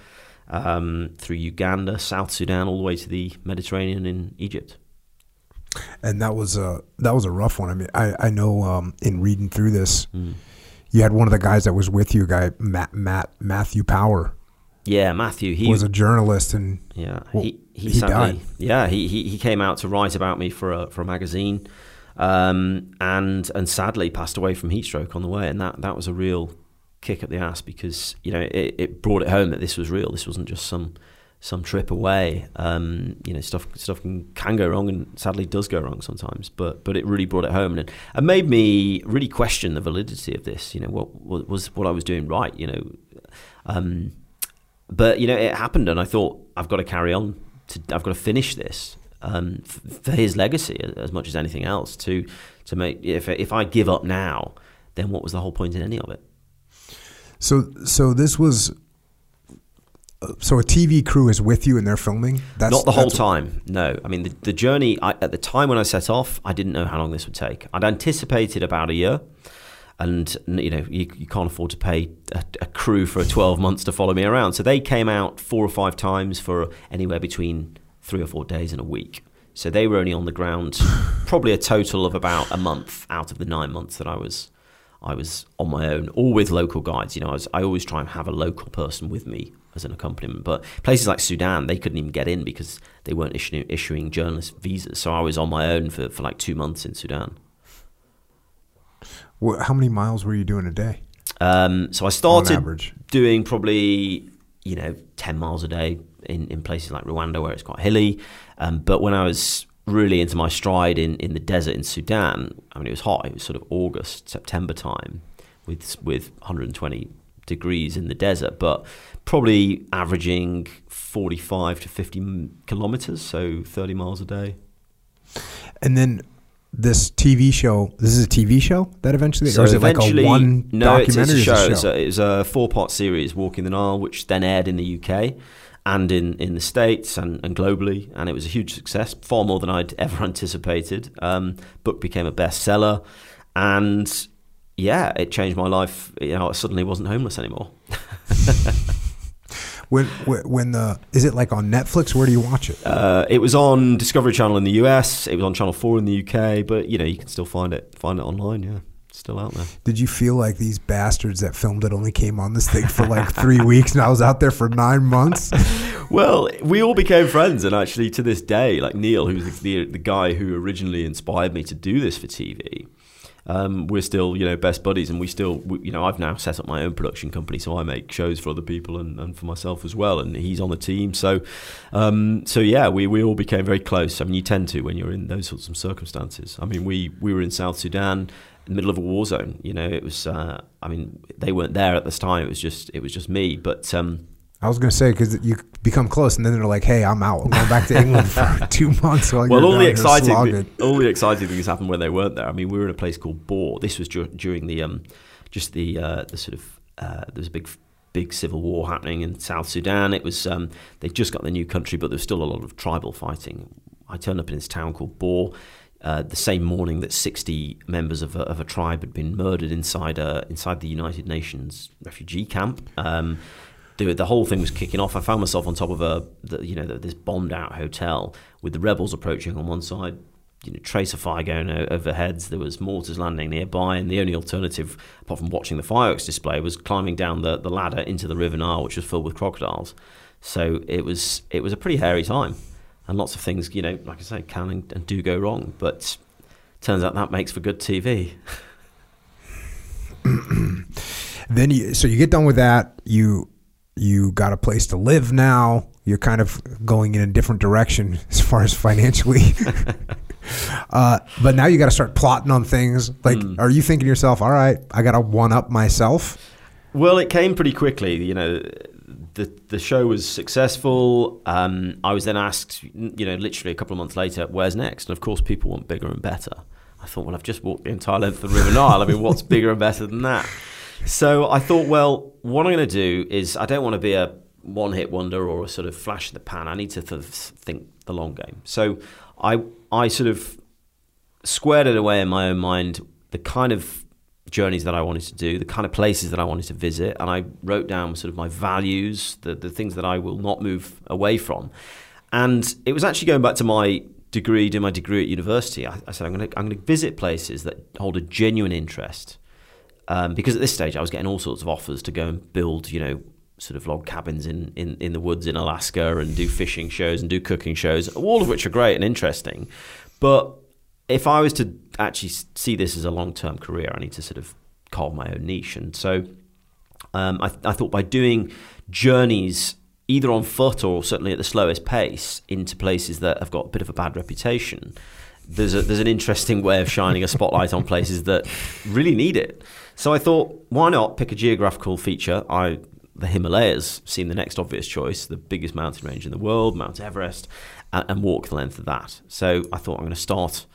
um, through Uganda, South Sudan, all the way to the Mediterranean in Egypt and that was a that was a rough one. I mean, I I know um, in reading through this, mm you had one of the guys that was with you, guy Matt, Matt Matthew Power. Yeah, Matthew. He was a journalist, and yeah, well, he he, he sadly, died. Yeah, he, he he came out to write about me for a for a magazine, um, and and sadly passed away from heat stroke on the way, and that that was a real kick up the ass because you know it, it brought it home that this was real. This wasn't just some some trip away. Um, you know, stuff stuff can, can go wrong, and sadly does go wrong sometimes. But but it really brought it home, and it made me really question the validity of this. You know, what, what was what I was doing right? You know, um, but you know, it happened, and I thought I've got to carry on. To, I've got to finish this. um, f- for his legacy as much as anything else. To to make if if I give up now, then what was the whole point in any of it? So so this was. So a TV crew is with you and they're filming. That's Not the whole time. No, I mean the, the journey. I, at the time when I set off, I didn't know how long this would take. I'd anticipated about a year, and you know you, you can't afford to pay a, a crew for 12 months to follow me around. So they came out four or five times for anywhere between three or four days and a week. So they were only on the ground probably a total of about a month out of the nine months that I was I was on my own, or with local guides. You know, I, was, I always try and have a local person with me as an accompaniment. But places like Sudan, they couldn't even get in because they weren't issuing, issuing journalist visas. So I was on my own for, for like two months in Sudan. How many miles were you doing a day? Um, so I started doing probably you know ten miles a day in, in places like Rwanda where it's quite hilly. Um, but when I was really into my stride in, in the desert in Sudan, I mean it was hot. It was sort of August September time with with 120 degrees in the desert, but probably averaging 45 to 50 kilometers, so 30 miles a day. And then this TV show. This is a TV show that eventually, So or is it like a eventually- one no, it's, documentary? it's or a show. It's a, it was a four-part series, Walking the Nile, which then aired in the UK and in, in the States and, and globally, and it was a huge success, far more than I'd ever anticipated. Um, book became a bestseller, and yeah, it changed my life. You know, I suddenly wasn't homeless anymore. When, when the is it like on Netflix? Where do you watch it? Uh, it was on Discovery Channel in the US. It was on Channel Four in the UK, but you know, you can still find it find it online. Yeah, still out there. Did you feel like these bastards that filmed it only came on this thing for like three weeks and I was out there for nine months? Well, we all became friends, and actually, to this day, like Neil, who's the, the, guy who originally inspired me to do this for TV, um, we're still, you know, best buddies, and we still, we, you know, I've now set up my own production company, so I make shows for other people and, and for myself as well, and he's on the team, so, um, so yeah, we, we all became very close. I mean, you tend to when you're in those sorts of circumstances. I mean, we we were in South Sudan. In the middle of a war zone, you know, it was. Uh, I mean, they weren't there at this time. It was just, it was just me. But um, I was gonna say because you become close and then they're like, "Hey, I'm out. I'm going back to England for two months." Well, all the exciting, all the exciting things happened when they weren't there. I mean, we were in a place called Bor. This was dur- during the, um, just the, uh, the sort of, uh, there was a big, big civil war happening in South Sudan. It was, um, they just got the new country, but there was still a lot of tribal fighting. I turned up in this town called Bor. Uh, the same morning that 60 members of a, of a tribe had been murdered inside a, inside the United Nations refugee camp. Um, the, the whole thing was kicking off. I found myself on top of a, the, you know, this bombed out hotel with the rebels approaching on one side, you know, trace of fire going overheads. There was mortars landing nearby, and the only alternative, apart from watching the fireworks display, was climbing down the, the ladder into the River Nile, which was filled with crocodiles. So it was it was a pretty hairy time, and lots of things, you know, like I say, can and, and do go wrong. But turns out that makes for good TV. Then you so you get done with that. You you got a place to live now. You're kind of going in a different direction as far as financially. uh, but now you got to start plotting on things. Like, Hmm. are you thinking to yourself, "All right, I got to one up myself"? Well, it came pretty quickly. You know, the the show was successful. Um, I was then asked, you know, literally a couple of months later, where's next? And of course, people want bigger and better. I thought, well, I've just walked the entire length of the River Nile. I mean, what's bigger and better than that? So I thought, well, what I'm going to do is I don't want to be a one hit wonder or a sort of flash in the pan. I need to th- think the long game. So I I sort of squared it away in my own mind the kind of journeys that I wanted to do, the kind of places that I wanted to visit, and I wrote down sort of my values, the the things that I will not move away from. And it was actually going back to my degree, doing my degree at university. I, I said I'm going to I'm to visit places that hold a genuine interest, um, because at this stage I was getting all sorts of offers to go and build, you know. Sort of log cabins in, in, in the woods in Alaska and do fishing shows and do cooking shows, all of which are great and interesting. But if I was to actually see this as a long term career, I need to sort of carve my own niche. And so um, I, I thought by doing journeys either on foot or certainly at the slowest pace into places that have got a bit of a bad reputation, there's a, there's an interesting way of shining a spotlight on places that really need it. So I thought, why not pick a geographical feature? I the Himalayas seemed the next obvious choice, the biggest mountain range in the world, Mount Everest. and, and walk the length of that. So I thought I'm going to start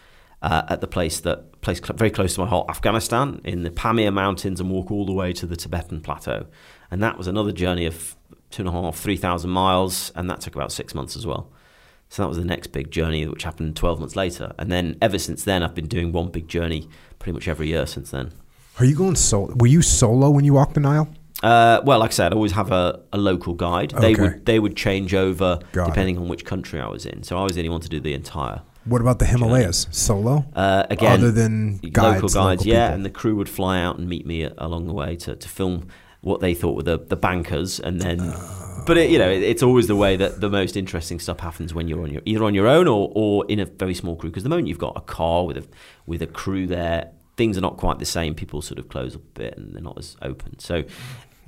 uh, at the place that place cl- very close to my heart, Afghanistan, in the Pamir Mountains, and walk all the way to the Tibetan Plateau. And that was another journey of two and a half, three thousand miles, and that took about six months as well. So that was the next big journey, which happened 12 months later. And then ever since then, I've been doing one big journey pretty much every year since then. Are you going solo? Were you solo when you walked the Nile? Uh, well, like I said, I always have a, a local guide. They would they would change over Got it. depending on which country I was in. So I was the only one to do the entire. What about the Himalayas? Solo? Uh, again, Other than guides, local guides, local yeah, people. and the crew would fly out and meet me along the way to, to film what they thought were the, the bankers, and then. But it, you know, it, it's always the way that the most interesting stuff happens when you're on your either on your own or, or in a very small crew. Because the moment you've got a car with a with a crew there, things are not quite the same. People sort of close up a bit and they're not as open. So.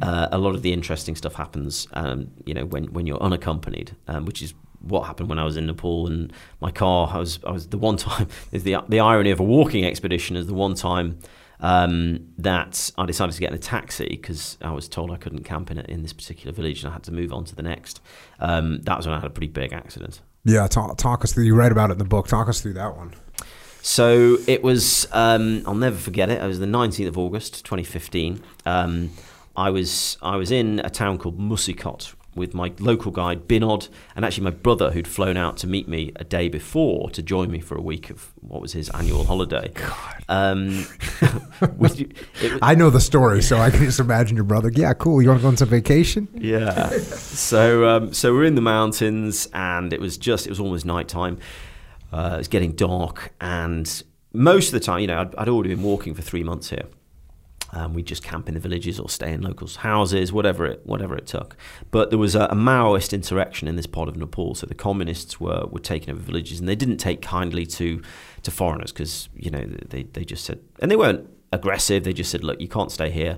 Uh, a lot of the interesting stuff happens, um, you know, when, when you're unaccompanied, um, which is what happened when I was in Nepal and my car. I was I was the one time is the the irony of a walking expedition is the one time um, that I decided to get in a taxi because I was told I couldn't camp in in this particular village and I had to move on to the next. Um, that was when I had a pretty big accident. Yeah, talk, talk us through. You write about it in the book. Talk us through that one. So it was, um, I'll never forget it. It was the 19th of August, 2015. Um, I was I was in a town called Musikot with my local guide Binod and actually my brother who'd flown out to meet me a day before to join me for a week of what was his annual holiday. Um, was- I know the story, so I can just imagine your brother. Yeah, cool. You want to go on some vacation? Yeah. so um, so we're in the mountains, and it was just it was almost night time. Uh, it was getting dark, and most of the time, you know, I'd, I'd already been walking for three months here. Um, we'd just camp in the villages or stay in locals' houses, whatever it whatever it took. But there was a, a Maoist insurrection in this part of Nepal, so the communists were, were taking over villages, and they didn't take kindly to to foreigners because you know they they just said, and they weren't aggressive. They just said, look, you can't stay here.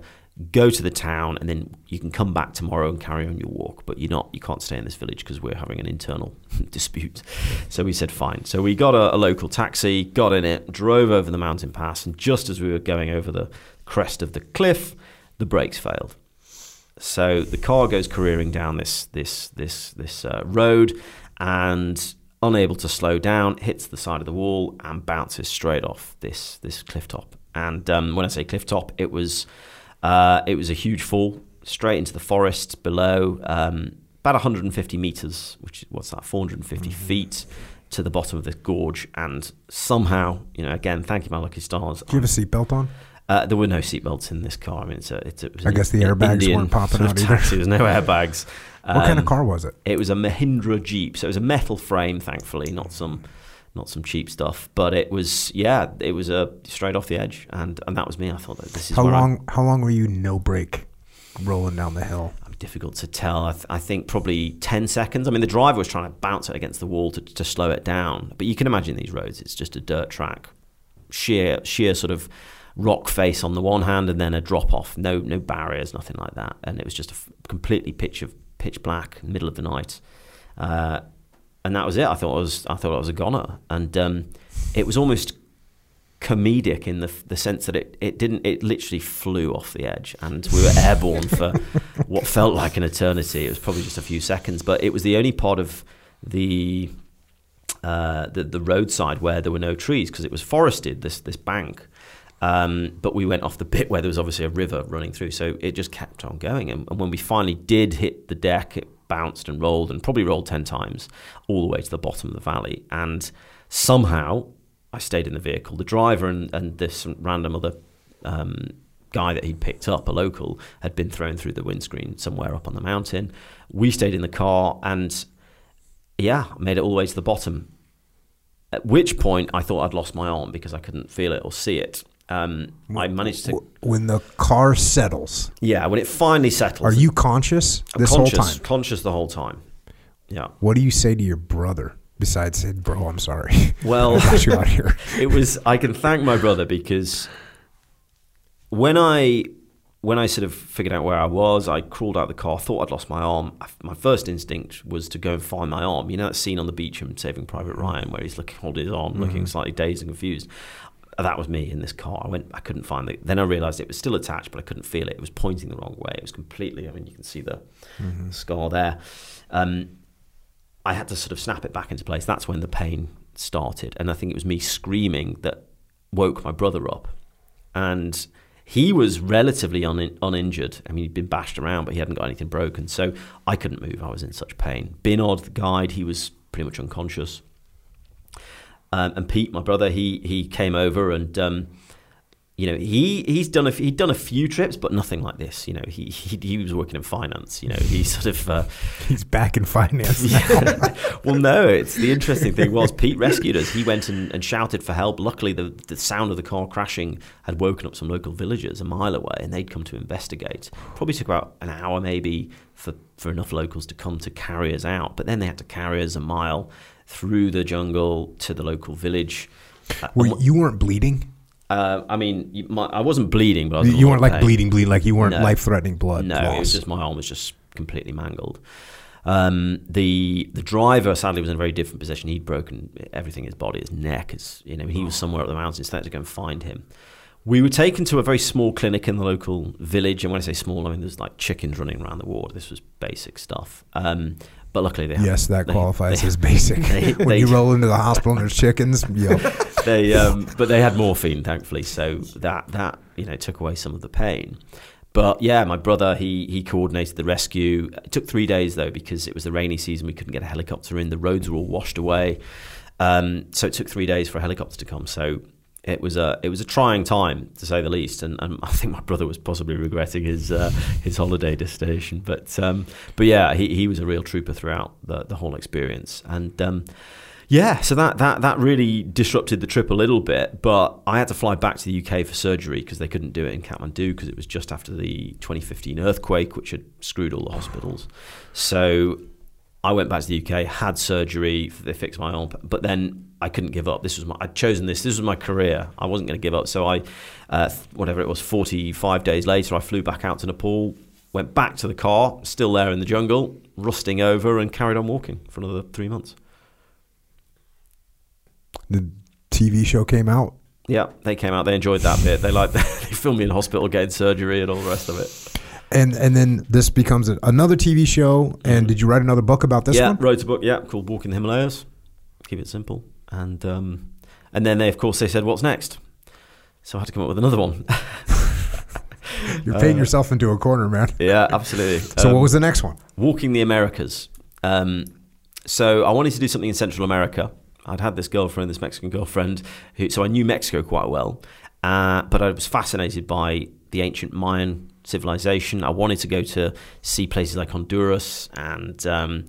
Go to the town, and then you can come back tomorrow and carry on your walk. But you're not, you can't stay in this village because we're having an internal dispute. So we said, fine. So we got a, a local taxi, got in it, drove over the mountain pass, and just as we were going over the crest of the cliff, the brakes failed. So the car goes careering down this this this this uh, road, and unable to slow down, hits the side of the wall and bounces straight off this this cliff top. And um, when I say cliff top, it was uh, it was a huge fall straight into the forest below, um, about 150 meters, which is what's that, 450 feet to the bottom of this gorge. And somehow, you know, again, thank you, my lucky stars. Do you have a seatbelt on? Uh, there were no seatbelts in this car. I mean, it's a. It's a it was I guess the Indian airbags weren't popping sort of out either. taxi. There was no airbags. What kind of Um, car was it? It was a Mahindra Jeep, so it was a metal frame, thankfully, not some, not some cheap stuff. But it was, yeah, it was a straight off the edge, and and that was me. I thought that this is How where I- long? How long were you no brake, rolling down the hill? difficult to tell. I, th- I think probably 10 seconds. I mean, the driver was trying to bounce it against the wall to, to slow it down. But you can imagine these roads, it's just a dirt track, sheer, sheer sort of rock face on the one hand and then a drop off. No, no barriers, nothing like that. And it was just a f- completely pitch of pitch black, middle of the night. Uh, and that was it. I thought I was, I thought I was a goner. And um, it was almost comedic in the the sense that it, it didn't it literally flew off the edge and we were airborne for what felt like an eternity. It was probably just a few seconds, but it was the only part of the uh, the, the roadside where there were no trees because it was forested. This this bank. Um, but we went off the bit where there was obviously a river running through, so it just kept on going. And, and when we finally did hit the deck, it bounced and rolled and probably rolled 10 times all the way to the bottom of the valley. And somehow I stayed in the vehicle. The driver and, and this random other um, guy that he'd picked up, a local, had been thrown through the windscreen somewhere up on the mountain. We stayed in the car and, yeah, made it all the way to the bottom. At which point I thought I'd lost my arm because I couldn't feel it or see it. Um, I managed to, When the car settles, yeah, when it finally settles. are you conscious this conscious, whole time? Conscious the whole time. Yeah. What do you say to your brother besides saying, "Bro, I'm sorry"? Well, you out here. it was I can thank my brother because when I when I sort of figured out where I was, I crawled out of the car, thought I'd lost my arm. My first instinct was to go and find my arm. You know that scene on the beach in Saving Private Ryan where he's looking holding his arm, looking slightly dazed and confused. That was me in this car. I went. I couldn't find it. Then I realised it was still attached, but I couldn't feel it. It was pointing the wrong way. It was completely. I mean, you can see the scar there. Um, I had to sort of snap it back into place. That's when the pain started, and I think it was me screaming that woke my brother up, and he was relatively un- uninjured. I mean, he'd been bashed around, but he hadn't got anything broken. So I couldn't move. I was in such pain. Binod, the guide, he was pretty much unconscious. Um, and Pete, my brother, he he came over and um, you know he he's done a he'd done a few trips, but nothing like this. You know, he he, he was working in finance. You know, he sort of uh, He's back in finance. yeah. well, no, it's the interesting thing was Pete rescued us. He went and, and shouted for help. Luckily, the, the sound of the car crashing had woken up some local villagers a mile away, and they'd come to investigate. Probably took about an hour, maybe, for, for enough locals to come to carry us out. But then they had to carry us a mile through the jungle to the local village. Uh, Were, and you weren't bleeding. uh, I mean, my, I wasn't bleeding, but I was You weren't like pain. bleeding, bleeding. Like you weren't No. life-threatening blood No, loss. it was just my arm was just completely mangled. Um, the the driver sadly was in a very different position. He'd broken everything, his body, his neck, his you know he was somewhere up the mountains. So I had to go and find him. We were taken to a very small clinic in the local village, and when I say small, I mean there's like chickens running around the ward. This was basic stuff. Um, but luckily they yes, that they- qualifies they- as basic. they- when you roll into the hospital and there's chickens, yeah. they um, but they had morphine thankfully so that that you know took away some of the pain. But yeah my brother he he coordinated the rescue. It took three days though because it was the rainy season. We couldn't get a helicopter in. The roads were all washed away. Um, so it took three days for a helicopter to come. So it was a it was a trying time to say the least, and, and I think my brother was possibly regretting his uh, his holiday destination. But um, but yeah, he, he was a real trooper throughout the, the whole experience, and um, yeah, so that, that that really disrupted the trip a little bit. But I had to fly back to the UK for surgery because they couldn't do it in Kathmandu because it was just after the 2015 earthquake, which had screwed all the hospitals. So I went back to the UK, had surgery, they fixed my arm, but then I couldn't give up. This was my, I'd chosen this. This was my career. I wasn't going to give up. So I, uh, whatever it was, 45 days later, I flew back out to Nepal, went back to the car, still there in the jungle, rusting over, and carried on walking for another three months. The TV show came out. Yeah, they came out. They enjoyed that bit. They liked. they filmed me in hospital getting surgery and all the rest of it. And and then this becomes another TV show. And did you write another book about this yeah, one? wrote a book. Yeah, called Walking the Himalayas. Keep it simple. And um, and then they, of course, they said, "What's next?" So I had to come up with another one. You're painting yourself into a corner, man. yeah, absolutely. So Um, what was the next one? Walking the Americas. Um, so I wanted to do something in Central America. I'd had this girlfriend, this Mexican girlfriend, who, so I knew Mexico quite well. Uh, but I was fascinated by the ancient Mayan civilization. I wanted to go to see places like Honduras and um,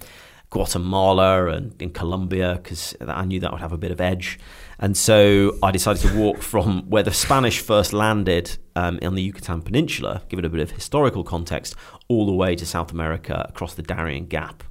Guatemala and in Colombia because I knew that would have a bit of edge. And so I decided to walk from where the Spanish first landed um, on the Yucatan Peninsula, give it a bit of historical context, all the way to South America across the Darien Gap,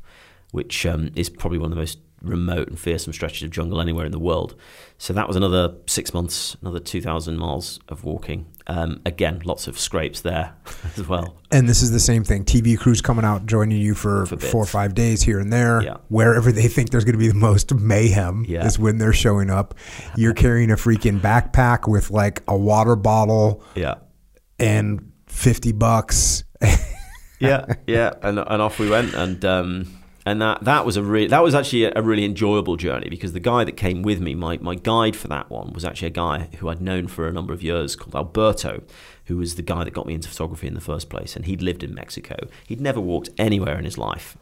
which um, is probably one of the most remote and fearsome stretches of jungle anywhere in the world. So that was another six months, another 2,000 miles of walking. Um, again, lots of scrapes there as well. And this is the same thing. TV crews coming out, joining you for, For four or five days here and there. Yeah. Wherever they think there's going to be the most mayhem Yeah. is when they're showing up. You're carrying a freaking backpack with like a water bottle Yeah. and 50 bucks. yeah, yeah, and and off we went, and um, and that that was a re- that was actually a, a really enjoyable journey because the guy that came with me, my my guide for that one, was actually a guy who I'd known for a number of years called Alberto, who was the guy that got me into photography in the first place, and he'd lived in Mexico. He'd never walked anywhere in his life.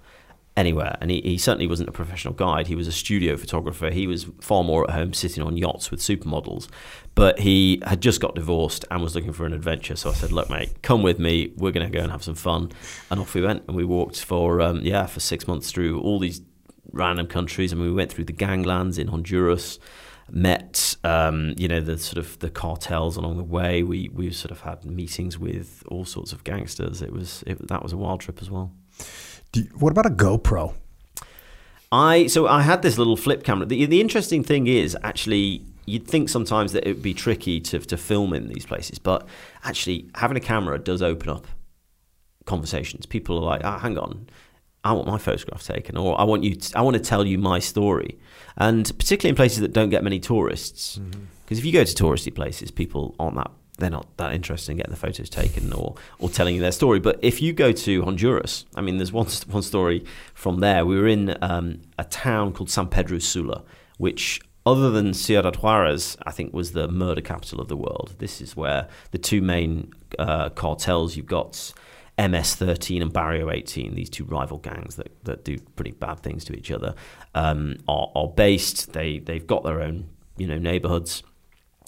Anywhere, and he, he certainly wasn't a professional guide. He was a studio photographer. He was far more at home sitting on yachts with supermodels. But he had just got divorced and was looking for an adventure. So I said, "Look, mate, come with me. We're going to go and have some fun." And off we went, and we walked for um, yeah for six months through all these random countries. Mean, we went through the ganglands in Honduras, met um, you know the sort of the cartels along the way. We we sort of had meetings with all sorts of gangsters. It was it, that was a wild trip as well. You- what about a GoPro? I so I had this little flip camera. The, the interesting thing is actually you'd think sometimes that it would be tricky to to film in these places, but actually having a camera does open up conversations. People are like, ah, hang on, I want my photograph taken, or I want you, to, I want to tell you my story, and particularly in places that don't get many tourists, because if you go to touristy places, people aren't that they're not that interested in getting the photos taken or or telling you their story. But if you go to Honduras, I mean, there's one one story from there. We were in um, a town called San Pedro Sula, which other than Ciudad Juarez, I think was the murder capital of the world. This is where the two main uh, cartels you've got MS13 and Barrio 18, these two rival gangs that, that do pretty bad things to each other, um, are, are based. They they've got their own you know neighborhoods,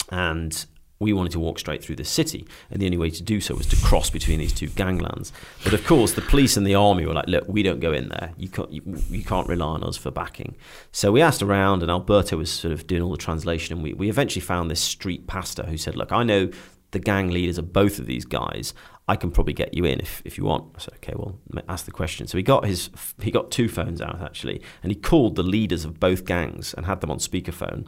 and we wanted to walk straight through the city, and the only way to do so was to cross between these two ganglands. But of course, the police and the army were like, "Look, we don't go in there. You can't, you, you can't rely on us for backing." So we asked around, and Alberto was sort of doing all the translation, and we, we eventually found this street pastor who said, "Look, I know the gang leaders of both of these guys. I can probably get you in if, if you want. I said, okay, well, ask the question. So he got his he got two phones out actually, and he called the leaders of both gangs and had them on speakerphone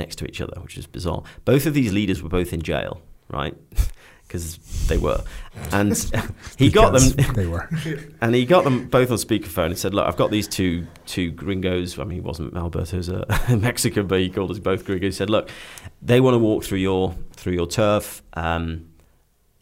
next to each other, which is bizarre. Both of these leaders were both in jail, right? Because they were, and he got them. They were, and he got them both on speakerphone and said, "Look, I've got these two two gringos. I mean, he wasn't Alberto's a Mexican, but he called us both gringos. He said, "Look, they want to walk through your through your turf. Um,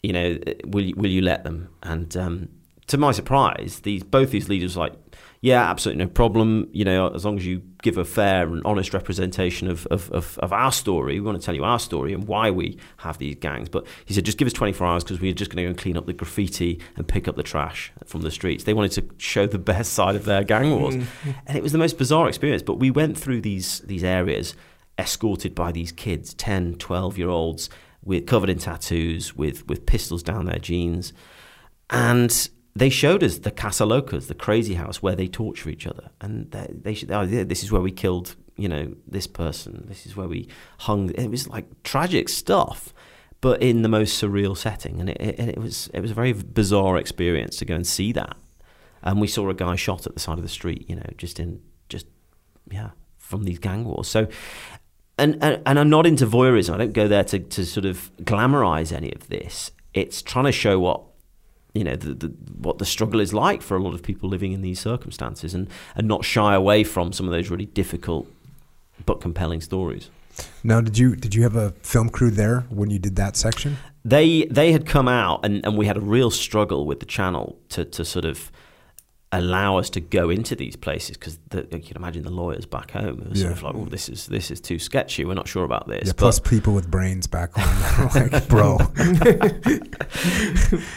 you know, will you, will you let them?" And um, to my surprise, these both these leaders were like, yeah, absolutely no problem. You know, as long as you give a fair and honest representation of, of, of, of, our story, we want to tell you our story and why we have these gangs. But he said, just give us 24 hours because we're just going to go and clean up the graffiti and pick up the trash from the streets. They wanted to show the best side of their gang wars. Mm-hmm. And it was the most bizarre experience. But we went through these, these areas escorted by these kids, 10, 12 year olds, with, covered in tattoos, with, with pistols down their jeans. And they showed us the Casa Locas, the crazy house where they torture each other, and they, they oh, yeah, this is where we killed, you know, this person. This is where we hung. It was like tragic stuff, but in the most surreal setting, and it, it, it was it was a very bizarre experience to go and see that. And we saw a guy shot at the side of the street, you know, just in just yeah from these gang wars. So. And, and, and I'm not into voyeurism. I don't go there to, to sort of glamorize any of this. It's trying to show what you know the, the, what the struggle is like for a lot of people living in these circumstances and, and not shy away from some of those really difficult but compelling stories. Now, did you did you have a film crew there when you did that section? They they had come out and, and we had a real struggle with the channel to, to sort of allow us to go into these places because you can imagine the lawyers back home are yeah. sort of like, oh, this is this is too sketchy. We're not sure about this. Yeah, plus people with brains back home, like, bro.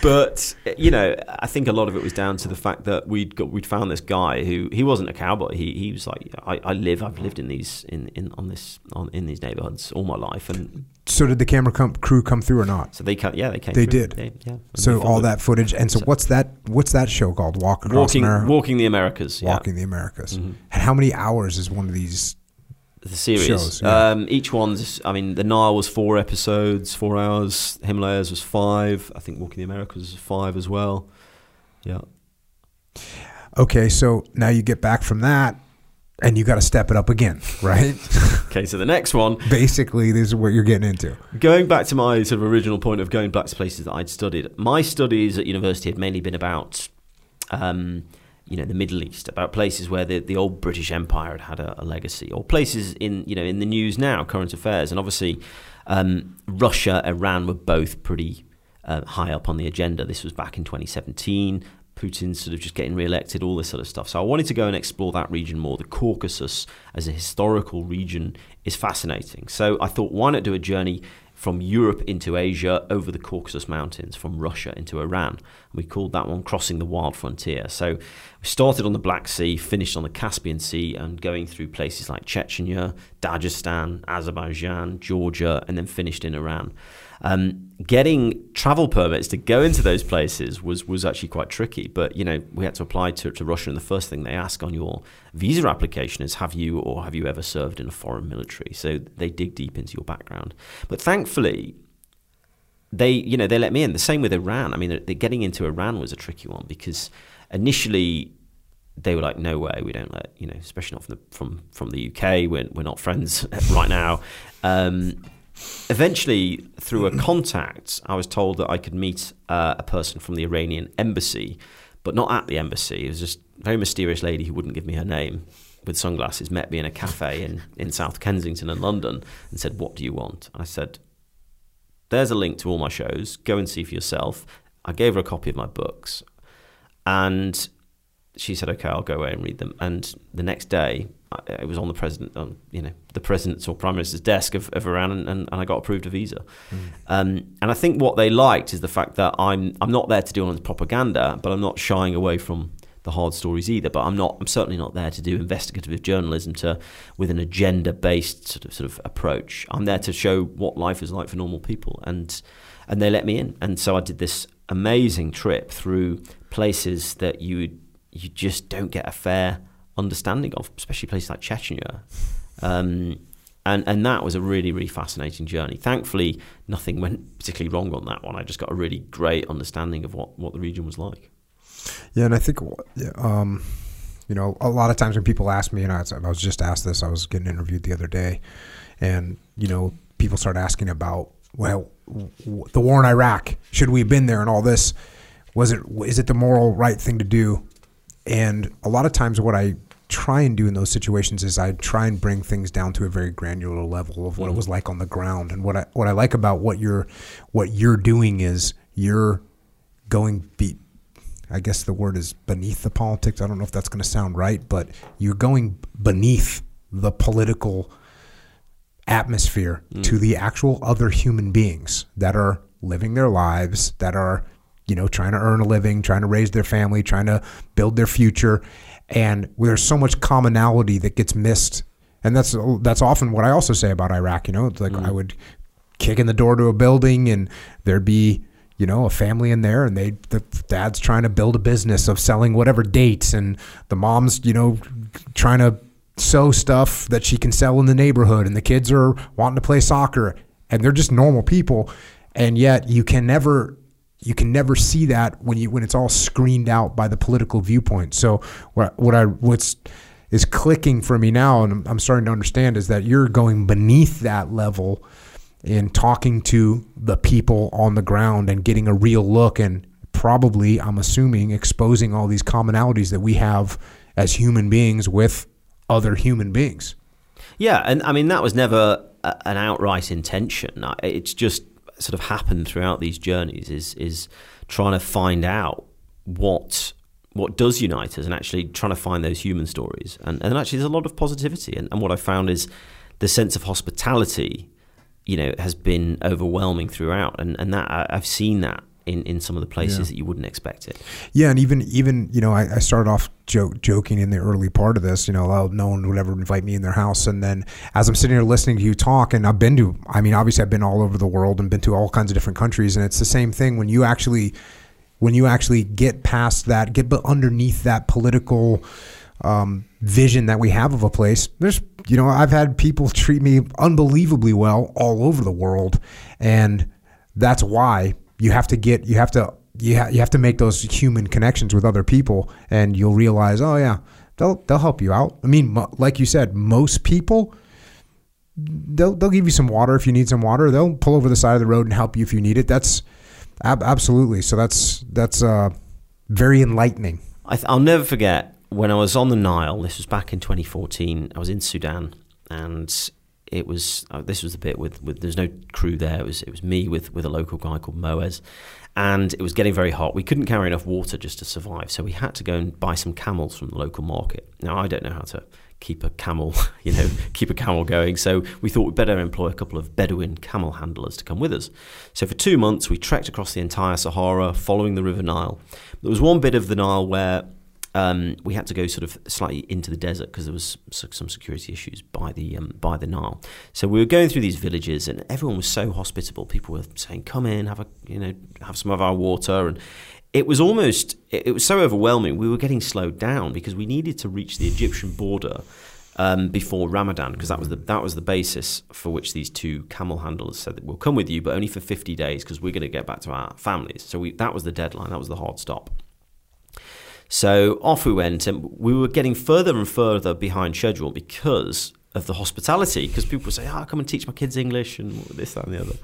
but you know, I think a lot of it was down to the fact that we'd got we'd found this guy who he wasn't a cowboy. He he was like, I, I live, I've lived in these in, in on this on in these neighborhoods all my life, and so did the camera com- crew come through or not? So they come, yeah, they came. They through. did. They, yeah. So all that footage, and so, so, what's that? What's that show called? Walk across walking, America. Walking the Americas. Walking yeah. the Americas. Mm-hmm. And how many hours is one of these? The series. Shows, yeah. um, each one's. I mean, the Nile was four episodes, four hours. Himalayas was five. I think Walking the Americas was five as well. Yeah. Okay, so now you get back from that and you got to step it up again, right? okay, so the next one. Basically, this is what you're getting into. Going back to my sort of original point of going back to places that I'd studied, my studies at university had mainly been about, um, you know, the Middle East, about places where the, the old British Empire had had a, a legacy, or places in you know in the news now, current affairs, and obviously um, Russia, Iran were both pretty. Uh, high up on the agenda. This was back in 2017. Putin's sort of just getting re-elected, all this sort of stuff. So I wanted to go and explore that region more. The Caucasus as a historical region is fascinating. So I thought, why not do a journey from Europe into Asia over the Caucasus Mountains, from Russia into Iran. We called that one Crossing the Wild Frontier. So we started on the Black Sea, finished on the Caspian Sea, and going through places like Chechnya, Dagestan, Azerbaijan, Georgia, and then finished in Iran. Um, getting travel permits to go into those places was was actually quite tricky. But you know, we had to apply to, to Russia, and the first thing they ask on your visa application is, "Have you or have you ever served in a foreign military?" So they dig deep into your background. But thankfully, they you know they let me in. The same with Iran. I mean, getting into Iran was a tricky one because initially they were like, "No way, we don't let you know, especially not from the from from the UK. We're we're not friends right now." Um, eventually, through a contact, I was told that I could meet uh, a person from the Iranian embassy, but not at the embassy. It was just a very mysterious lady who wouldn't give me her name with sunglasses met me in a cafe in, in South Kensington in London and said, What do you want? I said, there's a link to all my shows. Go and see for yourself. I gave her a copy of my books, and she said, "Okay, I'll go away and read them." And the next day, I- it was on the president, on you know, the president's or prime minister's desk of, of Iran, and, and, and I got approved a visa. Um, and I think what they liked is the fact that I'm I'm not there to do all this propaganda, but I'm not shying away from the hard stories either. But I'm not I'm certainly not there to do investigative journalism to with an agenda based sort of sort of approach. I'm there to show what life is like for normal people, and and they let me in. And so I did this amazing trip through places that you you just don't get a fair understanding of, especially places like Chechnya. Um, and and that was a really really fascinating journey. Thankfully, nothing went particularly wrong on that one. I just got a really great understanding of what, what the region was like. Yeah, and I think, um, you know, a lot of times when people ask me, and I was, just asked this, I was getting interviewed the other day, and you know, people start asking about, well, the war in Iraq, should we have been there, and all this, was it, is it the moral right thing to do? And a lot of times, what I try and do in those situations is I try and bring things down to a very granular level of what it mm-hmm. was like on the ground. And what I what I like about what you're what you're doing is you're going be I guess the word is beneath the politics. I don't know if that's going to sound right, but you're going beneath the political atmosphere to mm. the actual other human beings that are living their lives, that are, you know, trying to earn a living, trying to raise their family, trying to build their future. And there's so much commonality that gets missed. And that's that's often what I also say about Iraq, you know, it's like mm. I would kick in the door to a building and there'd be you know a family in there and they the dad's trying to build a business of selling whatever dates and the mom's you know trying to sew stuff that she can sell in the neighborhood and the kids are wanting to play soccer and they're just normal people and yet you can never you can never see that when you when it's all screened out by the political viewpoint so what what i what's is clicking for me now and I'm, starting to understand is that you're going beneath that level in talking to the people on the ground and getting a real look and probably I'm assuming exposing all these commonalities that we have as human beings with other human beings. Yeah, and I mean that was never an outright intention. It's just sort of happened throughout these journeys. Is is trying to find out what what does unite us, and actually trying to find those human stories. And and actually, there's a lot of positivity. And, and what I found is the sense of hospitality, you know, has been overwhelming throughout. And and that I, I've seen that. In, in some of the places Yeah. that you wouldn't expect it. Yeah, and even even you know I, I started off joke, joking in the early part of this. You know, no one would ever invite me in their house, and then as I'm sitting here listening to you talk, and I've been to, I mean, obviously I've been all over the world and been to all kinds of different countries, and it's the same thing when you actually when you actually get past that, get but underneath that political um, vision that we have of a place. There's, you know, I've had people treat me unbelievably well all over the world, and that's why you have to get, you have to, you, ha- you have to make those human connections with other people, and you'll realize, oh yeah, they'll they'll help you out. I mean, mo- like you said, most people. They'll, they'll give you some water if you need some water. They'll pull over the side of the road and help you if you need it. That's ab- absolutely. So that's that's uh, very enlightening. I th- I'll never forget when I was on the Nile. This was back in 2014. I was in Sudan, and it was uh, this was the bit with, with there's no crew there. It was it was me with with a local guy called Moez, and it was getting very hot. We couldn't carry enough water just to survive, so we had to go and buy some camels from the local market. Now I don't know how to keep a camel, you know, keep a camel going. So we thought we'd better employ a couple of Bedouin camel handlers to come with us. So for two months, we trekked across the entire Sahara, following the River Nile. There was one bit of the Nile where um, we had to go sort of slightly into the desert because there was some security issues by the um, by the Nile. So we were going through these villages, and everyone was so hospitable. People were saying, "Come in, have a you know, have some of our water," and it was almost it, was so overwhelming. We were getting slowed down because we needed to reach the Egyptian border um, before Ramadan because that was the that was the basis for which these two camel handlers said that we'll come with you, but only for fifty days because we're going to get back to our families. So we, that was the deadline. That was the hard stop. So off we went, and we were getting further and further behind schedule because of the hospitality. Because people would say, "Oh, come and teach my kids English and this, that, and the other."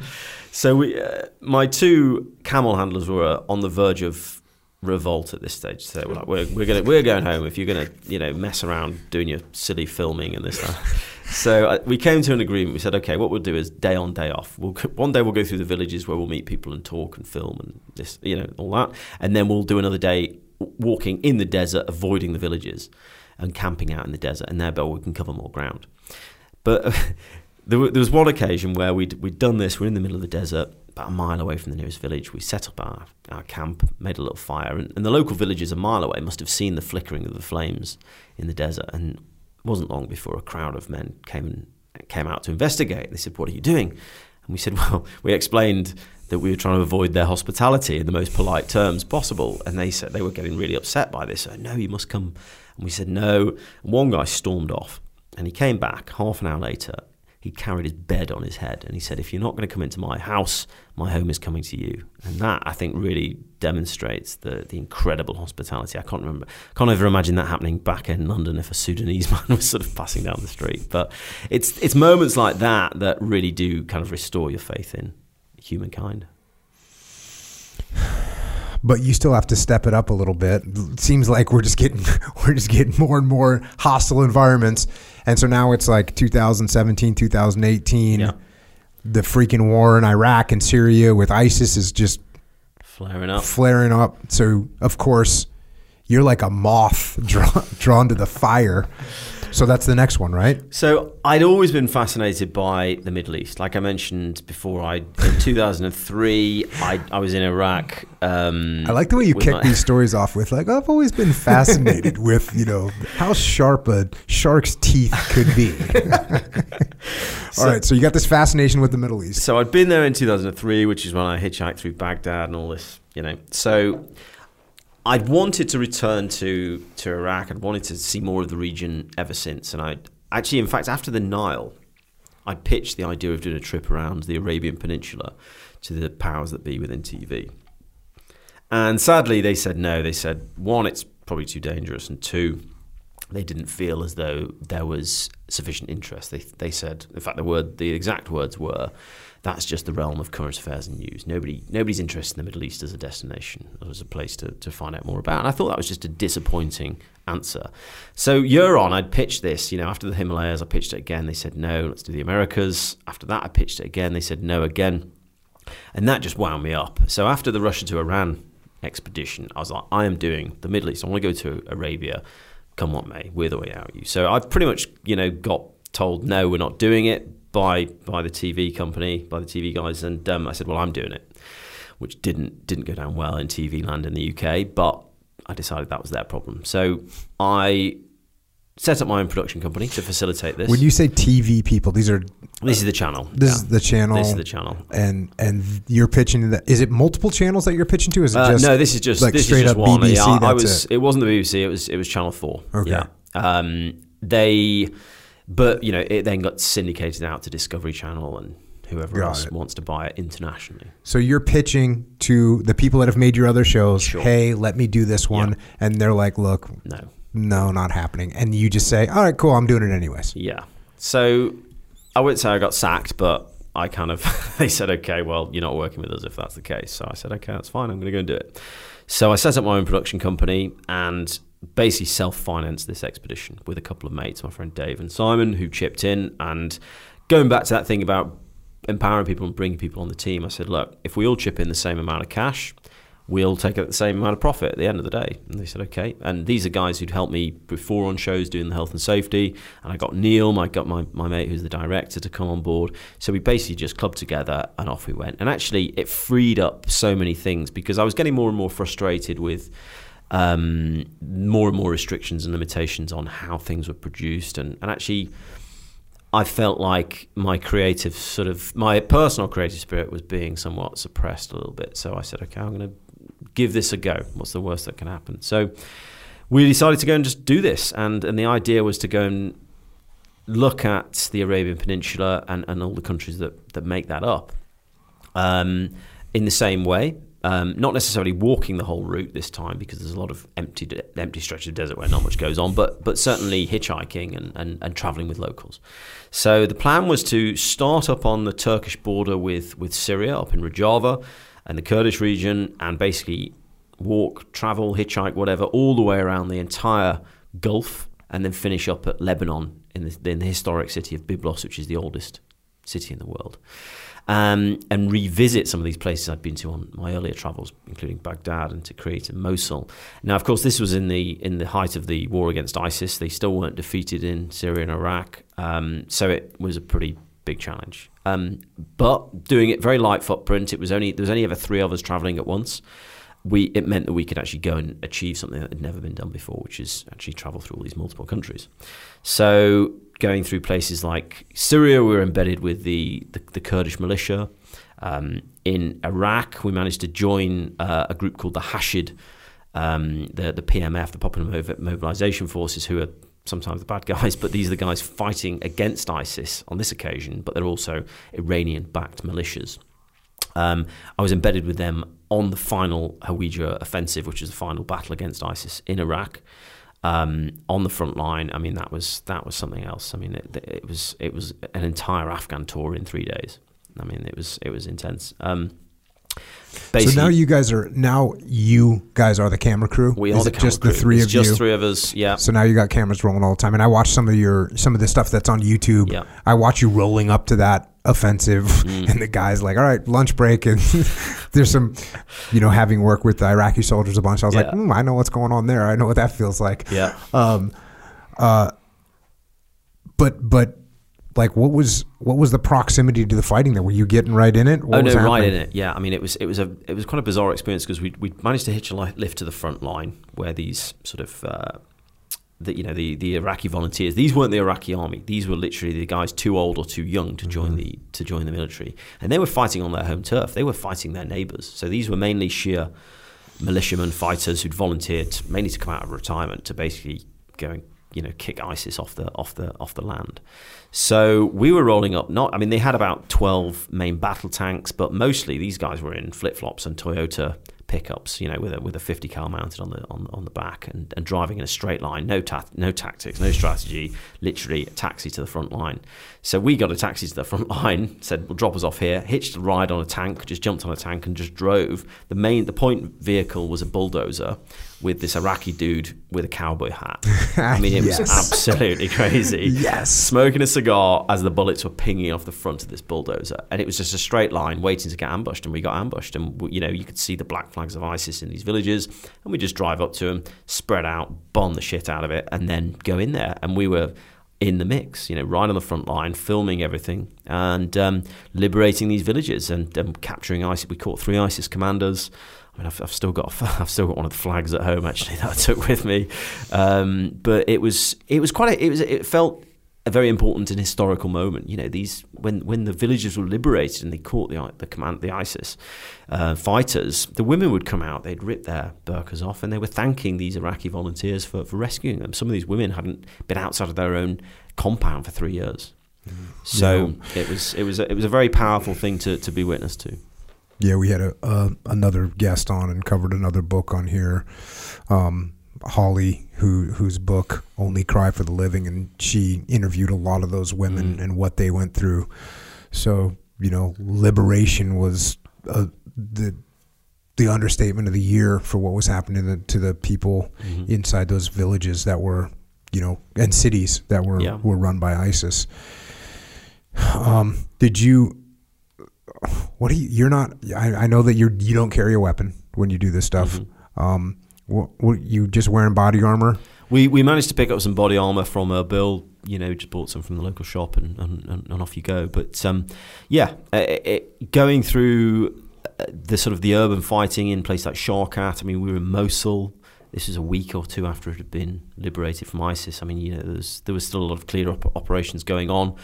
So we, uh, my two camel handlers were on the verge of revolt at this stage. So we're like, "We're, we're gonna we're going home if you're gonna you know mess around doing your silly filming and this that." so uh, we came to an agreement. We said, okay, what we'll do is day on, day off. We'll one day we'll go through the villages where we'll meet people and talk and film and this, you know, all that, and then we'll do another day walking in the desert, avoiding the villages, and camping out in the desert, and thereby we can cover more ground. But there, was one occasion where we'd we'd done this. We're in the middle of the desert about a mile away from the nearest village. We set up our, our camp, made a little fire, and, and the local villagers a mile away must have seen the flickering of the flames in the desert. And it wasn't long before a crowd of men came came out to investigate. They said, "What are you doing?" And we said, "Well, we explained." That we were trying to avoid their hospitality in the most polite terms possible, and they said they were getting really upset by this. So, no, you must come. And we said no. And one guy stormed off, and he came back half an hour later he carried his bed on his head and he said, If you're not going to come into my house, my home is coming to you. And that, I think, really demonstrates the, the incredible hospitality. I can't remember, can't ever imagine that happening back in London if a Sudanese man was sort of passing down the street. But it's, it's moments like that that really do kind of restore your faith in humankind. but you still have to step it up a little bit. It seems like we're just getting we're just getting more and more hostile environments, and so now it's like 2017, 2018. Yeah. The freaking war in Iraq and Syria with ISIS is just Flaring up. flaring up. So of course, you're like a moth drawn drawn to the fire. So that's the next one, right? So I'd always been fascinated by the Middle East. Like I mentioned before, I in 2003 I, I was in Iraq. Um, I like the way you kick my- these stories off with like I've always been fascinated with you know how sharp a shark's teeth could be. All right, so you got this fascination with the Middle East. So I'd been there in 2003, which is when I hitchhiked through Baghdad and all this, you know. So I'd wanted to return to, to Iraq. I'd wanted to see more of the region ever since. And I'd actually, in fact, after the Nile, I pitched the idea of doing a trip around the Arabian Peninsula to the powers that be within TV. And sadly, they said no. They said, one, it's probably too dangerous, and two, they didn't feel as though there was sufficient interest. They, they said, in fact, the word, the exact words were, that's just the realm of current affairs and news. Nobody, nobody's interested in the Middle East as a destination or as a place to, to find out more about. And I thought that was just a disappointing answer. So year on, I'd pitched this. You know, after the Himalayas, I pitched it again. They said no. Let's do the Americas. After that, I pitched it again. They said no again, and that just wound me up. So after the Russia to Iran expedition, I was like, I am doing the Middle East. I want to go to Arabia. Come what may, we're the way out. You. So I've pretty much, you know, got told no, we're not doing it by by the TV company, by the TV guys, and um, I said, well, I'm doing it, which didn't didn't go down well in TV land in the UK, but I decided that was their problem. So I set up my own production company to facilitate this. When you say TV people, these are this is the channel. this Yeah. is the channel. This is the channel. and and you're pitching that. Is it multiple channels that you're pitching to? Is it Uh, just no, this is just like this straight is just up one. BBC? Yeah, I- I was. it. It. wasn't the BBC. It was. It was Channel Four. Okay. Yeah. Um, they, but you know, it then got syndicated out to Discovery Channel and whoever Got else it. wants to buy it internationally. So you're pitching to the people that have made your other shows. Sure. Hey, let me do this one, and they're like, "Look, No. no, not happening." And you just say, "All right, cool, I'm doing it anyways." Yeah. So I wouldn't say I got sacked, but I kind of they said, okay, well, you're not working with us if that's the case. So I said, okay, that's fine. I'm going to go and do it. So I set up my own production company and basically self-financed this expedition with a couple of mates, my friend Dave and Simon, who chipped in. And going back to that thing about empowering people and bringing people on the team, I said, look, if we all chip in the same amount of cash, we'll take out the same amount of profit at the end of the day. And they said, okay. And these are guys who'd helped me before on shows doing the health and safety. And I got Neil, I got my, my mate who's the director to come on board. So we basically just clubbed together and off we went. And actually, it freed up so many things because I was getting more and more frustrated with um, more and more restrictions and limitations on how things were produced. And, and actually, I felt like my creative sort of my personal creative spirit was being somewhat suppressed a little bit. So I said, okay, I'm going to give this a go. What's the worst that can happen? So we decided to go and just do this, and and the idea was to go and look at the Arabian Peninsula and, and all the countries that that make that up um, in the same way. Um, not necessarily walking the whole route this time because there's a lot of empty de- empty stretches of desert where not much goes on, but but certainly hitchhiking and, and, and traveling with locals. So the plan was to start up on the Turkish border with, with Syria, up in Rojava and the Kurdish region, and basically walk, travel, hitchhike, whatever, all the way around the entire Gulf, and then finish up at Lebanon in the, in the historic city of Byblos, which is the oldest city in the world, um, and revisit some of these places I'd been to on my earlier travels, including Baghdad and Tikrit and Mosul. Now, of course, this was in the in the height of the war against ISIS. They still weren't defeated in Syria and Iraq, um, so it was a pretty big challenge. Um, but doing it very light footprint, it was only there was only ever three of us traveling at once. We it meant that we could actually go and achieve something that had never been done before, which is actually travel through all these multiple countries. So going through places like Syria, we were embedded with the the, the Kurdish militia. Um, in Iraq, we managed to join uh, a group called the Hashid, um, the the PMF, the Popular Mobilization Forces, who are sometimes the bad guys, but these are the guys fighting against ISIS on this occasion, but they're also Iranian backed militias. Um, I was embedded with them on the final Hawija offensive, which was the final battle against ISIS in Iraq. Um, on the front line, I mean that was that was something else. I mean it, it was it was an entire Afghan tour in three days. I mean it was it was intense. Um, so now you guys are now you guys are the camera crew. We are the just crew. the three it's of just you. Just three of us. Yeah. So now you got cameras rolling all the time, and I watch some of your some of the stuff that's on YouTube. Yeah. I watch you rolling up to that offensive, mm. and the guys like, all right, lunch break, and there's some, you know, having worked with the Iraqi soldiers a bunch. I was yeah. like, mm, I know what's going on there. I know what that feels like. Yeah. Um. Uh. But but like what was what was the proximity to the fighting there? Were you getting right in it? What oh no, right in it. Yeah, I mean it was it was a it was quite a bizarre experience because we we managed to hitch a lift to the front line where these sort of. Uh, the, you know the, the Iraqi volunteers. These weren't the Iraqi army. These were literally the guys too old or too young to join mm-hmm. the to join the military, and they were fighting on their home turf. They were fighting their neighbours. So these were mainly Shia militiamen fighters who'd volunteered mainly to come out of retirement to basically go and you know kick ISIS off the off the off the land. So we were rolling up. Not, I mean, they had about twelve main battle tanks, but mostly these guys were in flip flops and Toyota pickups, you know, with a with a 50 cal mounted on the on, on the back and, and driving in a straight line, no ta- no tactics, no strategy, literally a taxi to the front line. So we got a taxi to the front line, said, "Well, drop us off here." Hitched a ride on a tank, just jumped on a tank and just drove. The main the point vehicle was a bulldozer with this Iraqi dude with a cowboy hat. I mean, it yes. was absolutely crazy. yes. Smoking a cigar as the bullets were pinging off the front of this bulldozer. And it was just a straight line waiting to get ambushed. And we got ambushed. And, you know, you could see the black flags of ISIS in these villages. And we just drive up to them, spread out, bomb the shit out of it, and then go in there. And we were in the mix, you know, right on the front line, filming everything and um, liberating these villages and um, capturing ISIS. We caught three ISIS commanders. I mean, I've, I've, still got I've still got one of the flags at home actually that I took with me, um, but it was it was quite a, it was it felt a very important and historical moment. You know, these when when the villages were liberated and they caught the the command the ISIS uh, fighters, the women would come out. They'd rip their burqas off and they were thanking these Iraqi volunteers for, for rescuing them. Some of these women hadn't been outside of their own compound for three years. Mm-hmm. So yeah. it was it was a, it was a very powerful thing to, to be witness to. Yeah, we had a, uh, another guest on and covered another book on here. Um, Holly, who whose book Only Cry for the Living, and she interviewed a lot of those women mm. and what they went through. So you know, liberation was uh, the the understatement of the year for what was happening to the, to the people mm-hmm. inside those villages that were, you know, and cities that were yeah. were run by ISIS. Um, did you? What do you? You're not. I, I know that you're. You don't carry a weapon when you do this stuff. Mm-hmm. Um, what, what, you just wearing body armor? We we managed to pick up some body armor from Erbil. You know, just bought some from the local shop, and, and, and off you go. But um, yeah, it, it, going through uh, the sort of the urban fighting in places like Sharkat. I mean, we were in Mosul. This was a week or two after it had been liberated from ISIS. I mean, you know, there was, there was still a lot of clear op- operations going on.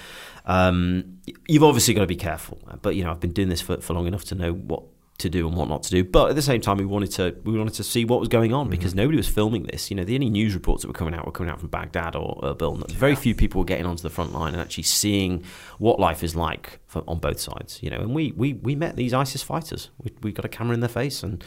Um, you've obviously got to be careful, but you know, I've been doing this for, for long enough to know what to do and what not to do. But at the same time, we wanted to we wanted to see what was going on because mm-hmm. nobody was filming this. You know, the only news reports that were coming out were coming out from Baghdad or Erbil. Very few people were getting onto the front line and actually seeing what life is like for, on both sides. You know, and we we, we met these ISIS fighters. We, we got a camera in their face, and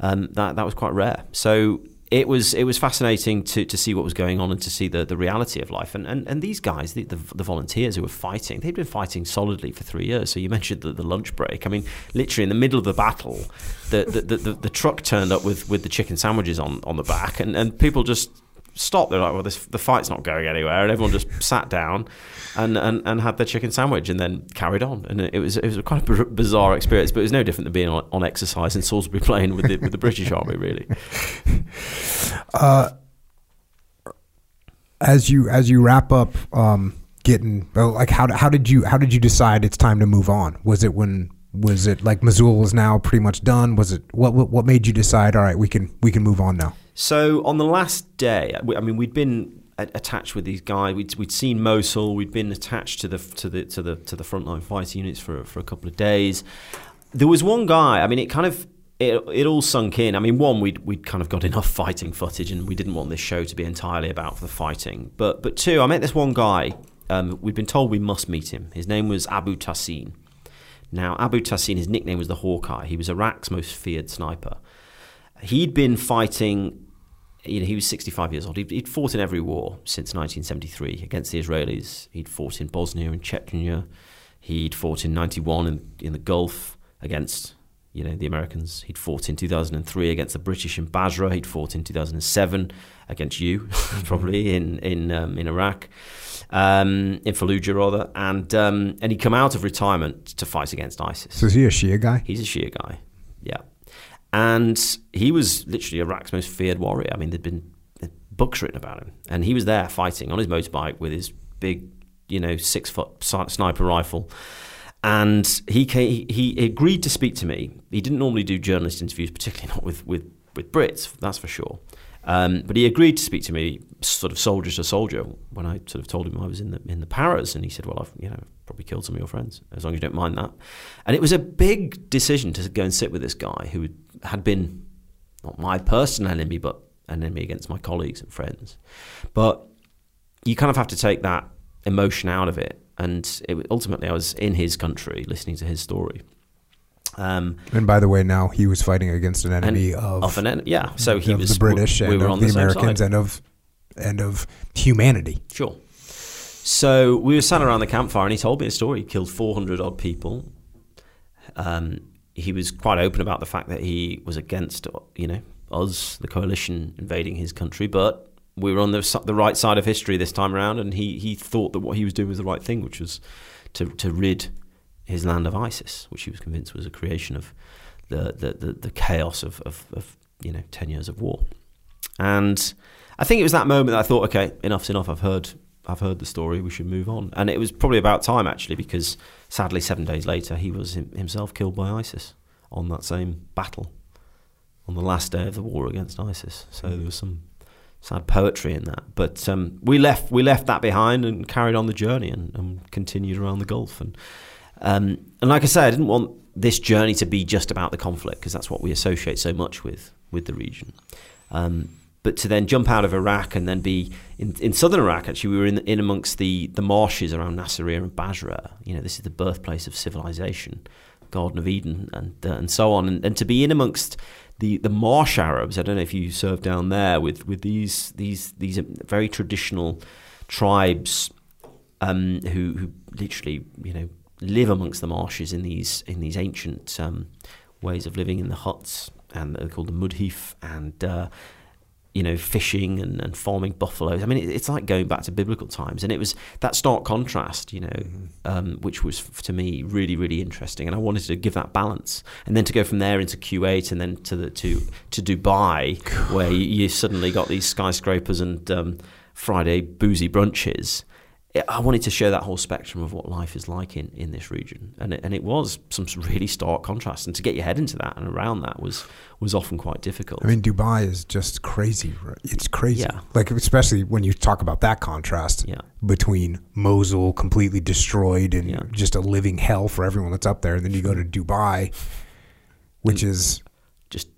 um, that that was quite rare. So it was it was fascinating to, to see what was going on and to see the, the reality of life. And, and, and these guys, the, the, the volunteers who were fighting, they'd been fighting solidly for three years. So you mentioned the, the lunch break. I mean, literally in the middle of the battle, the, the, the, the, the truck turned up with, with the chicken sandwiches on, on the back, and, and people just stopped. They're like, well, this, the fight's not going anywhere, and everyone just sat down and, and, and had their chicken sandwich and then carried on. And it was it was quite a bizarre experience, but it was no different than being on, on exercise in Salisbury Plain with the, with the British Army, really. Uh, as you as you wrap up, um, getting like how how did you how did you decide it's time to move on? Was it when was it like Mosul is now pretty much done? Was it what what, what made you decide? All right, we can we can move on now. So on the last day, I mean, we'd been attached with these guys. We'd, we'd seen Mosul. We'd been attached to the to the to the to the frontline fighting units for for a couple of days. There was one guy. I mean, it kind of it, it all sunk in. I mean, one, we'd, we'd kind of got enough fighting footage and we didn't want this show to be entirely about the fighting. But, but two, I met this one guy. Um, we'd been told we must meet him. His name was Abu Tahsin. Now, Abu Tahsin, his nickname was the Hawkeye. He was Iraq's most feared sniper. He'd been fighting, you know, he was 65 years old. He'd, he'd fought in every war since 1973 against the Israelis. He'd fought in Bosnia and Chechnya. He'd fought in 91 in, in the Gulf against you know the Americans. He'd fought in 2003 against the British in Basra. He'd fought in 2007 against you, probably in in um, in Iraq, um, in Fallujah rather, and um, and he'd come out of retirement to fight against ISIS. So is he a Shia guy? He's a Shia guy, and he was literally Iraq's most feared warrior. I mean, there'd been books written about him, and he was there fighting on his motorbike with his big, you know, six foot sniper rifle and he came, he agreed to speak to me. He didn't normally do journalist interviews, particularly not with with, with Brits, that's for sure. Um, but he agreed to speak to me, sort of soldier to soldier, when I sort of told him I was in the in the Paras, and he said, "Well, I've you know probably killed some of your friends, as long as you don't mind that." And it was a big decision to go and sit with this guy who been not my personal enemy, but an enemy against my colleagues and friends. But you kind of have to take that emotion out of it and it, ultimately I was in his country listening to his story. Um, and by the way, now he was fighting against an enemy of, of an en- yeah. So he was the British we and of the, the Americans and of and of humanity. Sure. So we were sat around the campfire, and he told me a story. He killed 400 odd people. Um, he was quite open about the fact that he was against, you know, us, the coalition, invading his country, but we were on the the right side of history this time around, and he he thought that what he was doing was the right thing, which was to to rid his land of ISIS, which he was convinced was a creation of the the the, the chaos of, of, of you know ten years of war. And I think it was that moment that I thought, okay, enough's enough. I've heard I've heard the story. We should move on. And it was probably about time actually, because sadly, seven days later, he was himself killed by ISIS on that same battle on the last day of the war against ISIS. So there was some sad poetry in that. But um, we left we left that behind and carried on the journey and, and continued around the Gulf. And um, and like I say, I didn't want this journey to be just about the conflict because that's what we associate so much with with the region. Um, but to then jump out of Iraq and then be in, in southern Iraq, actually, we were in, in amongst the, the marshes around Nasiriyah and Basra. You know, this is the birthplace of civilization, Garden of Eden, and uh, and so on. And, and to be in amongst the, the marsh Arabs. I don't know if you served down there with, with these these these very traditional tribes um, who who literally you know live amongst the marshes in these in these ancient um, ways of living in the huts and they're called the mudhif and uh, you know, fishing and, and farming buffaloes. I mean, it, it's like going back to biblical times, and it was that stark contrast, you know, mm-hmm. um, which was to me really, really interesting. And I wanted to give that balance, and then to go from there into Kuwait, and then to the to to Dubai, where you, you suddenly got these skyscrapers and um, Friday boozy brunches. I wanted to show that whole spectrum of what life is like in, in this region, and it, and it was some really stark contrast. And to get your head into that and around that was was often quite difficult. I mean, Dubai is just crazy. It's crazy. Yeah. Like especially when you talk about that contrast yeah. between Mosul completely destroyed and yeah. just a living hell for everyone that's up there, and then you go to Dubai, which is just.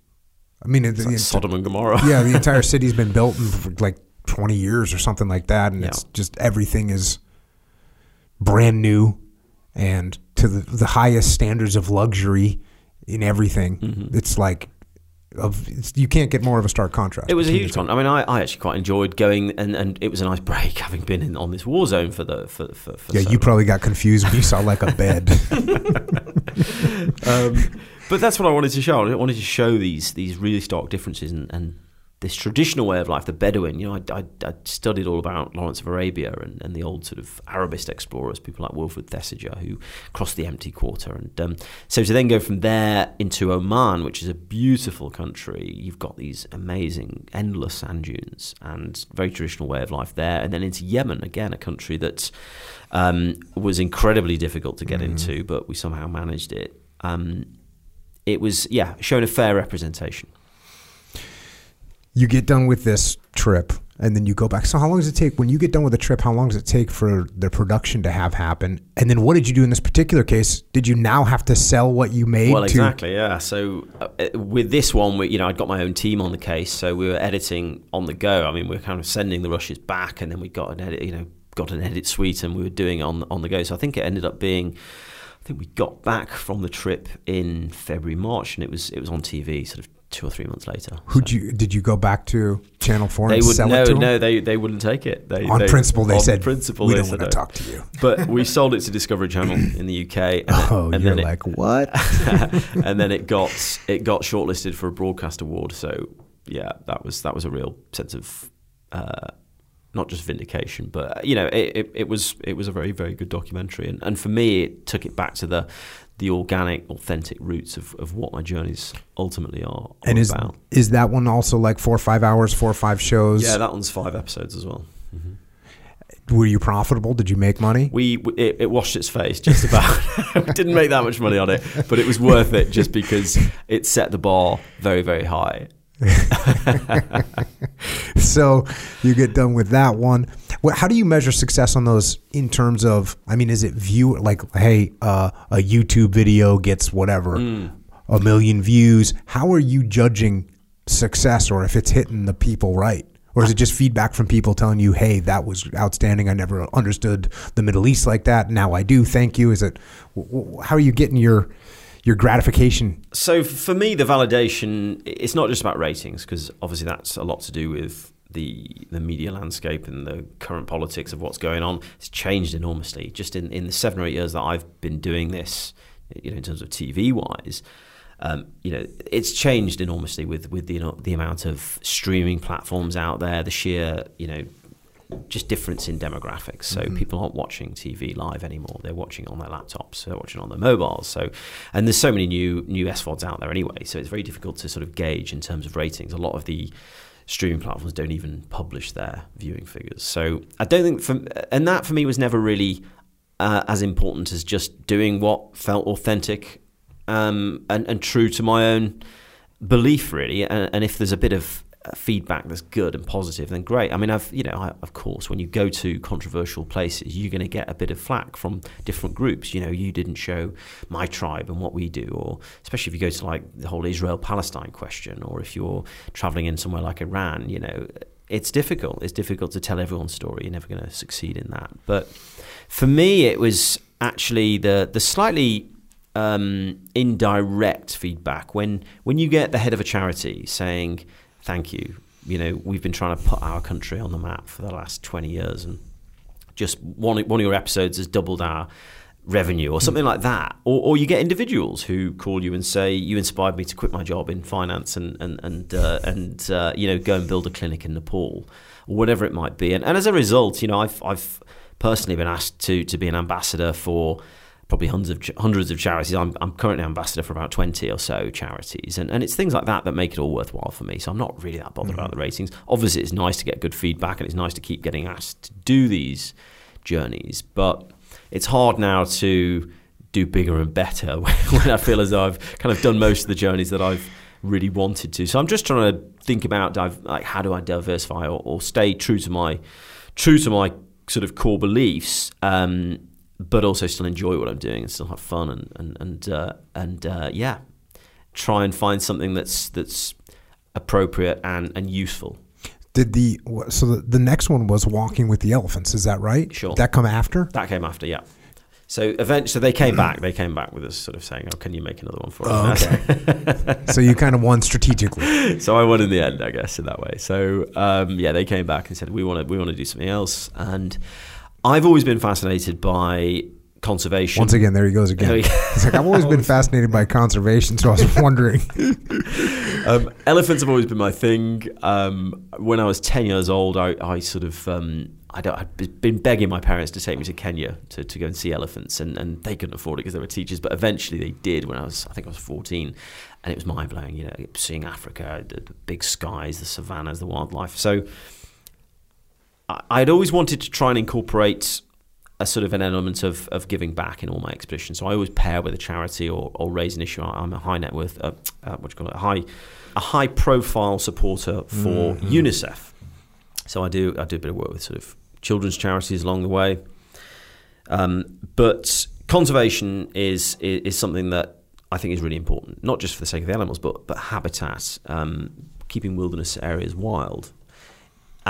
I mean, it's like Sodom and Gomorrah. yeah, the entire city's been built in like 20 years or something like that. And yeah. it's just everything is brand new and to the, the highest standards of luxury in everything. Mm-hmm. It's like, of it's, you can't get more of a stark contrast. It was a huge one. I mean, I, I actually quite enjoyed going, and, and it was a nice break having been in, on this war zone for the for, for, for yeah. So you probably got confused when you saw like a bed. um, but that's what I wanted to show. I wanted to show these these really stark differences and, and this traditional way of life, the Bedouin. You know, I, I, I studied all about Lawrence of Arabia and, and, the old sort of Arabist explorers, people like Wilfred Thesiger, who crossed the empty quarter. And um, so to then go from there into Oman, which is a beautiful country, you've got these amazing, endless sand dunes and very traditional way of life there. And then into Yemen, again, a country that um, was incredibly difficult to get mm. into, but we somehow managed it. Um, it was, yeah, showing a fair representation you get done with this trip and then you go back. So how long does it take when you get done with the trip? How long does it take for the production to have happen? And then what did you do in this particular case? Did you now have to sell what you made? Well, exactly, yeah. So uh, with this one, we, you know, I'd got my own team on the case, so we were editing on the go. I mean, we were kind of sending the rushes back, and then we got an edit, you know, got an edit suite, and we were doing it on on the go. So I think it ended up being. I think we got back from the trip in February, March, and it was it was on TV, sort of two or three months later. Who so. you did you go back to Channel Four? They would no, no, they they wouldn't take it. They, on they, principle, they on said principle, we don't want to talk to you. But we sold it to Discovery Channel in the UK. And oh, and you're then like it, what? and then it got it got shortlisted for a broadcast award. So yeah, that was that was a real sense of. Uh, not just vindication, but you know, it, it, it, was it was a very very good documentary, and, and for me, it took it back to the the organic, authentic roots of, of what my journeys ultimately are, and is, about. Is that one also like four or five hours, four or five shows? Yeah, that one's five episodes as well. Mm-hmm. Were you profitable? Did you make money? We it, it washed its face just about. we didn't make that much money on it, but it was worth it just because it set the bar very very high. so you get done with that one. How do you measure success on those in terms of? I mean, is it view like, hey, uh, a YouTube video gets whatever mm. a million views? How are you judging success, or if it's hitting the people right? Or is it just feedback from people telling you, "Hey, that was outstanding. I never understood the Middle East like that. Now I do. Thank you." Is it? How are you getting your your gratification? So for me, the validation it's not just about ratings because obviously that's a lot to do with the the media landscape and the current politics of what's going on. It's changed enormously just in in the seven or eight years that I've been doing this. You know, in terms of TV wise. Um, you know, it's changed enormously with with the you know, the amount of streaming platforms out there, the sheer you know just difference in demographics. So mm-hmm. people aren't watching TV live anymore; they're watching on their laptops, they're watching on their mobiles. So, and there's so many new new SVODs out there anyway. So it's very difficult to sort of gauge in terms of ratings. A lot of the streaming platforms don't even publish their viewing figures. So I don't think, for, and that for me was never really uh, as important as just doing what felt authentic um, and, and true to my own belief, really. And, and if there's a bit of feedback that's good and positive, then great. I mean, I've you know, I, of course, when you go to controversial places, you're going to get a bit of flack from different groups. You know, you didn't show my tribe and what we do, or especially if you go to like the whole Israel-Palestine question, or if you're traveling in somewhere like Iran, you know, it's difficult. It's difficult to tell everyone's story. You're never going to succeed in that. But for me, it was actually the the slightly um, indirect feedback when when you get the head of a charity saying thank you. You know, we've been trying to put our country on the map for the last 20 years, and just one, one of your episodes has doubled our revenue or something like that. Or, or you get individuals who call you and say, You inspired me to quit my job in finance and, and, and, uh, and uh, you know, go and build a clinic in Nepal, or whatever it might be. And, and as a result, you know, I've, I've personally been asked to, to be an ambassador for probably hundreds of hundreds of charities. I'm, I'm currently ambassador for about twenty or so charities, and, and it's things like that that make it all worthwhile for me. So I'm not really that bothered mm-hmm. about the ratings. Obviously, it's nice to get good feedback, and it's nice to keep getting asked to do these journeys, but it's hard now to do bigger and better when I feel as though I've kind of done most of the journeys that I've really wanted to. So I'm just trying to think about like how do I diversify or, or stay true to my true to my sort of core beliefs. Um, but also still enjoy what I'm doing and still have fun and and and uh, and uh, yeah, try and find something that's that's appropriate and and useful. Did the so the, the next one was walking with the elephants? Is that right? Sure. Did that come after? That came after, yeah. So eventually, so they came back. They came back with us, sort of saying, "Oh, can you make another one for us?" Oh, okay. so you kind of won strategically. So I won in the end, I guess, in that way. So um, yeah, they came back and said, "We want to, we want to do something else." And I've always been fascinated by conservation. Once again, there he goes again. There we go. It's like I've always been fascinated by conservation, so I was wondering. um, elephants have always been my thing. Um, when I was ten years old, I, I sort of um, I don't, I'd been begging my parents to take me to Kenya to, to go and see elephants, and, and they couldn't afford it because they were teachers. But eventually, they did when I was I think I was fourteen, and it was mind blowing. You know, seeing Africa, the, the big skies, the savannas, the wildlife. So I'd always wanted to try and incorporate a sort of an element of, of giving back in all my expeditions. So I always pair with a charity or, or raise an issue. I'm a high net worth, uh, uh, what do you call it, a high, a high profile supporter for Mm-hmm. UNICEF. So I do I do a bit of work with sort of children's charities along the way. Um, but conservation is, is is something that I think is really important, not just for the sake of the animals, but but habitat, um, keeping wilderness areas wild.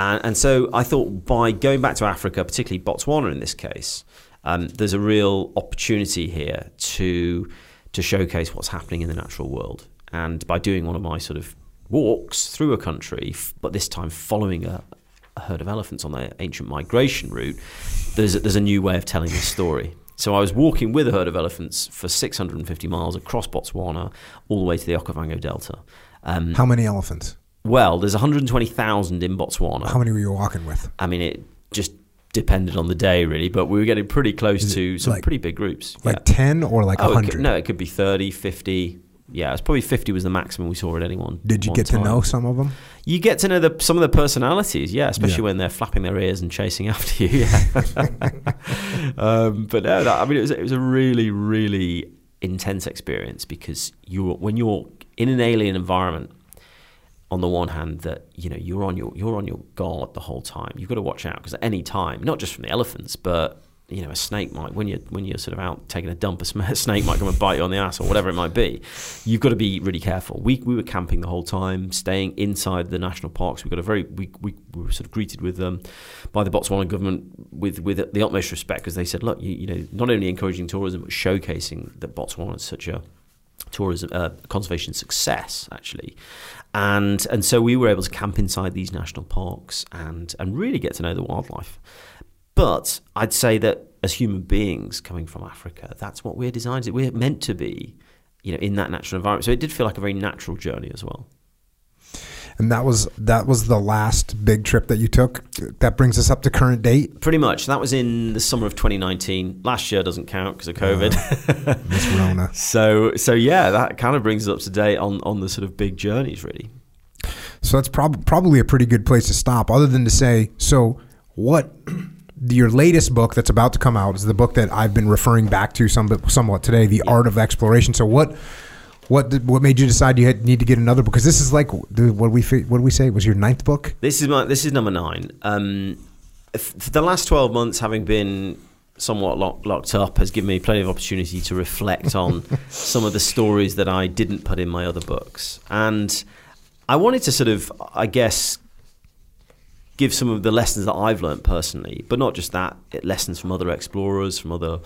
And, and so I thought by going back to Africa, particularly Botswana in this case, um, there's a real opportunity here to to showcase what's happening in the natural world. And by doing one of my sort of walks through a country, but this time following a, a herd of elephants on their ancient migration route, there's a, there's a new way of telling this story. So I was walking with a herd of elephants for 650 miles across Botswana, all the way to the Okavango Delta. Um, How many elephants? Well, there's 120,000 in Botswana. How many were you walking with? I mean, it just depended on the day, really, but we were getting pretty close to some like- pretty big groups. Like yeah. 10 or like Oh, it 100? could, no, it could be 30, 50. Yeah, it's probably 50 was the maximum we saw at any one. Did you one get to know some of them? You get to know the, some of the personalities, yeah, especially Yeah. when they're flapping their ears and chasing after you. Yeah. um, but no, that, I mean, it was, it was a really, really intense experience because you're when you're in an alien environment. On the one hand, that you know you're on your you're on your guard the whole time. You've got to watch out because at any time, not just from the elephants, but you know a snake might when you're when you're sort of out taking a dump, a snake might come and bite you on the ass or whatever it might be. You've got to be really careful. We we were camping the whole time, staying inside the national parks. We got a very we, we, we were sort of greeted with um, by the Botswana government with with the utmost respect because they said, look, you, you know, not only encouraging tourism but showcasing that Botswana is such a tourism uh, conservation success actually and and so we were able to camp inside these national parks and and really get to know the wildlife. But I'd say that as human beings coming from Africa that's what we're designed we're meant to be you know in that natural environment. So it did feel like a very natural journey as well And that was that was the last big trip that you took. That brings us up to current date. pretty much that was in the summer of 2019 last year doesn't count because of oh, covid Miss Rona. so so yeah that kind of brings us up to date on on the sort of big journeys really So that's prob- probably a pretty good place to stop, other than to say, so what your latest book that's about to come out is the book that I've been referring back to some, somewhat today, The Art of Exploration. So what what did, what made you decide you had, need to get another book? Because this is like the, what we what did we say was your ninth book. This is my this is number nine. Um, for the last twelve months, having been somewhat lock, locked up, has given me plenty of opportunity to reflect on some of the stories that I didn't put in my other books, and I wanted to sort of, I guess, give some of the lessons that I've learned personally, but not just that, it- lessons from other explorers, from other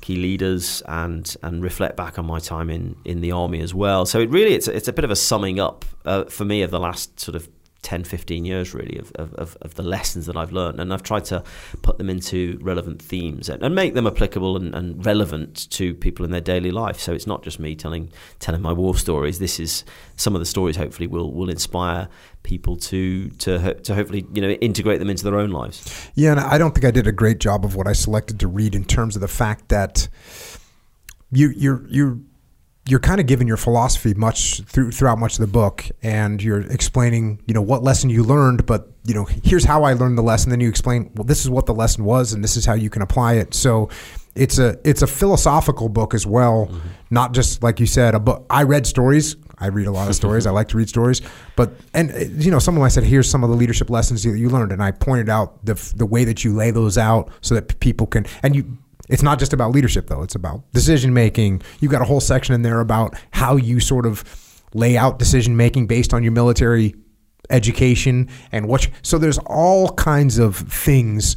key leaders, and and reflect back on my time in in the army as well. So it really it's it's a bit of a summing up uh, for me of the last sort of 10, 15 years really of, of, of, the lessons that I've learned. And I've tried to put them into relevant themes and, and make them applicable and, and relevant to people in their daily life. So it's not just me telling telling my war stories. This is some of the stories hopefully will, will inspire people to, to, to hopefully, you know, integrate them into their own lives. Yeah, and I don't think I did a great job of what I selected to read in terms of the fact that you you're you're you're kind of giving your philosophy much through, throughout much of the book, and you're explaining, you know, what lesson you learned, but you know, here's how I learned the lesson. Then you explain, well, this is what the lesson was, and this is how you can apply it. So it's a it's a philosophical book as well, not just like you said. A book. I read stories. I read a lot of stories. I like to read stories, but and uh, you know, someone I said, here's some of the leadership lessons that you learned, and I pointed out the the way that you lay those out so that people can and you it's not just about leadership though. It's about decision making. You've got a whole section in there about how you sort of lay out decision making based on your military education and what you, so there's all kinds of things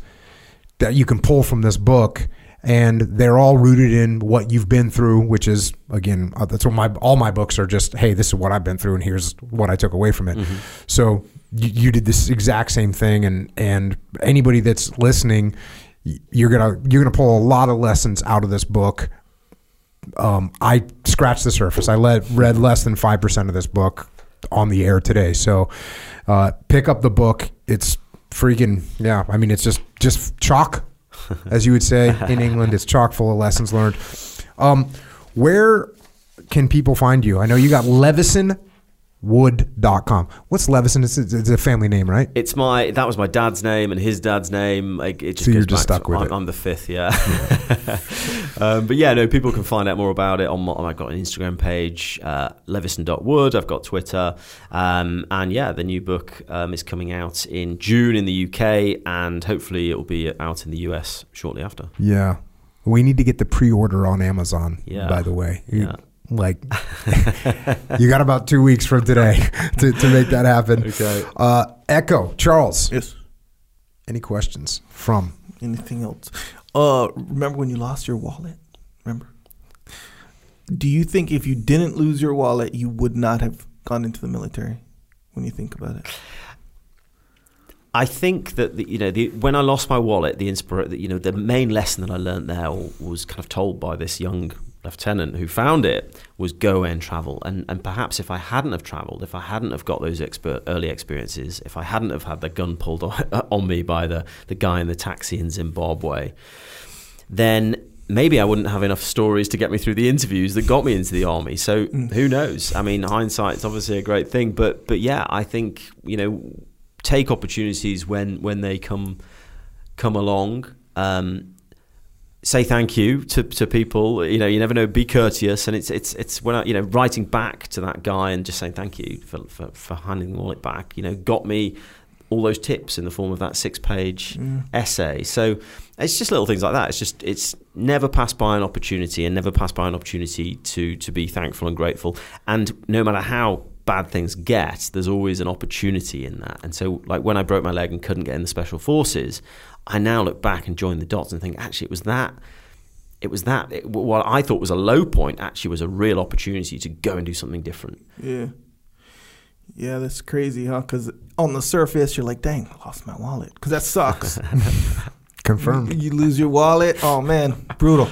that you can pull from this book and they're all rooted in what you've been through which is again uh, that's what my all my books are just hey this is what i've been through and here's what i took away from it. So you, you did this exact same thing and and anybody that's listening you're gonna you're gonna pull a lot of lessons out of this book. Um, I scratched the surface. I let, read less than five percent of this book on the air today. So uh, pick up the book. It's freaking yeah. I mean, it's just just chalk, as you would say in England. It's chock full of lessons learned. Um, where can people find you? I know you got levisonwood.com. What's Levison? It's, it's a family name, right? It's my that was my dad's name and his dad's name. Like it just So you're just stuck to, with I'm, it. I'm the fifth, yeah. um, but yeah, no, people can find out more about it on. My, I've got an Instagram page, uh, levison.wood. I've got Twitter, um, and yeah, the new book um, is coming out in June in the UK, and hopefully it will be out in the US shortly after. Yeah. We need to get the pre-order on Amazon. Yeah. By the way, Yeah. Like you got about two weeks from today to, to make that happen. Okay. Uh, Echo Charles. Yes. Any questions from? Anything else? Uh, remember when you lost your wallet? Remember? Do you think if you didn't lose your wallet, you would not have gone into the military? When you think about it, I think that the, you know the, when I lost my wallet, the inspira- you know the main lesson that I learned there was kind of told by this young lieutenant who found it was go and travel. And and perhaps if I hadn't have travelled, if I hadn't have got those expert early experiences, if I hadn't have had the gun pulled on, on me by the the guy in the taxi in Zimbabwe, then maybe I wouldn't have enough stories to get me through the interviews that got me into the army. So who knows? I mean, hindsight's obviously a great thing, but but yeah, I think you know take opportunities when when they come come along. Um, say thank you to, to people. You know, you never know. Be courteous, and it's it's it's when I, you know writing back to that guy and just saying thank you for for, for handing the wallet back. You know, got me all those tips in the form of that six page mm. essay. So it's just little things like that. It's just it's never pass by an opportunity and never pass by an opportunity to to be thankful and grateful. And no matter how bad things get, there's always an opportunity in that. And so like when I broke my leg and couldn't get in the special forces, I now look back and join the dots and think actually it was that it was that it, what I thought was a low point actually was a real opportunity to go and do something different. yeah, yeah, that's crazy, huh? Because on the surface, you're like, "Dang, I lost my wallet," because that sucks. Confirmed. you lose your wallet. Oh man, brutal.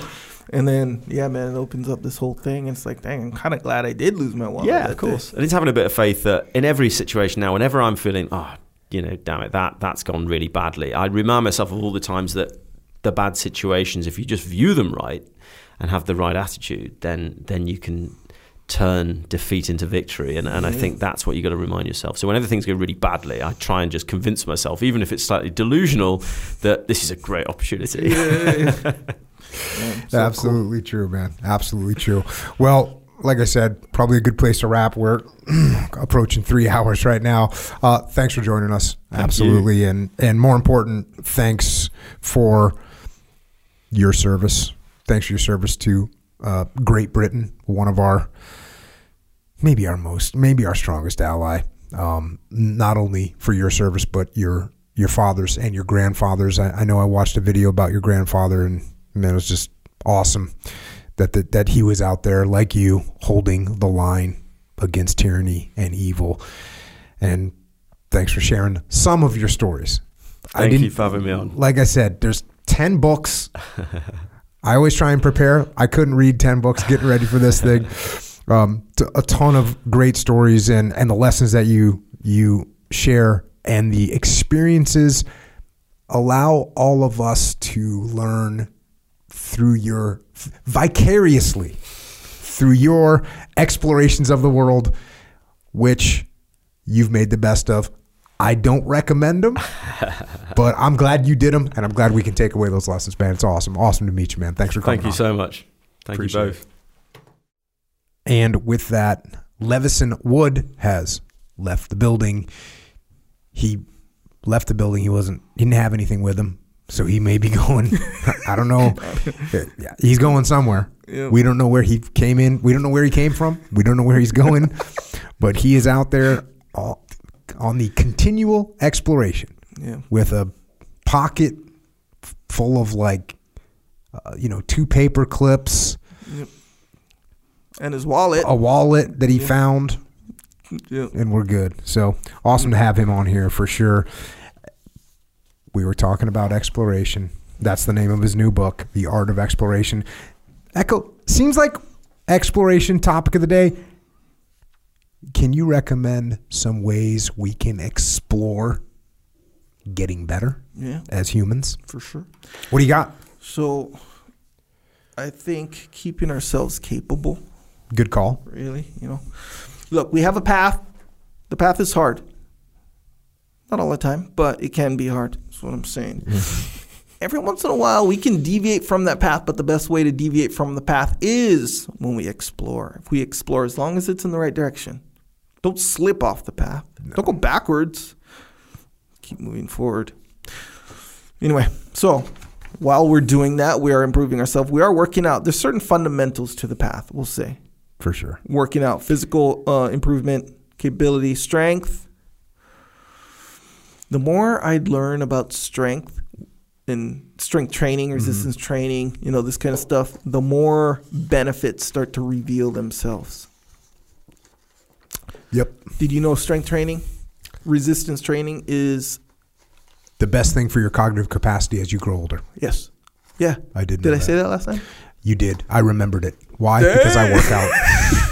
And then yeah, man, it opens up this whole thing. And it's like, dang, I'm kind of glad I did lose my wallet. yeah, of course. And it's having a bit of faith that in every situation now, whenever I'm feeling, oh, you know, damn it, that that's gone really badly, I remind myself of all the times that the bad situations, if you just view them right and have the right attitude, then then you can turn defeat into victory. And, and I think that's what you got to remind yourself. So whenever things go really badly, I try and just convince myself, even if it's slightly delusional, that this is a great opportunity. Man, so Absolutely true, man. Absolutely true. Well, like I said, probably a good place to wrap. We're approaching three hours right now. Uh, thanks for joining us. Absolutely, and and more important, thanks for your service. Thanks for your service to uh, Great Britain, one of our maybe our most, maybe our strongest ally. Um, not only for your service, but your your fathers and your grandfathers. I, I know I watched a video about your grandfather, and man, it was just awesome that that that he was out there like you, holding the line against tyranny and evil. And thanks for sharing some of your stories. Thank you for having me on. Like I said, there's ten books. I always try and prepare. I couldn't read ten books getting ready for this thing. Um, a ton of great stories and and the lessons that you you share and the experiences allow all of us to learn through your vicariously through your explorations of the world, which you've made the best of. I don't recommend them, but I'm glad you did them, and I'm glad we can take away those lessons, man. It's awesome, awesome to meet you, man. Thanks for coming. Thank you on. so much. Thank Appreciate you it. both. And with that, Levison Wood has left the building. He left the building. He wasn't. He didn't have anything with him, so he may be going. I don't know. Yeah, He's going somewhere. Yeah. We don't know where he came in. We don't know where he came from. We don't know where he's going, but he is out there all, on the continual exploration Yeah. with a pocket full of like, uh, you know, two paper clips, And his wallet. a wallet that he found, Yeah. and we're good. So awesome to have him on here for sure. We were talking about exploration. That's the name of his new book, The Art of Exploration. Echo seems like exploration topic of the day. Can you recommend some ways we can explore getting better Yeah, as humans? for sure. What do you got? So, I think keeping ourselves capable, Good call. really, you know. Look, we have a path. The path is hard. Not all the time, but it can be hard. That's what I'm saying. Every once in a while, we can deviate from that path, but the best way to deviate from the path is when we explore. If we explore, as long as it's in the right direction, don't slip off the path. Don't go backwards. Keep moving forward. Anyway, so while we're doing that, we are improving ourselves. We are working out. There's certain fundamentals to the path, we'll say. For sure. Working out, physical uh, improvement, capability, strength. The more I learn about strength and strength training, mm-hmm. resistance training, you know, this kind of stuff, the more benefits start to reveal themselves. Yep. Did you know strength training, resistance training is The best thing for your cognitive capacity as you grow older. yes, yeah. I did. Did I that. say that last time? You did. I remembered it. Why? Because I work out.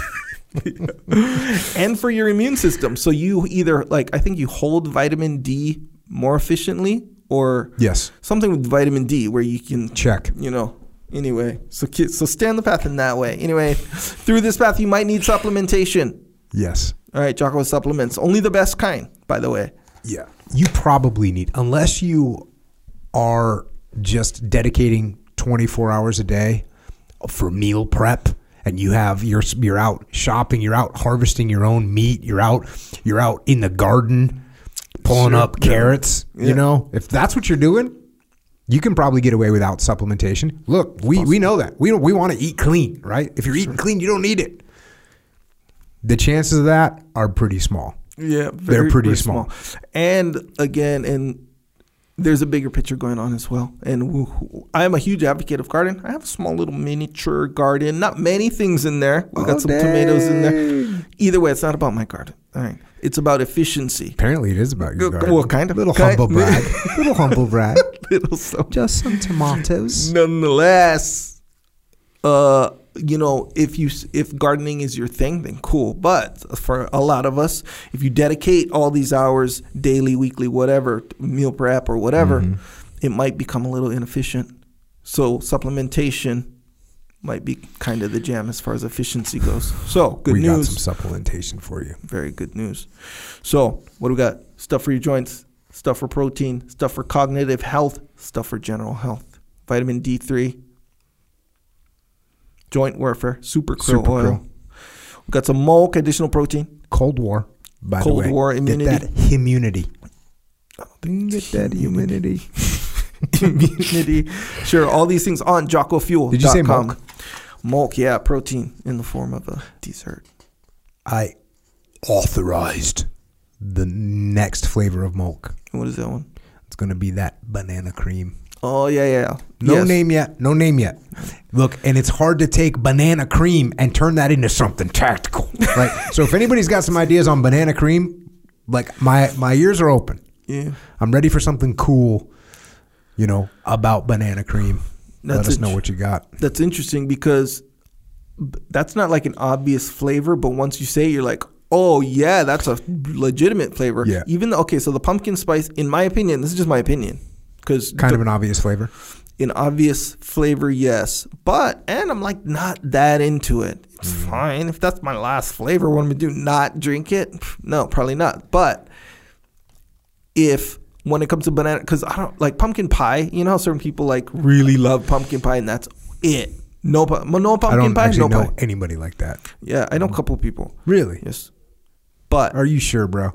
and for your immune system. So you either like I think you hold vitamin D more efficiently or yes. something with vitamin D where you can Check. you know. Anyway, so so stay on the path in that way. Anyway, through this path you might need supplementation. Yes. All right, Jocko supplements, only the best kind, by the way. Yeah. You probably need, unless you are just dedicating 24 hours a day for meal prep and you have you're you're out shopping, you're out harvesting your own meat, you're out you're out in the garden pulling Sure. up carrots, Yeah. you know? If that's what you're doing, you can probably get away without supplementation. Look, we, we know that. We we want to eat clean, right? If you're eating clean, you don't need it. The chances of that are pretty small. Yeah, They're pretty small. And again, and there's a bigger picture going on as well. And wh- I'm a huge advocate of garden. I have a small little miniature garden. Not many things in there. We got Oh, some tomatoes in there. Either way, it's not about my garden. All right, it's about efficiency. Apparently, it is about your garden. Well, kind of. Little Kind- humble brag. Little humble brag. Little so. Just some tomatoes. Nonetheless, uh, you know, if you if gardening is your thing, then cool. But for a lot of us, if you dedicate all these hours daily, weekly, whatever, meal prep or whatever, mm-hmm. it might become a little inefficient. So supplementation might be kind of the jam as far as efficiency goes. So good we got some supplementation for you. Very good news. So what do we got? Stuff for your joints, stuff for protein, stuff for cognitive health, stuff for general health. Vitamin D3, joint warfare, super krill Super oil. krill. We got some milk, additional protein. Cold War. By Cold the way, War immunity. Get that immunity. Get that immunity. immunity. Sure, all these things on JockoFuel. Did you say milk? Milk, yeah, protein in the form of a dessert. I authorized the next flavor of milk. What is that one? It's going to be that banana cream. Oh yeah, yeah. No Yes. name yet. No name yet. Look, and it's hard to take banana cream and turn that into something tactical, right? so if anybody's got some ideas on banana cream, like my my ears are open. Yeah. I'm ready for something cool, you know, about banana cream. Let That's us it. know what you got. That's interesting because that's not like an obvious flavor, but once you say it, you're like, oh yeah, that's a legitimate flavor. Yeah. Even though okay, so the pumpkin spice, in my opinion, this is just my opinion, because Kind of an obvious flavor. an obvious flavor, yes, but and I'm like not that into it. It's Mm. fine if that's my last flavor. What am I do? Not drink it? No, probably not. But if when it comes to banana, because I don't like pumpkin pie. You know how certain people like really love pumpkin pie, and that's it. No, no pumpkin pie. I don't pie, actually no know pie. anybody like that. Yeah, I know a couple people. Really? Yes, but Are you sure, bro?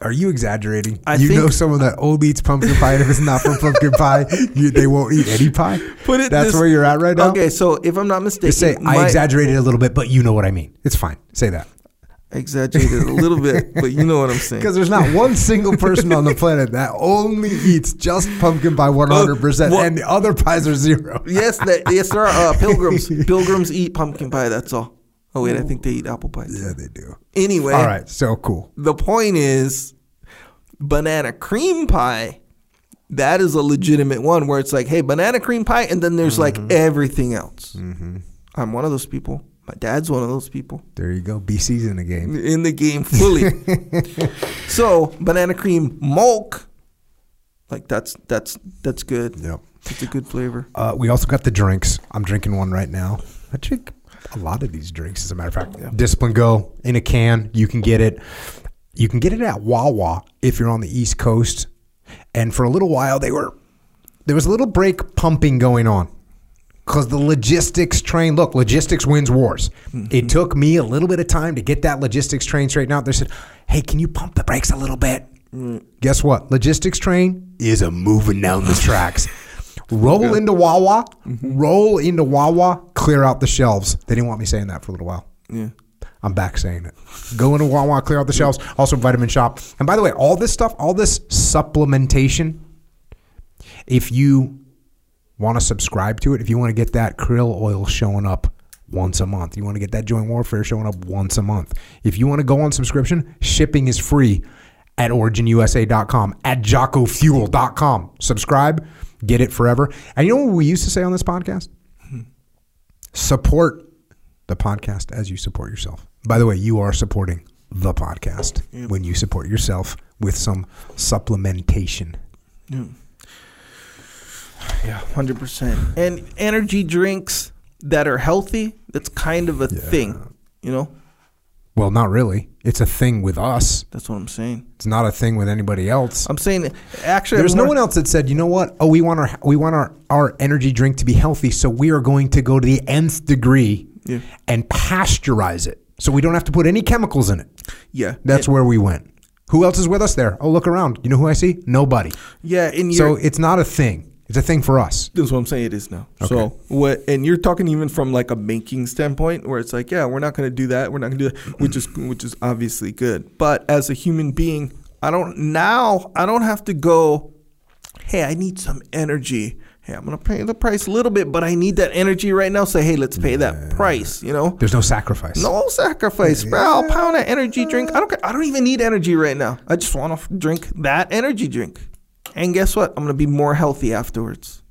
Are you exaggerating? I you know someone that only eats pumpkin pie, and if it's not from pumpkin pie, you, they won't eat any pie. Put it That's this- where you're at right now. okay. So if I'm not mistaken, Just say I exaggerated a little bit, but you know what I mean. It's fine. Say that I exaggerated a little bit, but you know what I'm saying. because there's not one single person on the planet that only eats just pumpkin pie 100, percent and the other pies are zero. yes, that, yes, there are uh, pilgrims. pilgrims eat pumpkin pie. That's all. Oh wait, I think they eat apple pie. too. Yeah, they do. Anyway, All right, so cool. the point is, banana cream pie. That is a legitimate one where it's like, hey, banana cream pie, and then there's Mm-hmm. like everything else. I'm one of those people. My dad's one of those people There you go. BC's in the game. in the game fully. so banana cream milk, like that's that's that's good. Yep. It's a good flavor. Uh, we also got the drinks. I'm drinking one right now. I drink a lot of these drinks, as a matter of fact. Discipline Go in a can. You can get it. You can get it at Wawa if you're on the East Coast. And for a little while, they were there was a little break pumping going on because the logistics train. Look, logistics wins wars. Mm-hmm. It took me a little bit of time to get that logistics train straightened out. They said, "Hey, can you pump the brakes a little bit?" Mm. Guess what? Logistics train is a moving down the tracks. Roll into Wawa, mm-hmm. roll into Wawa, clear out the shelves. They didn't want me saying that for a little while. Yeah. I'm back saying it. Go into Wawa, clear out the shelves. Also, Vitamin Shoppe. And by the way, all this stuff, all this supplementation, if you want to subscribe to it, if you want to get that krill oil showing up once a month, you want to get that joint warfare showing up once a month. If you want to go on subscription, shipping is free at originusa.com, at jockofuel.com. Subscribe, get it forever. And you know what we used to say on this podcast? Support the podcast as you support yourself. By the way, you are supporting the podcast when you support yourself with some supplementation. Yeah, hundred percent. And energy drinks that are healthy, that's kind of a thing. You know? Well, not really. It's a thing with us. That's what I'm saying. It's not a thing with anybody else. I'm saying actually There's no one else that said, you know what? Oh, we want our we want our, our energy drink to be healthy, so we are going to go to the nth degree Yeah. and pasteurize it, so we don't have to put any chemicals in it. Yeah. That's where we went. Who else is with us there? Oh, look around. You know who I see? Nobody. yeah, and So it's not a thing. It's a thing for us. That's what I'm saying. It is now. So what? And you're talking even from like a banking standpoint, where it's like, yeah, we're not going to do that. We're not going to do that, which is which is obviously good. But as a human being, I don't now. I don't have to go. Hey, I need some energy. Hey, I'm going to pay the price a little bit, but I need that energy right now. Say, hey, let's pay that price. You know. There's no sacrifice. No sacrifice, bro. I'll pound an energy drink. I don't. care. I don't even need energy right now. I just want to drink that energy drink. And guess what? I'm gonna be more healthy afterwards.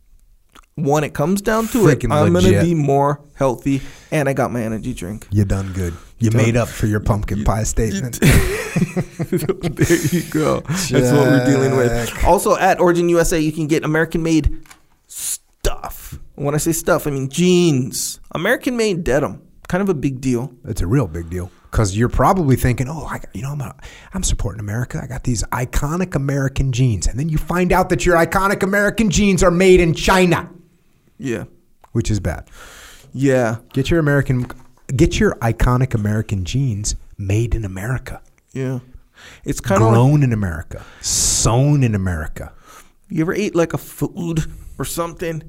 When it comes down to it, I'm gonna be more healthy, and I got my energy drink. You done good. You made up for your pumpkin pie statement. there you go. That's what we're dealing with. Also, at Origin USA, you can get American-made stuff. When I say stuff, I mean jeans. American-made denim. Kind of a big deal. It's a real big deal because you're probably thinking, "Oh, I, you know, I'm a, I'm supporting America. I got these iconic American jeans," and then you find out that your iconic American jeans are made in China, Yeah. which is bad. Yeah. Get your American, get your iconic American jeans made in America, Yeah. It's kind of like grown in America, sewn in America. You ever eat like a food or something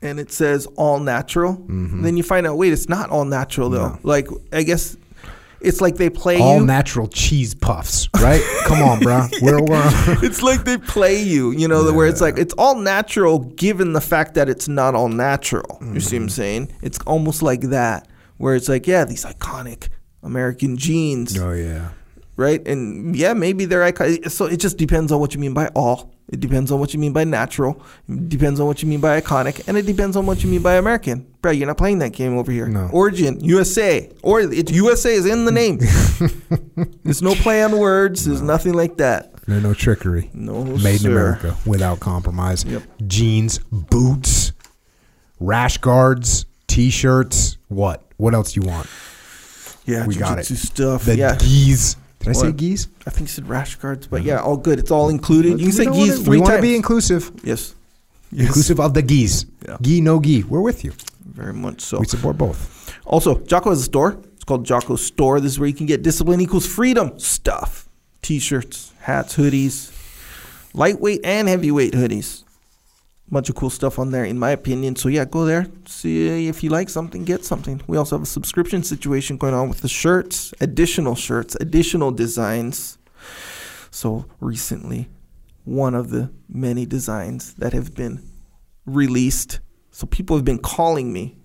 and it says all natural? Mm-hmm. Then you find out, wait, it's not all natural though. Like, I guess it's like they play All you. natural cheese puffs, right? Come on, bro. We're, we're it's like they play you, you know, where it's like it's all natural given the fact that it's not all natural. You see what I'm Mm-hmm. saying? It's almost like that, where it's like, yeah, these iconic American jeans, oh yeah. right? And yeah, maybe they're iconic. So it just depends on what you mean by all. It depends on what you mean by natural. It depends on what you mean by iconic, and it depends on what you mean by American. Bro, you're not playing that game over here. No. Origin USA, or it's USA is in the name. There's no play on words. There's nothing like that. There's no trickery. No, Made in. America without compromise. Yep. Jeans, boots, rash guards, t-shirts. What? What else do you want? Yeah, We got it. stuff. The yeah, geese. Did I say geese? I think you said rash guards, but yeah, all good. It's all included. You can say geese wanna- three We want to times. be inclusive. yes, Inclusive of the geese. Yeah. Gee, no gee. We're with you. very much so. We support both. Also, Jocko has a store. It's called Jocko Store. This is where you can get discipline equals freedom stuff. T-shirts, hats, hoodies, lightweight and heavyweight hoodies. Bunch of cool stuff on there, in my opinion. So yeah, go there. See if you like something, get something. We also have a subscription situation going on with the shirts, additional shirts, additional designs. So recently, one of the many designs that have been released. So people have been calling me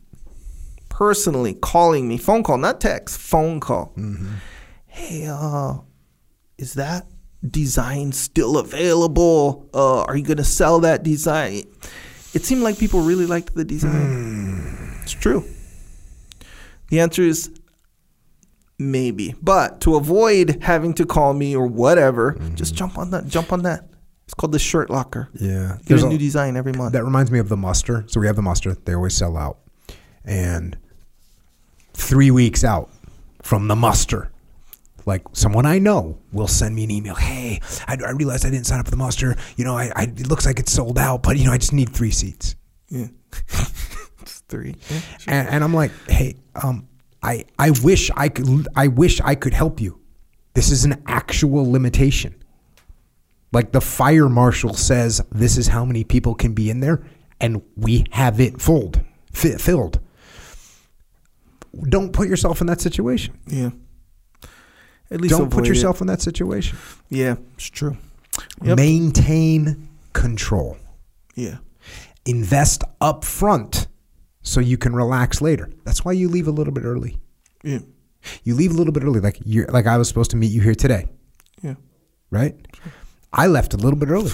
personally calling me, phone call, not text, phone call. Hey, uh, is that design still available? Uh, are you going to sell that design? It seemed like people really liked the design. It's true. The answer is maybe. But to avoid having to call me or whatever, just jump on that. Jump on that. It's called the shirt locker. Yeah. There's a a- new design every month. That reminds me of the muster. So we have the muster. They always sell out. And three weeks out from the muster, like someone I know will send me an email. Hey, I, I realized I didn't sign up for the muster. You know, I, I it looks like it's sold out, but you know, I just need three seats. yeah. it's three. Yeah, sure. And, and I'm like, hey, um, I I wish I could I wish I could help you. This is an actual limitation. Like the fire marshal says, this is how many people can be in there, and we have it filled, fi- filled. Don't put yourself in that situation. Yeah. At least Don't put avoid it. yourself in that situation. Yeah, it's true. Yep. Maintain control. Yeah. Invest up front so you can relax later. That's why you leave a little bit early. Yeah. You leave a little bit early, like you like I was supposed to meet you here today, Yeah. right? I left a little bit early.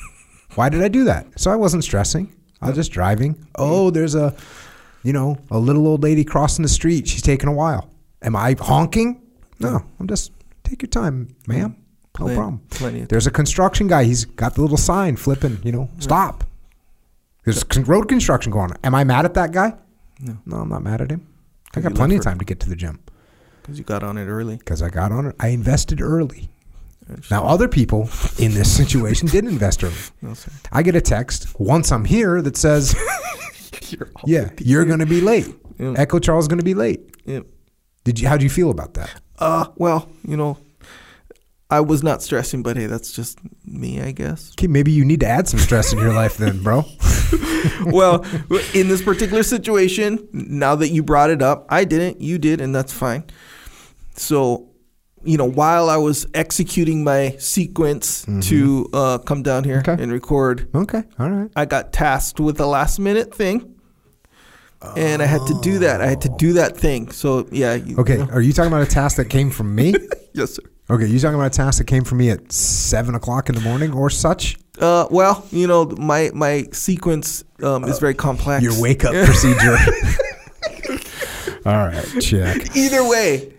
Why did I do that? So I wasn't stressing. I was just driving. Oh, there's a, you know, a little old lady crossing the street. She's taking a while. Am I honking? No, I'm just take your time, ma'am. No Plenty- problem. plenty There's a construction guy. He's got the little sign flipping. You know, stop. There's road construction going on. Am I mad at that guy? No. No, I'm not mad at him. I got plenty of time to get to the gym Because you got on it early. because I got on it. I invested early. Now, other people in this situation didn't invest early. No. I get a text once I'm here that says, "Yeah, you're going to be late. Yeah. Echo Charles is going to be late." Yeah. Did you? How do you feel about that? Uh, well, you know, I was not stressing, but hey, that's just me, I guess. Okay, maybe you need to add some stress in your life, then, bro. well, in this particular situation, now that you brought it up, I didn't, you did, and that's fine. So, you know, while I was executing my sequence to uh, come down here Okay. and record, Okay, all right. I got tasked with a last minute thing. And I had to do that. I had to do that thing. So yeah. you- Okay, are you talking about a task that came from me? Yes, sir. Okay, you talking about a task that came from me at seven o'clock in the morning or such? Uh, well, you know, my my sequence um, is very complex. Your wake up procedure. all right, check. Either way,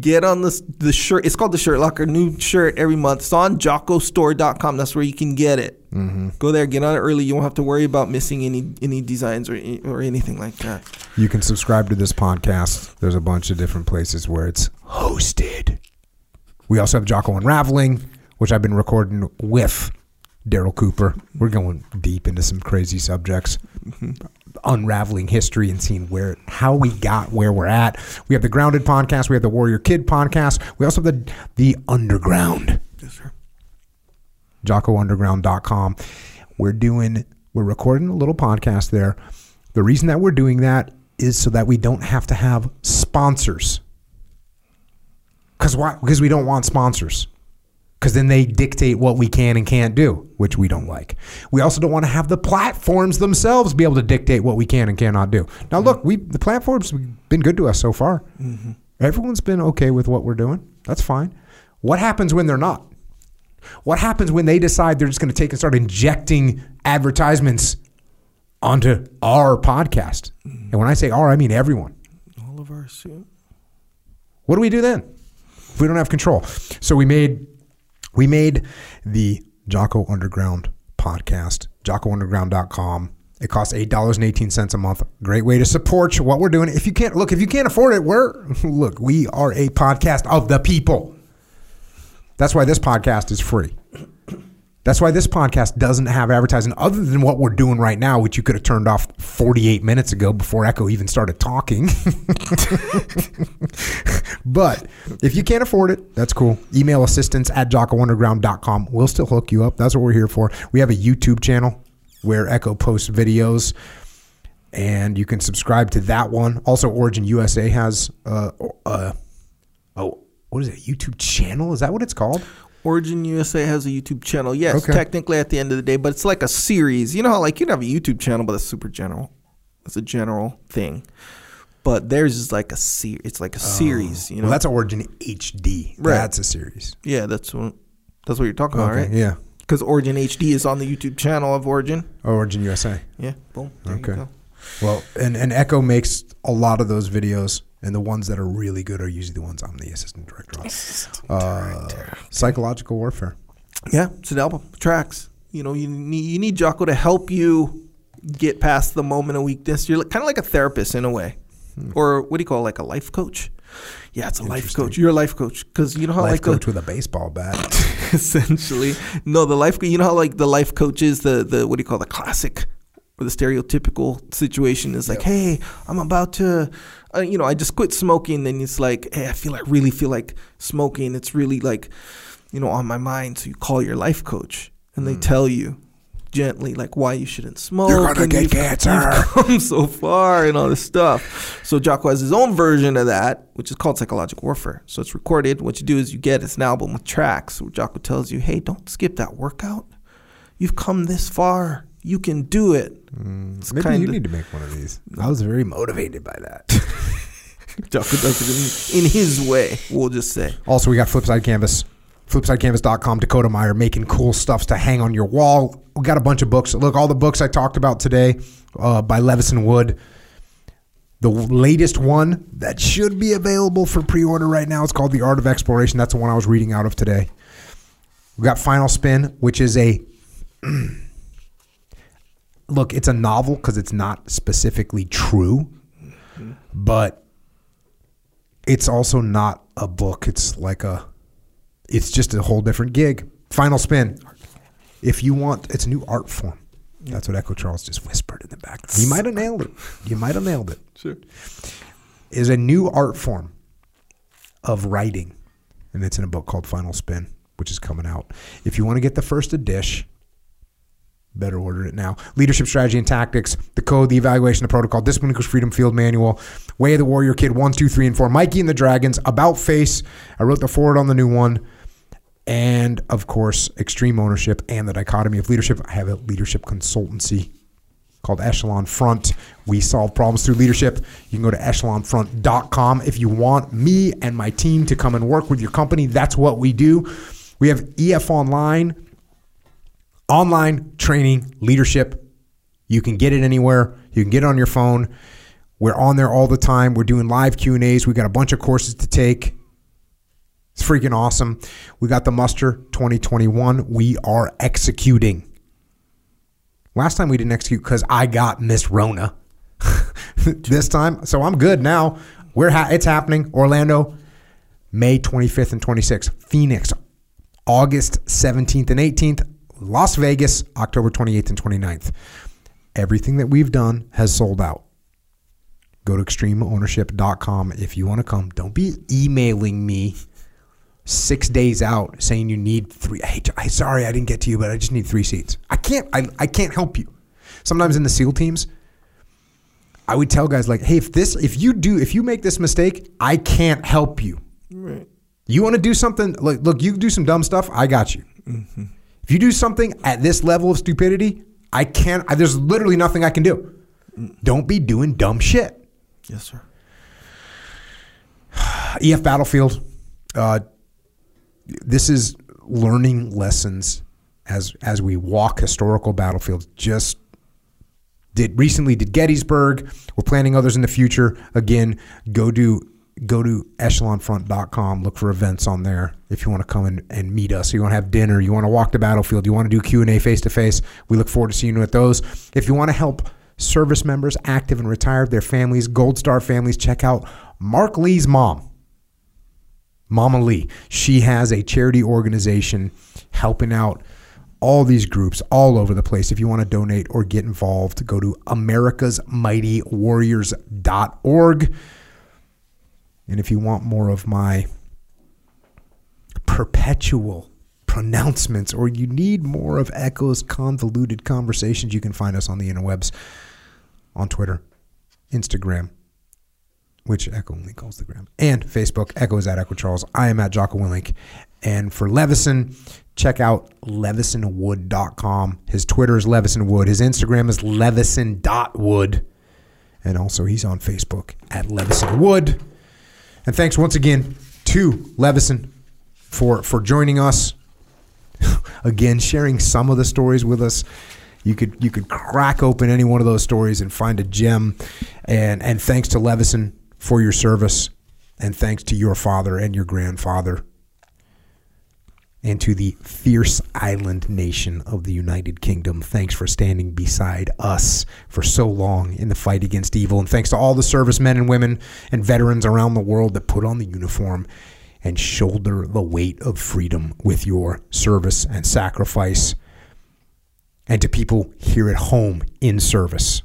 get on this the shirt. It's called the Shirt Locker. New shirt every month. It's on JockoStore.com. That's where you can get it. Mm-hmm. Go there, get on it early. You won't have to worry about missing any any designs or or anything like that. You can subscribe to this podcast. There's a bunch of different places where it's hosted. We also have Jocko Unraveling, which I've been recording with Darryl Cooper. We're going deep into some crazy subjects, unraveling history and seeing where how we got where we're at. We have the Grounded podcast. We have the Warrior Kid podcast. We also have the the Underground. Yes, sir. JockoUnderground.com. We're doing, we're recording a little podcast there. The reason that we're doing that is so that we don't have to have sponsors. Because why? Because we don't want sponsors. Because then they dictate what we can and can't do, which we don't like. We also don't want to have the platforms themselves be able to dictate what we can and cannot do. Now, look, we the platforms have been good to us so far. Mm-hmm. Everyone's been okay with what we're doing. That's fine. What happens when they're not? What happens when they decide they're just going to take and start injecting advertisements onto our podcast? Mm-hmm. And when I say our, I mean everyone. All of our shit. What do we do then? If we don't have control. So we made we made the Jocko Underground podcast, jockounderground.com. It costs eight dollars and eighteen cents a month. Great way to support what we're doing. If you can't look, if you can't afford it, we're look, we are a podcast of the people. That's why this podcast is free. That's why this podcast doesn't have advertising other than what we're doing right now, which you could have turned off 48 minutes ago before Echo even started talking. but if you can't afford it, that's cool. Email assistance at jockounderground.com. We'll still hook you up. That's what we're here for. We have a YouTube channel where Echo posts videos and you can subscribe to that one. Also, Origin USA has uh, uh, oh, what is it? YouTube channel? Is that what it's called? Origin USA has a YouTube channel. Yes, Okay. technically at the end of the day, but it's like a series. You know how like you have a YouTube channel, but it's super general. It's a general thing. But theirs is like a ser- It's like a oh. series. You know. Well, that's Origin HD. Right. That's a series. yeah, that's what. That's what you're talking about, right? Yeah. Because Origin HD is on the YouTube channel of Origin. Oh, Origin USA. Yeah, boom. There you Okay. go. Well, and, and Echo makes a lot of those videos, and the ones that are really good are usually the ones I'm the assistant director on. Uh, psychological warfare. Yeah, it's an album. Tracks. You know, you need you need Jocko to help you get past the moment of weakness. You're kind of like a therapist in a way, or what do you call it, like a life coach? Yeah, it's a life Hmm. Coach. You're a life coach because you know how Life like coach the, with a baseball bat. essentially no the life you know how like the life coaches the the what do you call it, the classic or the stereotypical situation is like hey i'm about to uh, you know i just quit smoking then it's like hey i feel like really feel like smoking. It's really like you know on my mind so you call your life coach and they tell you gently like why you shouldn't smoke Hmm. gonna and get you've- cancer. you've come so far and all this stuff. So Jocko has his own version of that which is called psychological warfare. So it's recorded. What you do is you get it's an album with tracks where Jocko tells you hey don't skip that workout. You've come this far you can do it It's Maybe kinda- you need to make one of these. I was very motivated by that. Jocko does it in, his way we'll just say Also, we got Flipside Canvas, flipsidecanvas.com, Dakota Meyer making cool stuffs to hang on your wall. We got a bunch of books. Look, all the books I talked about today uh, by Levison Wood. The latest one that should be available for pre order right now is called The Art of Exploration. That's the one I was reading out of today. We got Final Spin, which is a. look, it's a novel because it's not specifically true, but it's also not a book. It's like a it's just a whole different gig. Final spin. If you want, it's a new art form. That's what Echo Charles just whispered in the back. You might have nailed it. You might have nailed it. sure Is a new art form of writing, and it's in a book called Final Spin, which is coming out. If you want to get the first edition, better order it now. Leadership strategy and tactics, the code, the evaluation, the protocol, discipline equals freedom field manual, way of the warrior kid one, two, three, and four, Mikey and the Dragons, about face. I wrote the foreword on the new one. And of course, extreme ownership and the dichotomy of leadership. I have a leadership consultancy called Echelon Front. We solve problems through leadership. You can go to echelonfront.com if you want me and my team to come and work with your company. That's what we do. We have EF Online, online training, leadership. You can get it anywhere. You can get it on your phone. We're on there all the time. We're doing live Q&As. We got a bunch of courses to take. It's freaking awesome. We got the muster 2021. We are executing. Last time we didn't execute because I got Miss Rona. this time, so I'm good now. We're ha- it's happening. Orlando, May 25th and 26th. Phoenix, August 17th and 18th. Las Vegas, October 28th and 29th. Everything that we've done has sold out. Go to extremeownership.com if you want to come. Don't be emailing me six days out saying you need three. Hey, I sorry I didn't get to you, but I just need three seats. I can't. I, I can't help you. Sometimes in the SEAL teams, I would tell guys like, hey, if this, if you do, if you make this mistake, I can't help you. right You want to do something? Like, look, you do some dumb stuff. I got you. Mm-hmm. If you do something at this level of stupidity, I can't. I, there's literally nothing I can do. Don't be doing dumb shit. yes sir EF Battlefield. Uh, this is learning lessons as as we walk historical battlefields. Just did recently did Gettysburg. We're planning others in the future. Again, go to go to echelonfront.com. Look for events on there if you want to come and, and meet us. You want to have dinner. You want to walk the battlefield. You want to do Q and A face to face. We look forward to seeing you at those. If you want to help service members, active and retired, their families, Gold Star families, check out Marc Lee's mom. Mama Lee. She has a charity organization helping out all these groups all over the place. If you want to donate or get involved, go to americasmightywarriors.org. And if you want more of my perpetual pronouncements or you need more of Echo's convoluted conversations, you can find us on the interwebs on Twitter, Instagram, which Echo only calls the gram, and Facebook. Echo is at Echo Charles. I am at Jocko Willink. And for Levison, check out levisonwood.com. His Twitter is levisonwood. His Instagram is levison.wood. And also, he's on Facebook at levisonwood. And thanks once again to Levison for, for joining us. again, sharing some of the stories with us. You could you could crack open any one of those stories and find a gem. And and thanks to Levison for your service, and thanks to your father and your grandfather, and to the fierce island nation of the United Kingdom. Thanks for standing beside us for so long in the fight against evil, and thanks to all the servicemen and women and veterans around the world that put on the uniform and shoulder the weight of freedom with your service and sacrifice. And to people here at home in service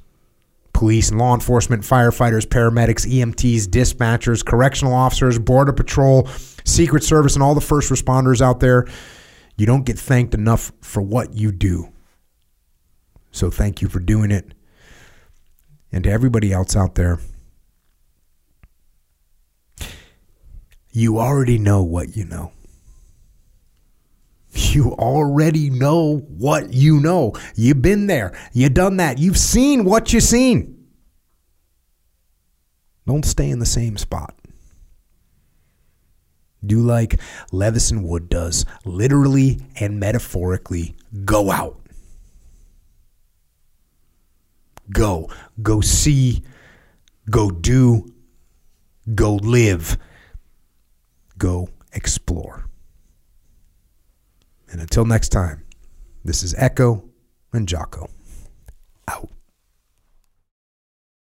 police and law enforcement, firefighters, paramedics, EMTs, dispatchers, correctional officers, Border Patrol, Secret Service, and all the first responders out there. You don't get thanked enough for what you do. So thank you for doing it. And to everybody else out there, you already know what you know. You already know what you know. You've been there. You've done that. You've seen what you've seen. Don't stay in the same spot. Do like Levison Wood does, literally and metaphorically go out. Go. Go see. Go do. Go live. Go explore. And until next time, this is Echo and Jocko out.